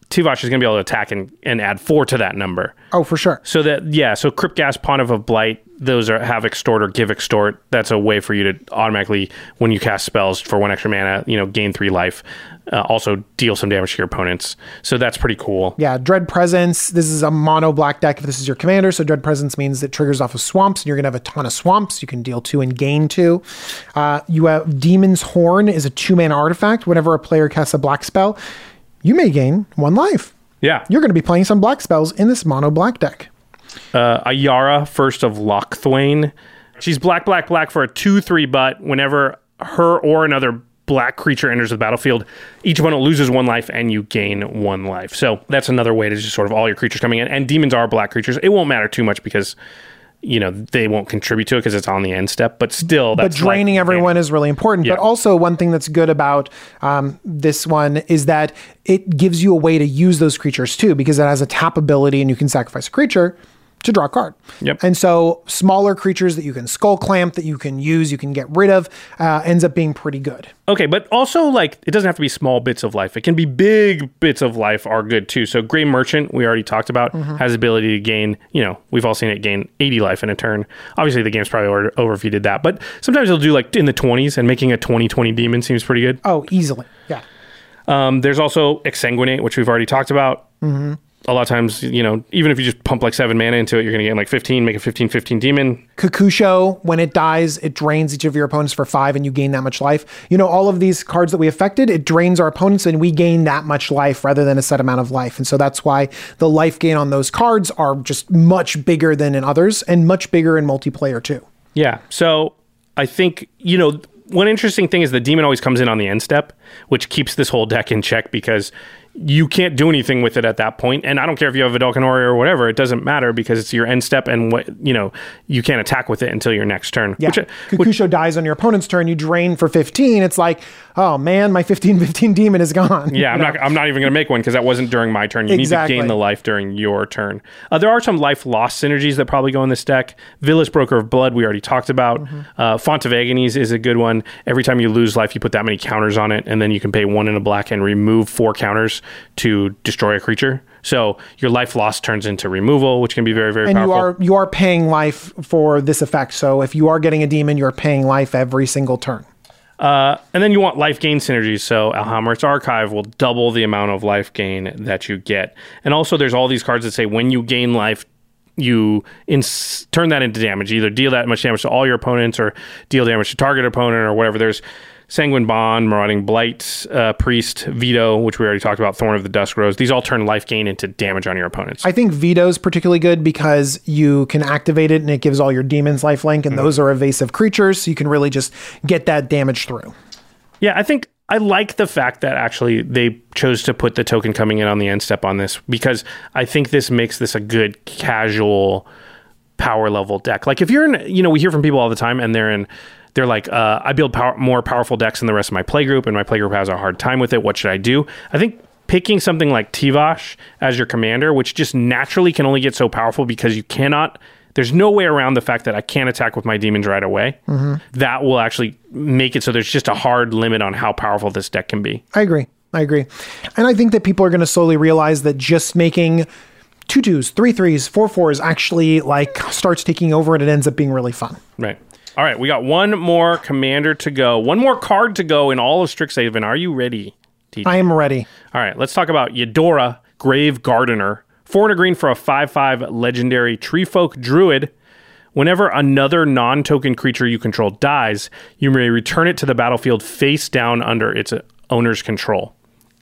Tivash is going to be able to attack and, and add 4 to that number. oh, for sure. So that yeah, so Crypt Ghast, Pontiff of Blight, those are have extort or give extort. That's a way for you to automatically, when you cast spells for one extra mana, you know, gain three life. Uh, also deal some damage to your opponents. So that's pretty cool. Yeah, Dread Presence. This is a mono black deck if this is your commander. So Dread Presence means it triggers off of swamps, and you're going to have a ton of swamps. You can deal two and gain two. Uh, you have Demon's Horn is a two man artifact. Whenever a player casts a black spell, you may gain one life. Yeah, You're going to be playing some black spells in this mono black deck. uh, Ayara, first of Locthwain. She's black, black, black for a two-three. But whenever her or another black creature enters the battlefield, each opponent loses one life and you gain one life. So that's another way to just sort of all your creatures coming in. And demons are black creatures. It won't matter too much because you know they won't contribute to it because it's on the end step. But still, but draining like- everyone is really important. Yeah. But also, one thing that's good about um, this one is that it gives you a way to use those creatures too, because it has a tap ability and you can sacrifice a creature. To draw a card. Yep. And so smaller creatures that you can skull clamp, that you can use, you can get rid of, uh, ends up being pretty good. Okay, but also like it doesn't have to be small bits of life. It can be big bits of life are good too. So Gray Merchant, we already talked about, has the ability to gain, you know, we've all seen it gain 80 life in a turn. Obviously the game's probably over- over if you did that, but sometimes it'll do like in the 20s and making a 20-20 demon seems pretty good. Oh, easily. Yeah. Um, there's also Exsanguinate, which we've already talked about. Mm-hmm. A lot of times, you know, even if you just pump like seven mana into it, you're going to get like 15, make a 15 15 demon. Kokusho, when it dies, it drains each of your opponents for five and you gain that much life. You know, all of these cards that we affected, it drains our opponents and we gain that much life rather than a set amount of life. And so that's why the life gain on those cards are just much bigger than in others and much bigger in multiplayer too. Yeah. So I think, you know, one interesting thing is the demon always comes in on the end step, which keeps this whole deck in check because you can't do anything with it at that point. And I don't care if you have a Ori or whatever, it doesn't matter because it's your end step and what, you know, you can't attack with it until your next turn. Yeah. Which, Kokusho dies on your opponent's turn, you drain for 15. It's like, oh man, my 15 15 demon is gone. Yeah, I'm not. I'm not even going to make one because that wasn't during my turn. You Exactly. need to gain the life during your turn. Uh, there are some life loss synergies that probably go in this deck. Vilis Broker of Blood, we already talked about. Uh, Font of Agonies is a good one. Every time you lose life, you put that many counters on it, and then you can pay one in a black and remove four counters to destroy a creature. So your life loss turns into removal, which can be very, very and powerful. you are you are paying life for this effect. So if you are getting a demon, you're paying life every single turn. Uh, and then you want life gain synergies. So Alhammarret's Archive will double the amount of life gain that you get. And also, there's all these cards that say when you gain life, you ins- turn that into damage. Either deal that much damage to all your opponents or deal damage to target opponent or whatever. There's Sanguine Bond, Marauding Blight, uh, Priest, Vito, which we already talked about, Thorn of the Dusk Rose. These all turn life gain into damage on your opponents. I think Vito's particularly good because you can activate it and it gives all your demons life link, and those are evasive creatures, so you can really just get that damage through. Yeah, I think I like the fact that actually they chose to put the token coming in on the end step on this because I think this makes this a good casual power level deck. Like if you're in, you know, we hear from people all the time and they're in, they're like, uh, I build power, more powerful decks than the rest of my playgroup and my playgroup has a hard time with it. What should I do? I think picking something like Tivash as your commander, which just naturally can only get so powerful because you cannot. There's no way around the fact that I can't attack with my demons right away. That will actually make it so there's just a hard limit on how powerful this deck can be. I agree. I agree. And I think that people are going to slowly realize that just making two twos, three threes, four fours actually like starts taking over and it ends up being really fun. Right. All right, we got one more commander to go. One more card to go in all of Strixhaven. Are you ready? TJ? I am ready. All right, let's talk about Yedora Grave Gardener. Four and a green for a 5 5 legendary tree folk druid. Whenever another non token creature you control dies, you may return it to the battlefield face down under its owner's control.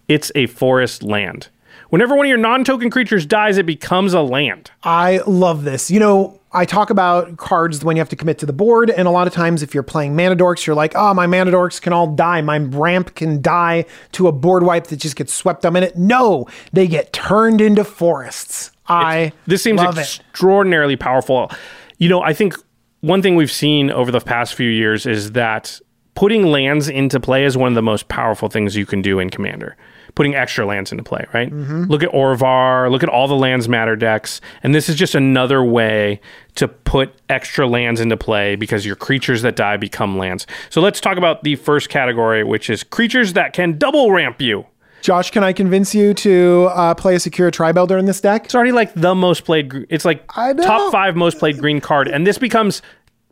It's a forest land. Whenever one of your non token creatures dies, it becomes a land. I love this. You know, I talk about cards when you have to commit to the board, and a lot of times if you're playing mana dorks, you're like, oh, my mana dorks can all die. My ramp can die to a board wipe that just gets swept up in it. No, they get turned into forests. I This seems love it. extraordinarily powerful. You know, I think one thing we've seen over the past few years is that putting lands into play is one of the most powerful things you can do in Commander. Putting extra lands into play, right? Mm-hmm. Look at Orvar, look at all the lands matter decks, and this is just another way to put extra lands into play because your creatures that die become lands. So let's talk about the first category, which is creatures that can double ramp you. Josh, can I convince you to uh, play a Sakura-Tribe Elder in this deck? It's already like the most played. It's like top five most played green card, and this becomes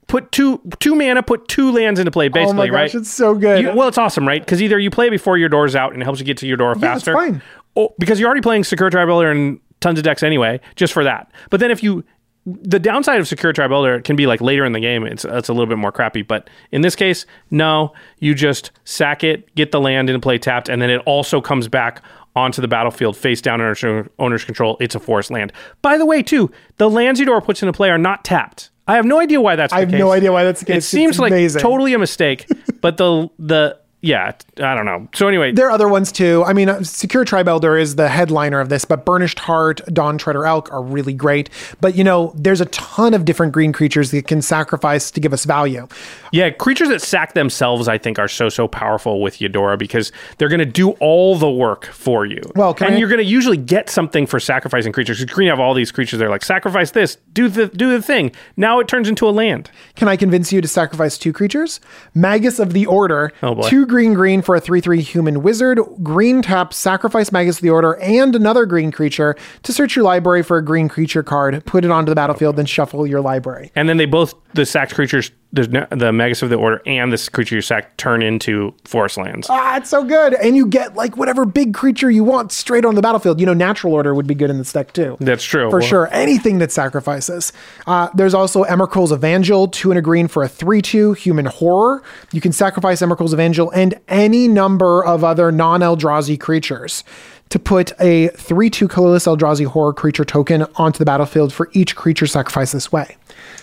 put two two mana, put two lands into play. Basically, oh my gosh, right? it's so good. You- well, it's awesome, right? Because either you play before Yedora's out and it helps you get to Yedora Yeah, faster. fine. Or, because you're already playing Sakura-Tribe Elder and tons of decks anyway, just for that. But then if you the downside of Sakura-Tribe Elder can be like later in the game, it's it's a little bit more crappy. But in this case, no, you just sack it, get the land into play tapped, and then it also comes back onto the battlefield face down under owner's control. It's a forest land. By the way, too, the lands Yedora puts into play are not tapped. I have no idea why that's. I have no idea why that's the case. It case. seems It's like amazing. totally a mistake, but the the yeah, I don't know. So anyway, There are other ones too. I mean, uh, Sakura-Tribe Elder is the headliner of this, but Burnished Hart, Dawn Treader Elk are really great. But you know, there's a ton of different green creatures that can sacrifice to give us value. Yeah, creatures that sack themselves, I think, are so so powerful with Yedora because they're going to do all the work for you. Well, and I- you're going to usually get something for sacrificing creatures. 'Cause Green have all these creatures. They're like, sacrifice this, do the do the thing. Now it turns into a land. Can I convince you to sacrifice two creatures? Magus of the Order, Oh, boy. two green green for a 3 3 human wizard. Green tap, sacrifice Magus of the Order and another green creature to search your library for a green creature card, put it onto the battlefield, then shuffle your library. And then they both the sacked creatures, the the Magus of the Order and this creature you sacked turn into forest lands. Ah, it's so good. And you get like whatever big creature you want straight on the battlefield. You know, natural order would be good in this deck too. That's true. For Well- sure. Anything that sacrifices. Uh, there's also Emrakul's Evangel, two and a green for a 3 2 human horror. You can sacrifice Emrakul's Evangel and any number of other non Eldrazi creatures to put a 3 2 colorless Eldrazi horror creature token onto the battlefield for each creature sacrificed this way.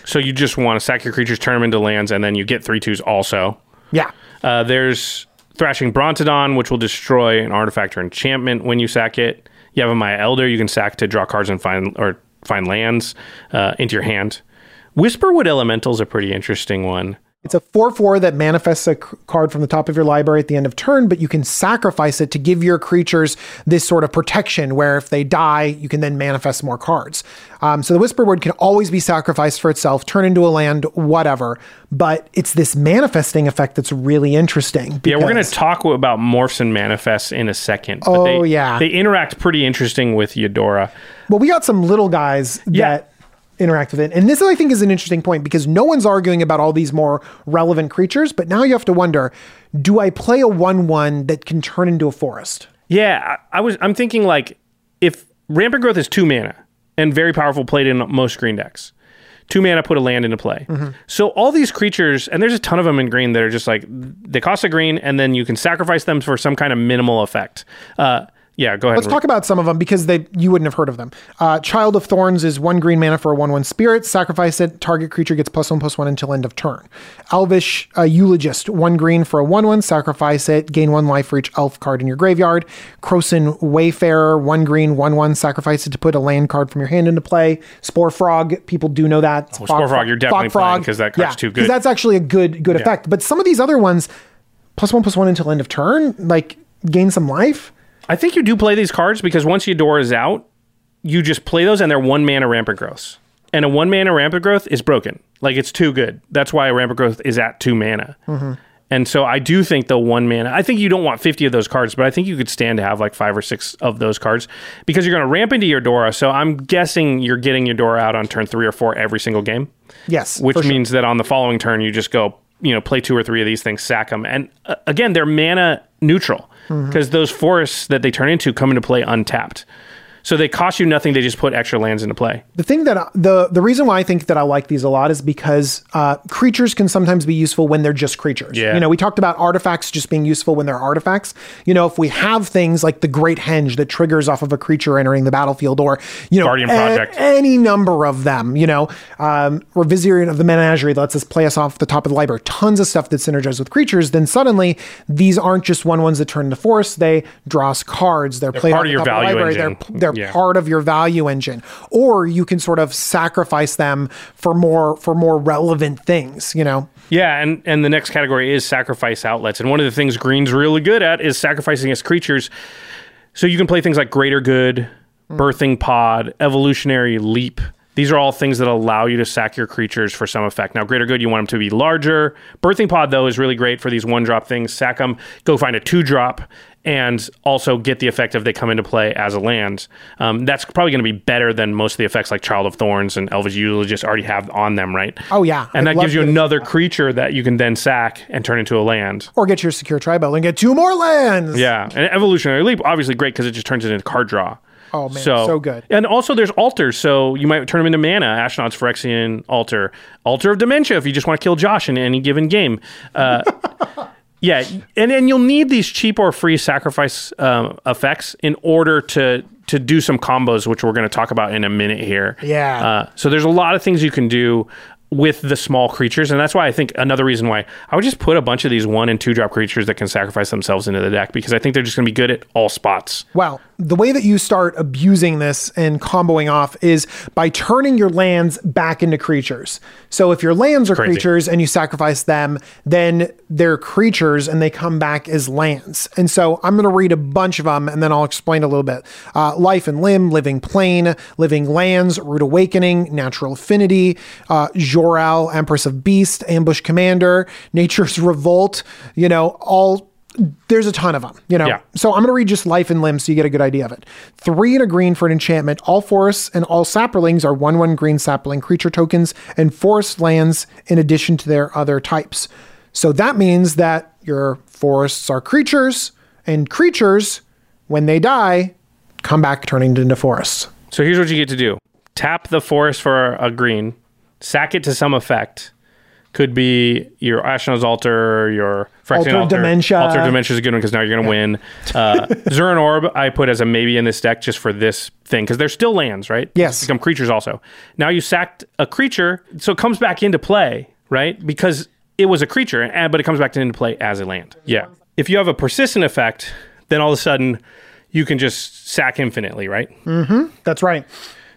So you just want to sack your creatures, turn them into lands, and then you get three twos also. Yeah. Uh, there's Thrashing Brontodon, which will destroy an artifact or enchantment when you sack it. You have Yavimaya Elder you can sack to draw cards and find or find lands uh, into your hand. Whisperwood Elemental is a pretty interesting one. It's a 4 4 that manifests a c- card from the top of your library at the end of turn, but you can sacrifice it to give your creatures this sort of protection where if they die, you can then manifest more cards. Um, so the Whisperwood can always be sacrificed for itself, turn into a land, whatever. But it's this manifesting effect that's really interesting. Yeah, we're going to talk about morphs and manifests in a second. but Oh, they, yeah. They interact pretty interesting with Eudora. Well, we got some little guys Yeah. that interact with it. And this, I think, is an interesting point because no one's arguing about all these more relevant creatures. But now you have to wonder do I play a 1 1 that can turn into a forest? Yeah, I, I was. I'm thinking like if Rampant Growth is two mana and very powerful, played in most green decks. Two mana put a land into play. Mm-hmm. So all these creatures, and there's a ton of them in green that are just like they cost a green, and then you can sacrifice them for some kind of minimal effect. Uh, yeah, go ahead. Let's talk about some of them because they you wouldn't have heard of them. Uh, Child of Thorns is one green mana for a one-one spirit. Sacrifice it. Target creature gets plus one plus one until end of turn. Elvish uh, Eulogist, one green for a one-one. Sacrifice it. Gain one life for each elf card in your graveyard. Krosan Wayfarer, one green, one-one. Sacrifice it to put a land card from your hand into play. Spore Frog, people do know that. Oh, Spore Frog, you're definitely playing 'cause that card's too good. Because that's actually a good good effect. But some of these other ones, plus one plus one until end of turn, like gain some life. I think you do play these cards because once Yedora is out, you just play those and they're one mana rampant growth. And a one mana rampant growth is broken. Like it's too good. That's why a rampant growth is at two mana. And so I do think the one mana, I think you don't want 50 of those cards, but I think you could stand to have like five or six of those cards because you're going to ramp into your Yedora. So I'm guessing you're getting your Yedora out on turn three or four every single game Yes, which for sure. means that on the following turn you just go you know play two or three of these things sack them and uh, again they're mana neutral Mm-hmm. because those forests that they turn into come into play untapped so they cost you nothing they just put extra lands into play The thing that I- the the reason why I think that I like these a lot is because uh, creatures can sometimes be useful when they're just creatures. Yeah. You know, we talked about artifacts just being useful when they're artifacts. You know, if we have things like the Great Henge that triggers off of a creature entering the battlefield, or you know, Guardian a- Project. any number of them. You know, um, or Vizier of the Menagerie that lets us play us off the top of the library. Tons of stuff that synergizes with creatures. Then suddenly these aren't just one ones that turn into force. They draw us cards. They're, played part of the your the value library. engine. They're they're Yeah. part of your value engine or you can sort of sacrifice them for more for more relevant things you know yeah and and the next category is sacrifice outlets and one of the things green's really good at is sacrificing its creatures so you can play things like greater good hmm. birthing pod evolutionary leap these are all things that allow you to sack your creatures for some effect. Now, greater good, you want them to be larger. Birthing pod, though, is really great for these one drop things. Sack them, go find a two drop, and also get the effect of they come into play as a land. Um, that's probably going to be better than most of the effects like Child of Thorns and Elvish Eulogist already have on them, right? Oh, yeah. And I'd that gives you another creature that you can then sack and turn into a land. or get your Sakura-Tribe Elder and get two more lands Yeah, and evolutionary leap obviously great because it just turns it into card draw. Oh, man, so good. And also there's altars, so you might turn them into mana. Ashnod's Phyrexian altar, altar of dementia if you just want to kill Josh in any given game. Uh, yeah, and and you'll need these cheap or free sacrifice um, effects in order to to do some combos, which we're going to talk about in a minute here. Yeah. Uh, so there's a lot of things you can do with the small creatures, and that's why I think another reason why I would just put a bunch of these one and two drop creatures that can sacrifice themselves into the deck because I think they're just going to be good at all spots. Well, the way that you start abusing this and comboing off is by turning your lands back into creatures. So if your lands are Crazy. creatures and you sacrifice them, then they're creatures and they come back as lands. And so I'm going to read a bunch of them and then I'll explain a little bit. Uh, Life and Limb, Living Plane, Living Lands, Rude Awakening, Natural Affinity, uh, Jolrael, Empress of Beast, Ambush Commander, Nature's Revolt, you know, all there's a ton of them, you know. Yeah. So I'm going to read just life and limb so you get a good idea of it. Three and a green for an enchantment. All forests and all saprolings are one one green saproling creature tokens and forest lands in addition to their other types. So that means that your forests are creatures and creatures, when they die, come back turning into forests. So here's what you get to do: tap the forest for a green, sack it to some effect. Could be your Ashnod's Altar, your Phyrexian Altar Altar. Dementia. Altar Dementia is a good one because now you're going to win. Uh, Zuran Orb, I put as a maybe in this deck just for this thing because they're still lands, right? Yes. Become creatures also. Now you sacked a creature, so it comes back into play, right? Because it was a creature, and- but it comes back into play as a land. Yeah. If you have a persistent effect, then all of a sudden you can just sack infinitely, right? That's right.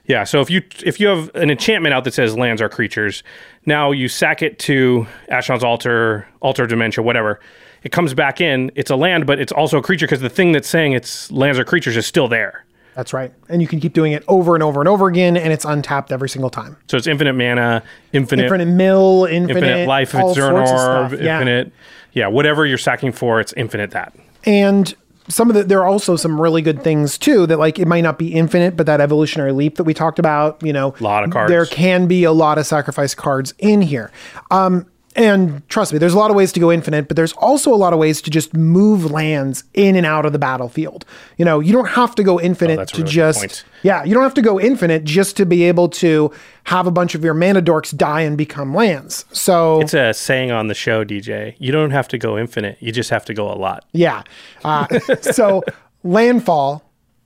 Yeah. So if you if you have an enchantment out that says lands are creatures, now you sack it to Ashnod's Altar, Altar of Dementia, whatever. It comes back in. It's a land, but it's also a creature because the thing that's saying it's lands are creatures is still there. That's right. And you can keep doing it over and over and over again, and it's untapped every single time. So it's infinite mana, infinite Infinite mill, infinite, infinite life if it's Zuran Orb, stuff. Yeah. infinite. Yeah, whatever you're sacking for, it's infinite that. And some of the there are also some really good things too that like it might not be infinite, but that evolutionary leap that we talked about, you know, a Lot of cards. There can be a lot of sacrifice cards in here. Um, and trust me, there's a lot of ways to go infinite, but there's also a lot of ways to just move lands in and out of the battlefield. You know, you don't have to go infinite Oh, to really just yeah, you don't have to go infinite just to be able to have a bunch of your mana dorks die and become lands. So It's a saying on the show, DJ. You don't have to go infinite. You just have to go a lot. Yeah. Uh, so landfall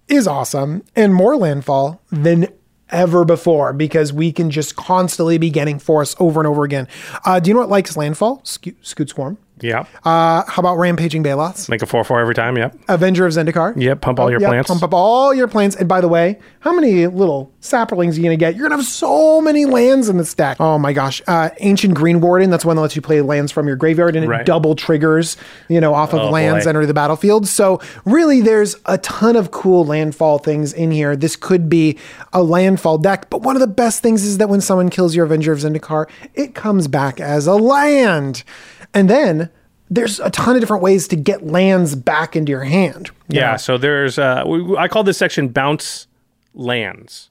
is awesome and more landfall than ever before because we can just constantly be getting forests over and over again. Uh, do you know what likes landfall? Scute, Scute Swarm. Yeah. Uh, how about Rampaging Baloths? Make a 4 4 every time. Yep. Avenger of Zendikar. Yep. Pump all your Yeah, plants. Pump up all your plants. And by the way, how many little saplings are you going to get? You're going to have so many lands in the stack. Oh my gosh. Uh, Ancient Green Warden, that's one that lets you play lands from your graveyard and it Right. double triggers, you know, off of Oh, lands boy. enter the battlefield. So really there's a ton of cool landfall things in here. This could be a landfall deck, but one of the best things is that when someone kills your Avenger of Zendikar, it comes back as a land. And then there's a ton of different ways to get lands back into your hand. you Yeah, know? so there's uh we, I call this section bounce lands.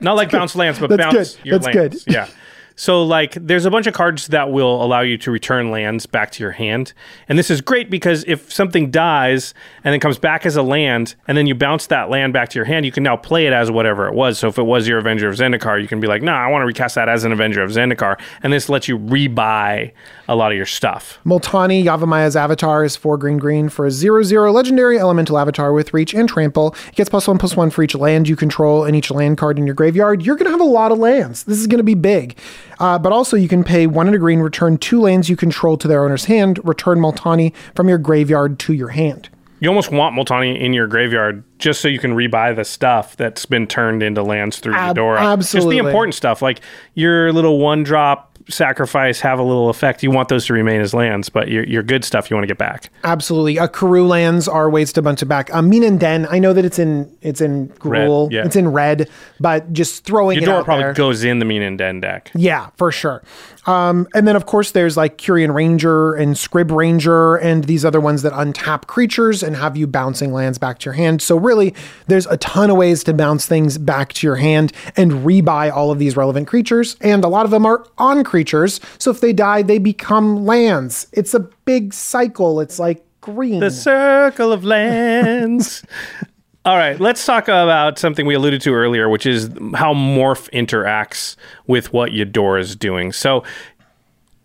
Not like bounce lands, but That's bounce good. your That's lands. good. Yeah. So like there's a bunch of cards that will allow you to return lands back to your hand. And this is great because if something dies and then comes back as a land and then you bounce that land back to your hand, you can now play it as whatever it was. So if it was your Avenger of Zendikar, you can be like, "Nah, I want to recast that as an Avenger of Zendikar." And this lets you rebuy a lot of your stuff. Multani Yavimaya's avatar is four green green for a zero zero legendary elemental avatar with reach and trample. It gets plus one plus one for each land you control and each land card in your graveyard. You're gonna have a lot of lands. This is gonna be big. Uh, but also you can pay one and a green, return two lands you control to their owner's hand, return Multani from your graveyard to your hand. You almost want Multani in your graveyard just so you can rebuy the stuff that's been turned into lands through Ab- Yedora. Just the important stuff, like your little one drop sacrifice have a little effect. You want those to remain as lands, but your, your good stuff you want to get back. Absolutely. Uh, Karoo lands are ways to bunch it back. Um, Mina and Denn, I know that it's in it's in Gruul, yeah. it's in red, but just throwing it Yedora out probably there. goes in the Mina and Denn deck. Yeah, for sure. Um, and then, of course, there's like Quirion Ranger and Scryb Ranger and these other ones that untap creatures and have you bouncing lands back to your hand. So, really, there's a ton of ways to bounce things back to your hand and rebuy all of these relevant creatures. And a lot of them are on creatures. So, if they die, they become lands. It's a big cycle. It's like green. The Circle of Lands. All right, let's talk about something we alluded to earlier, which is how Morph interacts with what Yedora is doing. So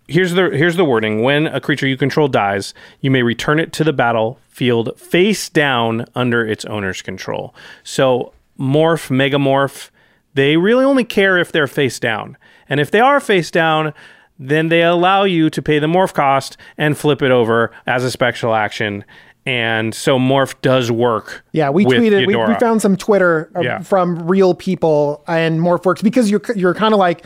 here's the here's the wording: When a creature you control dies, you may return it to the battlefield face down under its owner's control. So Morph, Megamorph, they really only care if they're face down. And if they are face down, then they allow you to pay the morph cost and flip it over as a special action. And so morph does work. Yeah, we tweeted. We, we found some Twitter uh, Yeah. from real people, and Morph works because you're you're kind of like,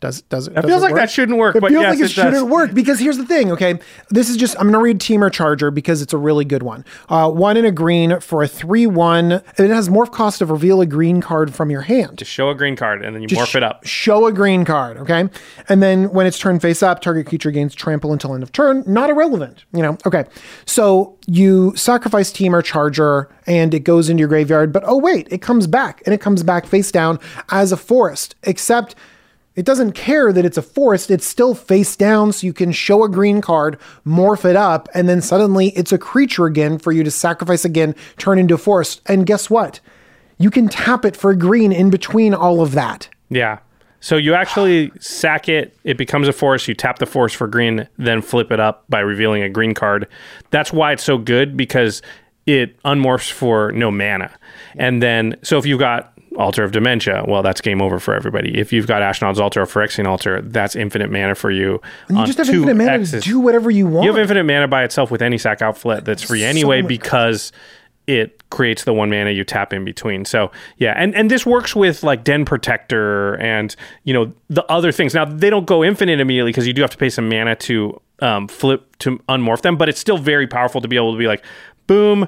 does does it? It feels like that shouldn't work, It but feels yes, like it, it shouldn't work because here's the thing. Okay, this is just I'm gonna read Temur Charger because it's a really good one. Uh, one in a green for a three one. and It has morph cost of reveal a green card from your hand. Just show a green card and then you Just morph it up. Show a green card, okay? And then when it's turned face up, target creature gains trample until end of turn. Not irrelevant, you know? Okay. So you sacrifice Temur Charger and it goes into your graveyard, but oh, wait, it comes back and it comes back face down as a forest, except. It doesn't care that it's a forest. It's still face down, so you can show a green card, morph it up, and then suddenly it's a creature again for you to sacrifice again, turn into a forest. And guess what? You can tap it for green in between all of that. Yeah. So you actually sack it, it becomes a forest, you tap the forest for green, then flip it up by revealing a green card. That's why it's so good because it unmorphs for no mana. And then, so if you've got Altar of Dementia, well, that's game over for everybody. If you've got Ashnod's Altar or Phyrexian Altar, that's infinite mana for you. And you just have infinite mana to do whatever you want. You have infinite mana by itself with any sack outlet that's free anyway much- because it creates the one mana you tap in between. So yeah, and and this works with like Den Protector and you know the other things. Now they don't go infinite immediately because you do have to pay some mana to um, flip to unmorph them, but it's still very powerful to be able to be like, boom.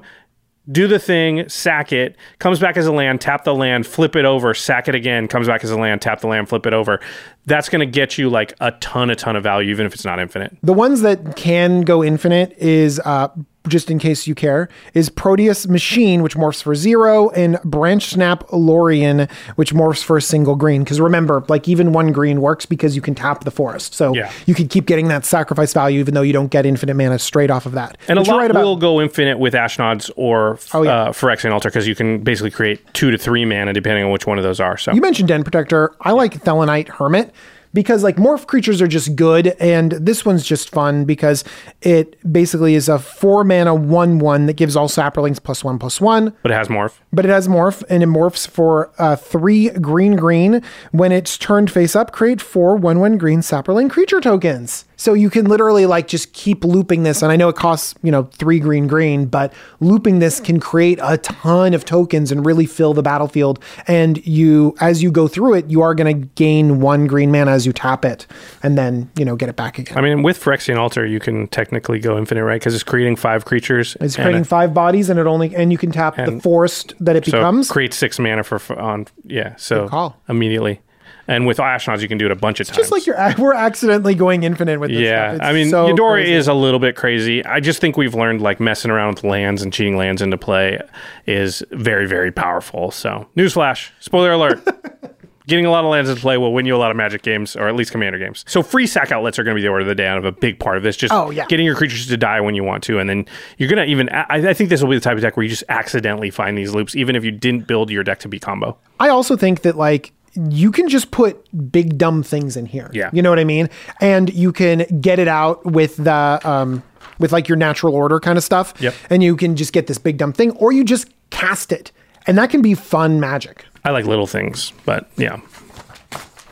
Do the thing, sack it, comes back as a land, tap the land, flip it over, sack it again, comes back as a land, tap the land, flip it over. That's going to get you like a ton, a ton of value, even if it's not infinite. The ones that can go infinite is uh, just in case you care, is Proteus Machine, which morphs for zero, and Branchsnap Lorian, which morphs for a single green. Because remember, like even one green works because you can tap the forest. So Yeah. you can keep getting that sacrifice value even though you don't get infinite mana straight off of that. And but a lot right about- will go infinite with Ashnods or Oh, yeah. uh, Phyrexian Altar because you can basically create two to three mana depending on which one of those are. So You mentioned Den Protector. I like Thelonite Hermit because like morph creatures are just good, and this one's just fun because it basically is a four mana one one that gives all saprolings plus one plus one. but it has morph. But it has morph, and it morphs for uh, three green green. When it's turned face up, create four one one green saproling creature tokens. So you can literally like just keep looping this. And I know it costs you know three green green, but looping this can create a ton of tokens and really fill the battlefield. And you, as you go through it, you are going to gain one green mana as you tap it, and then you know get it back again. I mean, with Phyrexian Altar, you can technically go infinite, right? Because it's creating five creatures. It's creating it- five bodies, and it only and you can tap the forest that it so becomes. create six mana for for- on yeah. So immediately, and with Ashnods, you can do it a bunch of times. just like you're, we're accidentally going infinite with this Yeah, I mean, so Yedora crazy. is a little bit crazy. I just think we've learned like messing around with lands and cheating lands into play is very, very powerful. So, newsflash, spoiler alert. Getting a lot of lands into play will win you a lot of Magic games, or at least Commander games. So free sack outlets are going to be the order of the day out of a big part of this. Just Oh, yeah. getting your creatures to die when you want to, and then you're going to even. I, I think this will be the type of deck where you just accidentally find these loops, even if you didn't build your deck to be combo. I also think that like you can just put big dumb things in here. Yeah. You know what I mean? And you can get it out with the um with like your natural order kind of stuff. Yep. And you can just get this big dumb thing, or you just cast it. And that can be fun magic. I like little things, but yeah.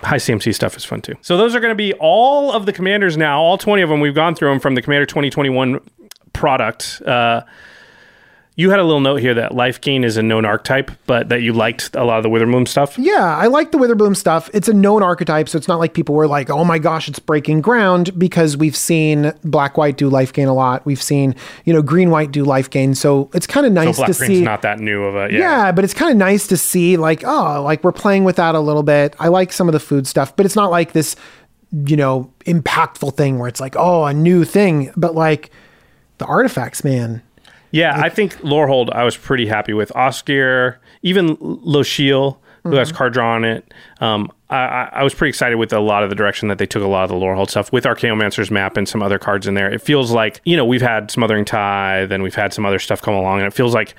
High CMC stuff is fun too. So those are going to be all of the commanders now. All 20 of them. We've gone through them from the Commander 2021 product. Uh, you had a little note here that life gain is a known archetype, but that you liked a lot of the Witherbloom stuff. Yeah, I like the Witherbloom stuff. It's a known archetype, so it's not like people were like, "Oh my gosh, it's breaking ground," because we've seen black white do life gain a lot. We've seen you know green white do life gain, so it's kind of So nice black to green's see. not that new of a yeah. Yeah, but it's kind of nice to see like, oh, like we're playing with that a little bit. I like some of the food stuff, but it's not like this, you know, impactful thing where it's like, oh, a new thing. But like the artifacts, man. Yeah, I think Lorehold I was pretty happy with. Osgir, even Losheel, who has card draw on it. Um, I, I, was pretty excited with a lot of the direction that they took a lot of the Lorehold stuff with Archaeomancer's map and some other cards in there. It feels like, you know, we've had Smothering Tithe and we've had some other stuff come along, and it feels like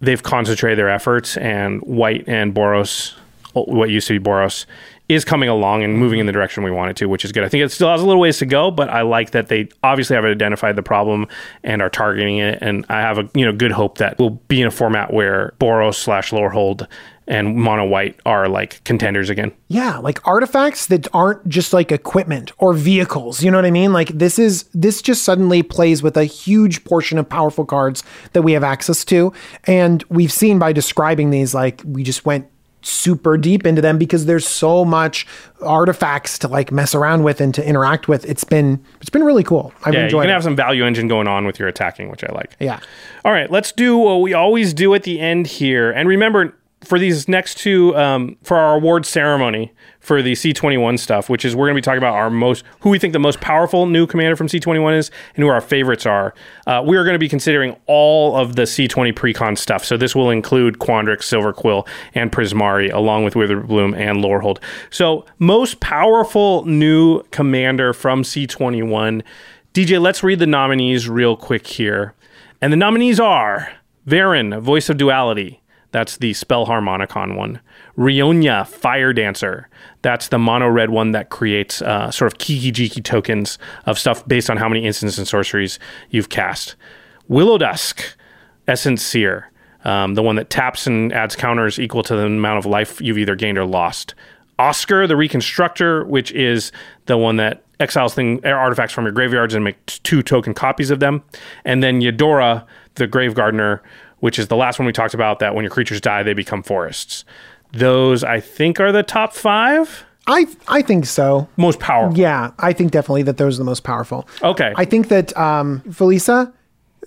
they've concentrated their efforts, and White and Boros what used to be Boros, is coming along and moving in the direction we want it to, which is good. I think it still has a little ways to go, but I like that they obviously have identified the problem and are targeting it. And I have a you know good hope that we'll be in a format where Boros slash Lorehold and Mono White are like contenders again. Yeah, like artifacts that aren't just like equipment or vehicles. You know what I mean? Like this is this just suddenly plays with a huge portion of powerful cards that we have access to. And we've seen by describing these, like we just went super deep into them because there's so much artifacts to like mess around with and to interact with. It's been it's been really cool. I've Yeah, you enjoyed can it. have some value engine going on with your attacking, which I like. yeah. All right, let's do what we always do at the end here. And remember, for these next two, um, for our award ceremony for the C21 stuff, which is we're going to be talking about our most, who we think the most powerful new commander from C21 is and who our favorites are. Uh, we are going to be considering all of the C20 precon stuff. So this will include Quandrix, Silver Quill, and Prismari, along with Witherbloom and Lorehold. So most powerful new commander from C21. DJ, let's read the nominees real quick here. And the nominees are Veyran, Voice of Duality. That's the Spell Harmonicon one. Rionya, Fire Dancer. That's the mono red one that creates uh, sort of kiki jiki tokens of stuff based on how many instants and sorceries you've cast. Willow Dusk, Essence Seer. Um, the one that taps and adds counters equal to the amount of life you've either gained or lost. Osgir, the Reconstructor, which is the one that exiles thing artifacts from your graveyards and make t- two token copies of them. And then Yedora, the Grave Gardener, which is the last one we talked about, that when your creatures die, they become forests. Those, I think, are the top five I I think so. most powerful. Yeah, I think definitely that those are the most powerful. Okay. I think that um Felisa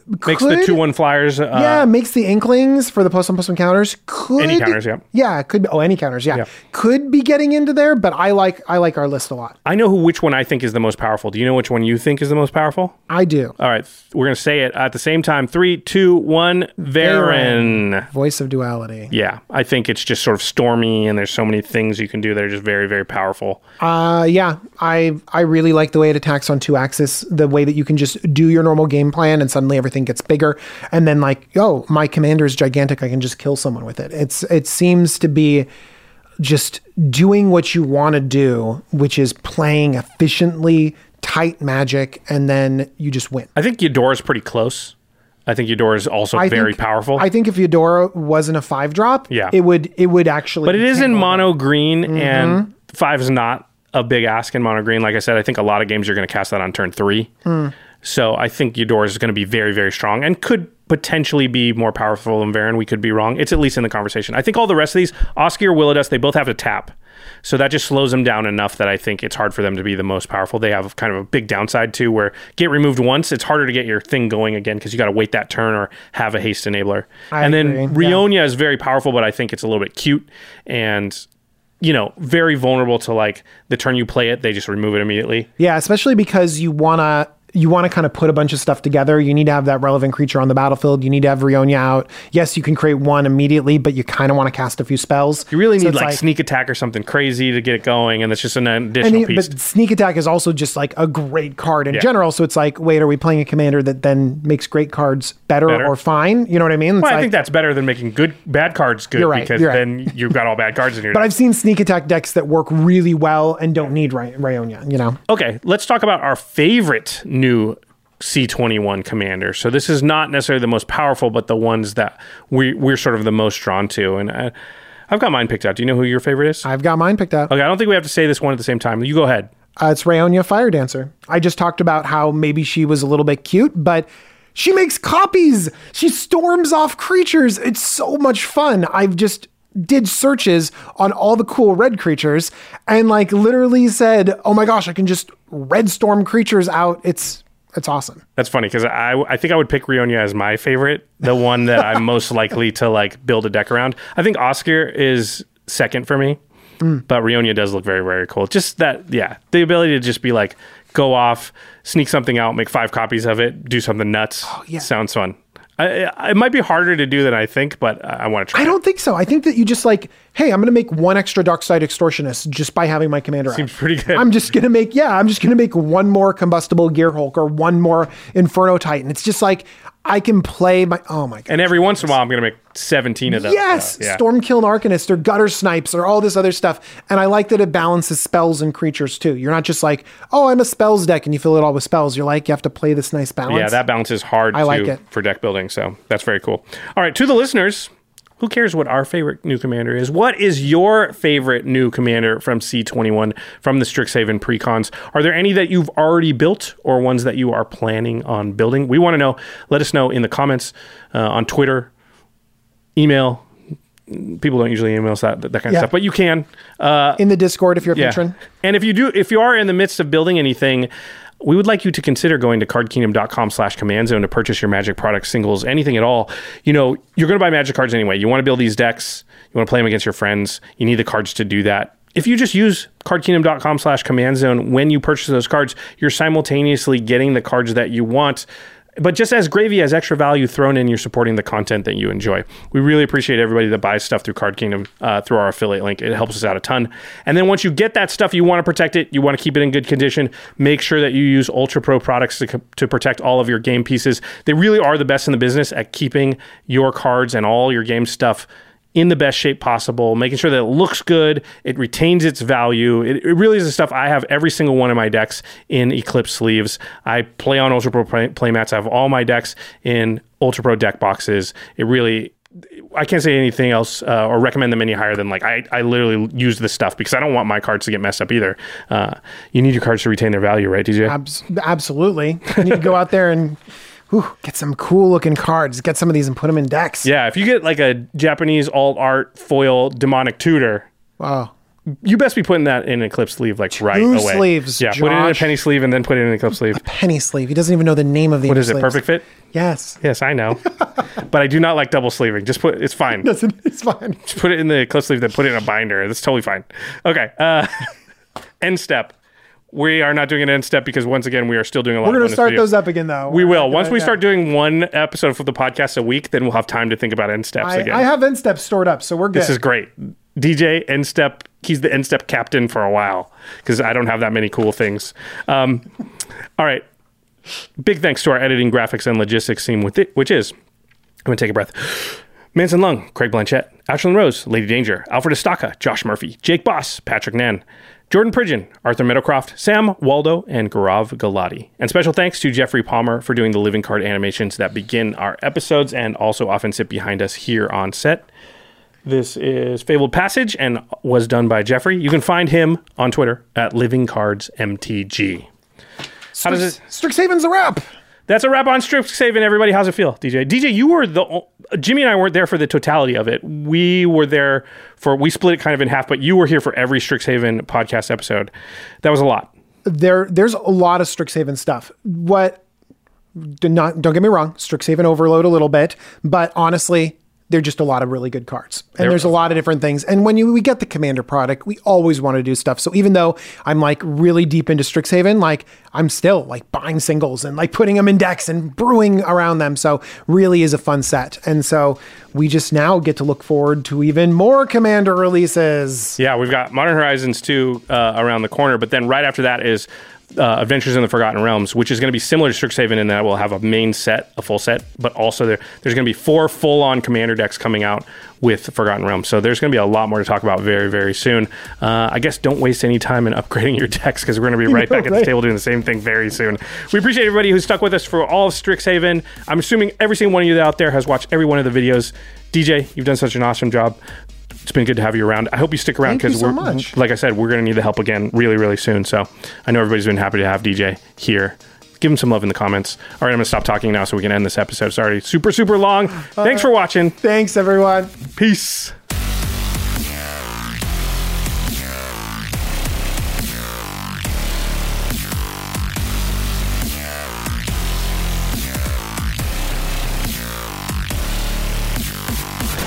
Makes the two one flyers. Uh, yeah, makes the inklings for the plus one plus one counters. Could Any counters, yeah. Yeah, could oh any counters, yeah. Yeah. Could be getting into there, but I like I like our list a lot. I know who which one I think is the most powerful. Do you know which one you think is the most powerful? I do. All right, we're gonna say it at the same time. Three, two, one. Veyran. Voice of duality. Yeah, I think it's just sort of stormy, and there's so many things you can do that are just very, very powerful. Uh yeah, I I really like the way it attacks on two axis, the way that you can just do your normal game plan and suddenly everything gets bigger and then like, oh, my commander is gigantic, I can just kill someone with it. It's it seems to be just doing what you want to do, which is playing efficiently, tight magic, and then you just win. I think Yedora's pretty close. I think Yedora is also I very think- powerful. I think if Yedora wasn't a five drop, Yeah. it would it would actually. but it is in mono green, Mm-hmm. and five is not a big ask in mono green. Like I said, I think a lot of games you're going to cast that on turn three. Hmm. So I think Yedora is going to be very, very strong and could potentially be more powerful than Veyran. We could be wrong. It's at least in the conversation. I think all the rest of these, Osgir or Willowdusk, they both have to tap. So that just slows them down enough that I think it's hard for them to be the most powerful. They have kind of a big downside too, where get removed once, it's harder to get your thing going again because you got to wait that turn or have a haste enabler. I and agree, then yeah. Is very powerful, but I think it's a little bit cute and you know very vulnerable to like the turn you play it, they just remove it immediately. Yeah, especially because you wanna you want to kind of put a bunch of stuff together. You need to have that relevant creature on the battlefield. You need to have Rionya out. Yes, you can create one immediately, but you kind of want to cast a few spells. You really So need it's like, sneak attack or something crazy to get it going, and that's just an additional the- piece. but sneak attack is also just like a great card in Yeah. general. So it's like, wait, are we playing a commander that then makes great cards better, Better. or fine? You know what I mean? It's well, I like- think that's better than making good bad cards good right, because right. then you've got all bad cards in your But deck. I've seen sneak attack decks that work really well and don't need Rionya. You know, Okay, let's talk about our favorite new C21 commander. So this is not necessarily the most powerful, but the ones that we we're sort of the most drawn to. And I, I've got mine picked out. Do you know who your favorite is? I've got mine picked out. Okay, I don't think we have to say this one at the same time. You go ahead. Uh, it's Rionya Fire Dancer. I just talked about how maybe she was a little bit cute, but she makes copies. She storms off creatures. It's so much fun. I've just did searches on all the cool red creatures and like literally said, "Oh my gosh, I can just red storm creatures out." It's it's awesome. That's funny because I I think I would pick Rionya as my favorite, the one that I'm most likely to like build a deck around. I think Osgir is second for me, hmm. but Rionya does look very very cool. Just that, yeah, the ability to just be like go off, sneak something out, make five copies of it, do something nuts. Oh, yeah. sounds fun. I, it might be harder to do than I think, but I, I want to try. I don't think so. I think that you just like, hey, I'm going to make one extra Dockside Extortionist just by having my commander. Seems out. pretty good. I'm just going to make, yeah, I'm just going to make one more Combustible Gearhulk or one more Inferno Titan. It's just like, I can play my. Oh my god. And every once in a while, I'm going to make 17 of those. Yes, So, yeah. Stormkiln Arcanist or Guttersnipes or all this other stuff. And I like that it balances spells and creatures too. You're not just like, oh, I'm a spells deck and you fill it all with spells. You're like, you have to play this nice balance. Yeah, that balance is hard I to, like it. for deck building. So that's very cool. All right, to the listeners, who cares what our favorite new commander is? What is your favorite new commander from C21 from the Strixhaven precons? Are there any that you've already built or ones that you are planning on building? We want to know. Let us know in the comments uh, on Twitter, email. People don't usually email us that, that kind of Yeah. stuff, but you can. Uh, in the Discord if you're a patron. and if you do, if you are in the midst of building anything, we would like you to consider going to cardkingdom.com slash command zone to purchase your magic products, singles, anything at all. You know, you're going to buy magic cards anyway. You want to build these decks. You want to play them against your friends. You need the cards to do that. If you just use cardkingdom.com slash command zone when you purchase those cards, you're simultaneously getting the cards that you want but just as gravy as extra value thrown in you're supporting the content that you enjoy. We really appreciate everybody that buys stuff through card kingdom uh, through our affiliate link. It helps us out a ton. And then once you get that stuff you want to protect it you want to keep it in good condition make sure that you use ultra pro products to, to protect all of your game pieces. They really are the best in the business at keeping your cards and all your game stuff in the best shape possible, making sure that it looks good, it retains its value. It, it really is the stuff I have every single one of my decks in Eclipse sleeves. I play on Ultra Pro play, playmats. I have all my decks in Ultra Pro deck boxes. It really. I can't say anything else uh, or recommend them any higher than like I, I literally use this stuff because I don't want my cards to get messed up either. Uh, you need your cards to retain their value, right, DJ? Abs- absolutely. You need to go out there and whew, get some cool looking cards. Get some of these and put them in decks. yeah, if you get like a Japanese alt art foil demonic tutor, Wow. you best be putting that in an eclipse sleeve like right Two away. sleeves, yeah, put it in a Josh. penny sleeve and then put it in an eclipse sleeve. Penny sleeve. He doesn't even know the name of the What is it? sleeves. Perfect fit? Yes. Yes, I know. but I do not like double sleeving. Just put it's fine. Doesn't it's fine. Just put it in the eclipse sleeve, then put it in a binder. That's totally fine. Okay. Uh end step. We are not doing an end step because once again we are still doing a lot. We're gonna start video. those up again though. We will. Once we start doing one episode for the podcast a week, then we'll have time to think about end steps I, again. I have end steps stored up, so we're good. This is great. DJ end step. He's the end step captain for a while because I don't have that many cool things. Um, all right. Big thanks to our editing, graphics, and logistics team with it, which is. I'm gonna take a breath. Manson Lung, Craig Blanchett, Ashlyn Rose, Lady Danger, Alfred Estaca, Josh Murphy, Jake Boss, Patrick Nan, Jordan Pridgeon, Arthur Meadowcroft, Sam Waldo, and Garav Galati. And special thanks to Jeffrey Palmer for doing the living card animations that begin our episodes and also often sit behind us here on set. This is Fabled Passage and was done by Jeffrey. You can find him on Twitter at Living Cards MTG. How does it? Strixhaven's a wrap. That's a wrap on Strixhaven. Everybody, how's it feel, DJ? DJ, you were the Jimmy and I weren't there for the totality of it. We were there for we split it kind of in half, but you were here for every Strixhaven podcast episode. That was a lot. There, there's a lot of Strixhaven stuff. What? Do not don't get me wrong. Strixhaven overload a little bit, but honestly, they're just a lot of really good cards, and there's a lot of different things. And when you we get the commander product, we always want to do stuff. So even though I'm like really deep into Strixhaven, like I'm still like buying singles and like putting them in decks and brewing around them. So really is a fun set. And so we just now get to look forward to even more commander releases. Yeah, we've got Modern Horizons 2 uh, around the corner, but then right after that is uh, Adventures in the Forgotten Realms, which is going to be similar to Strixhaven in that we'll have a main set, a full set, but also there, there's going to be four full on commander decks coming out with Forgotten Realms. So there's going to be a lot more to talk about very, very soon. Uh, I guess don't waste any time in upgrading your decks because we're going to be right back at the table doing the same thing very soon. We appreciate everybody who stuck with us for all of Strixhaven. I'm assuming every single one of you out there has watched every one of the videos. DJ, you've done such an awesome job. It's been good to have you around. I hope you stick around because we're much. like I said, we're going to need the help again really, really soon. So I know everybody's been happy to have DJ here. Give him some love in the comments. All right, I'm going to stop talking now so we can end this episode. It's already super, super long. Thanks for watching. Thanks, everyone. Peace.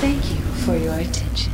Thank you for your attention.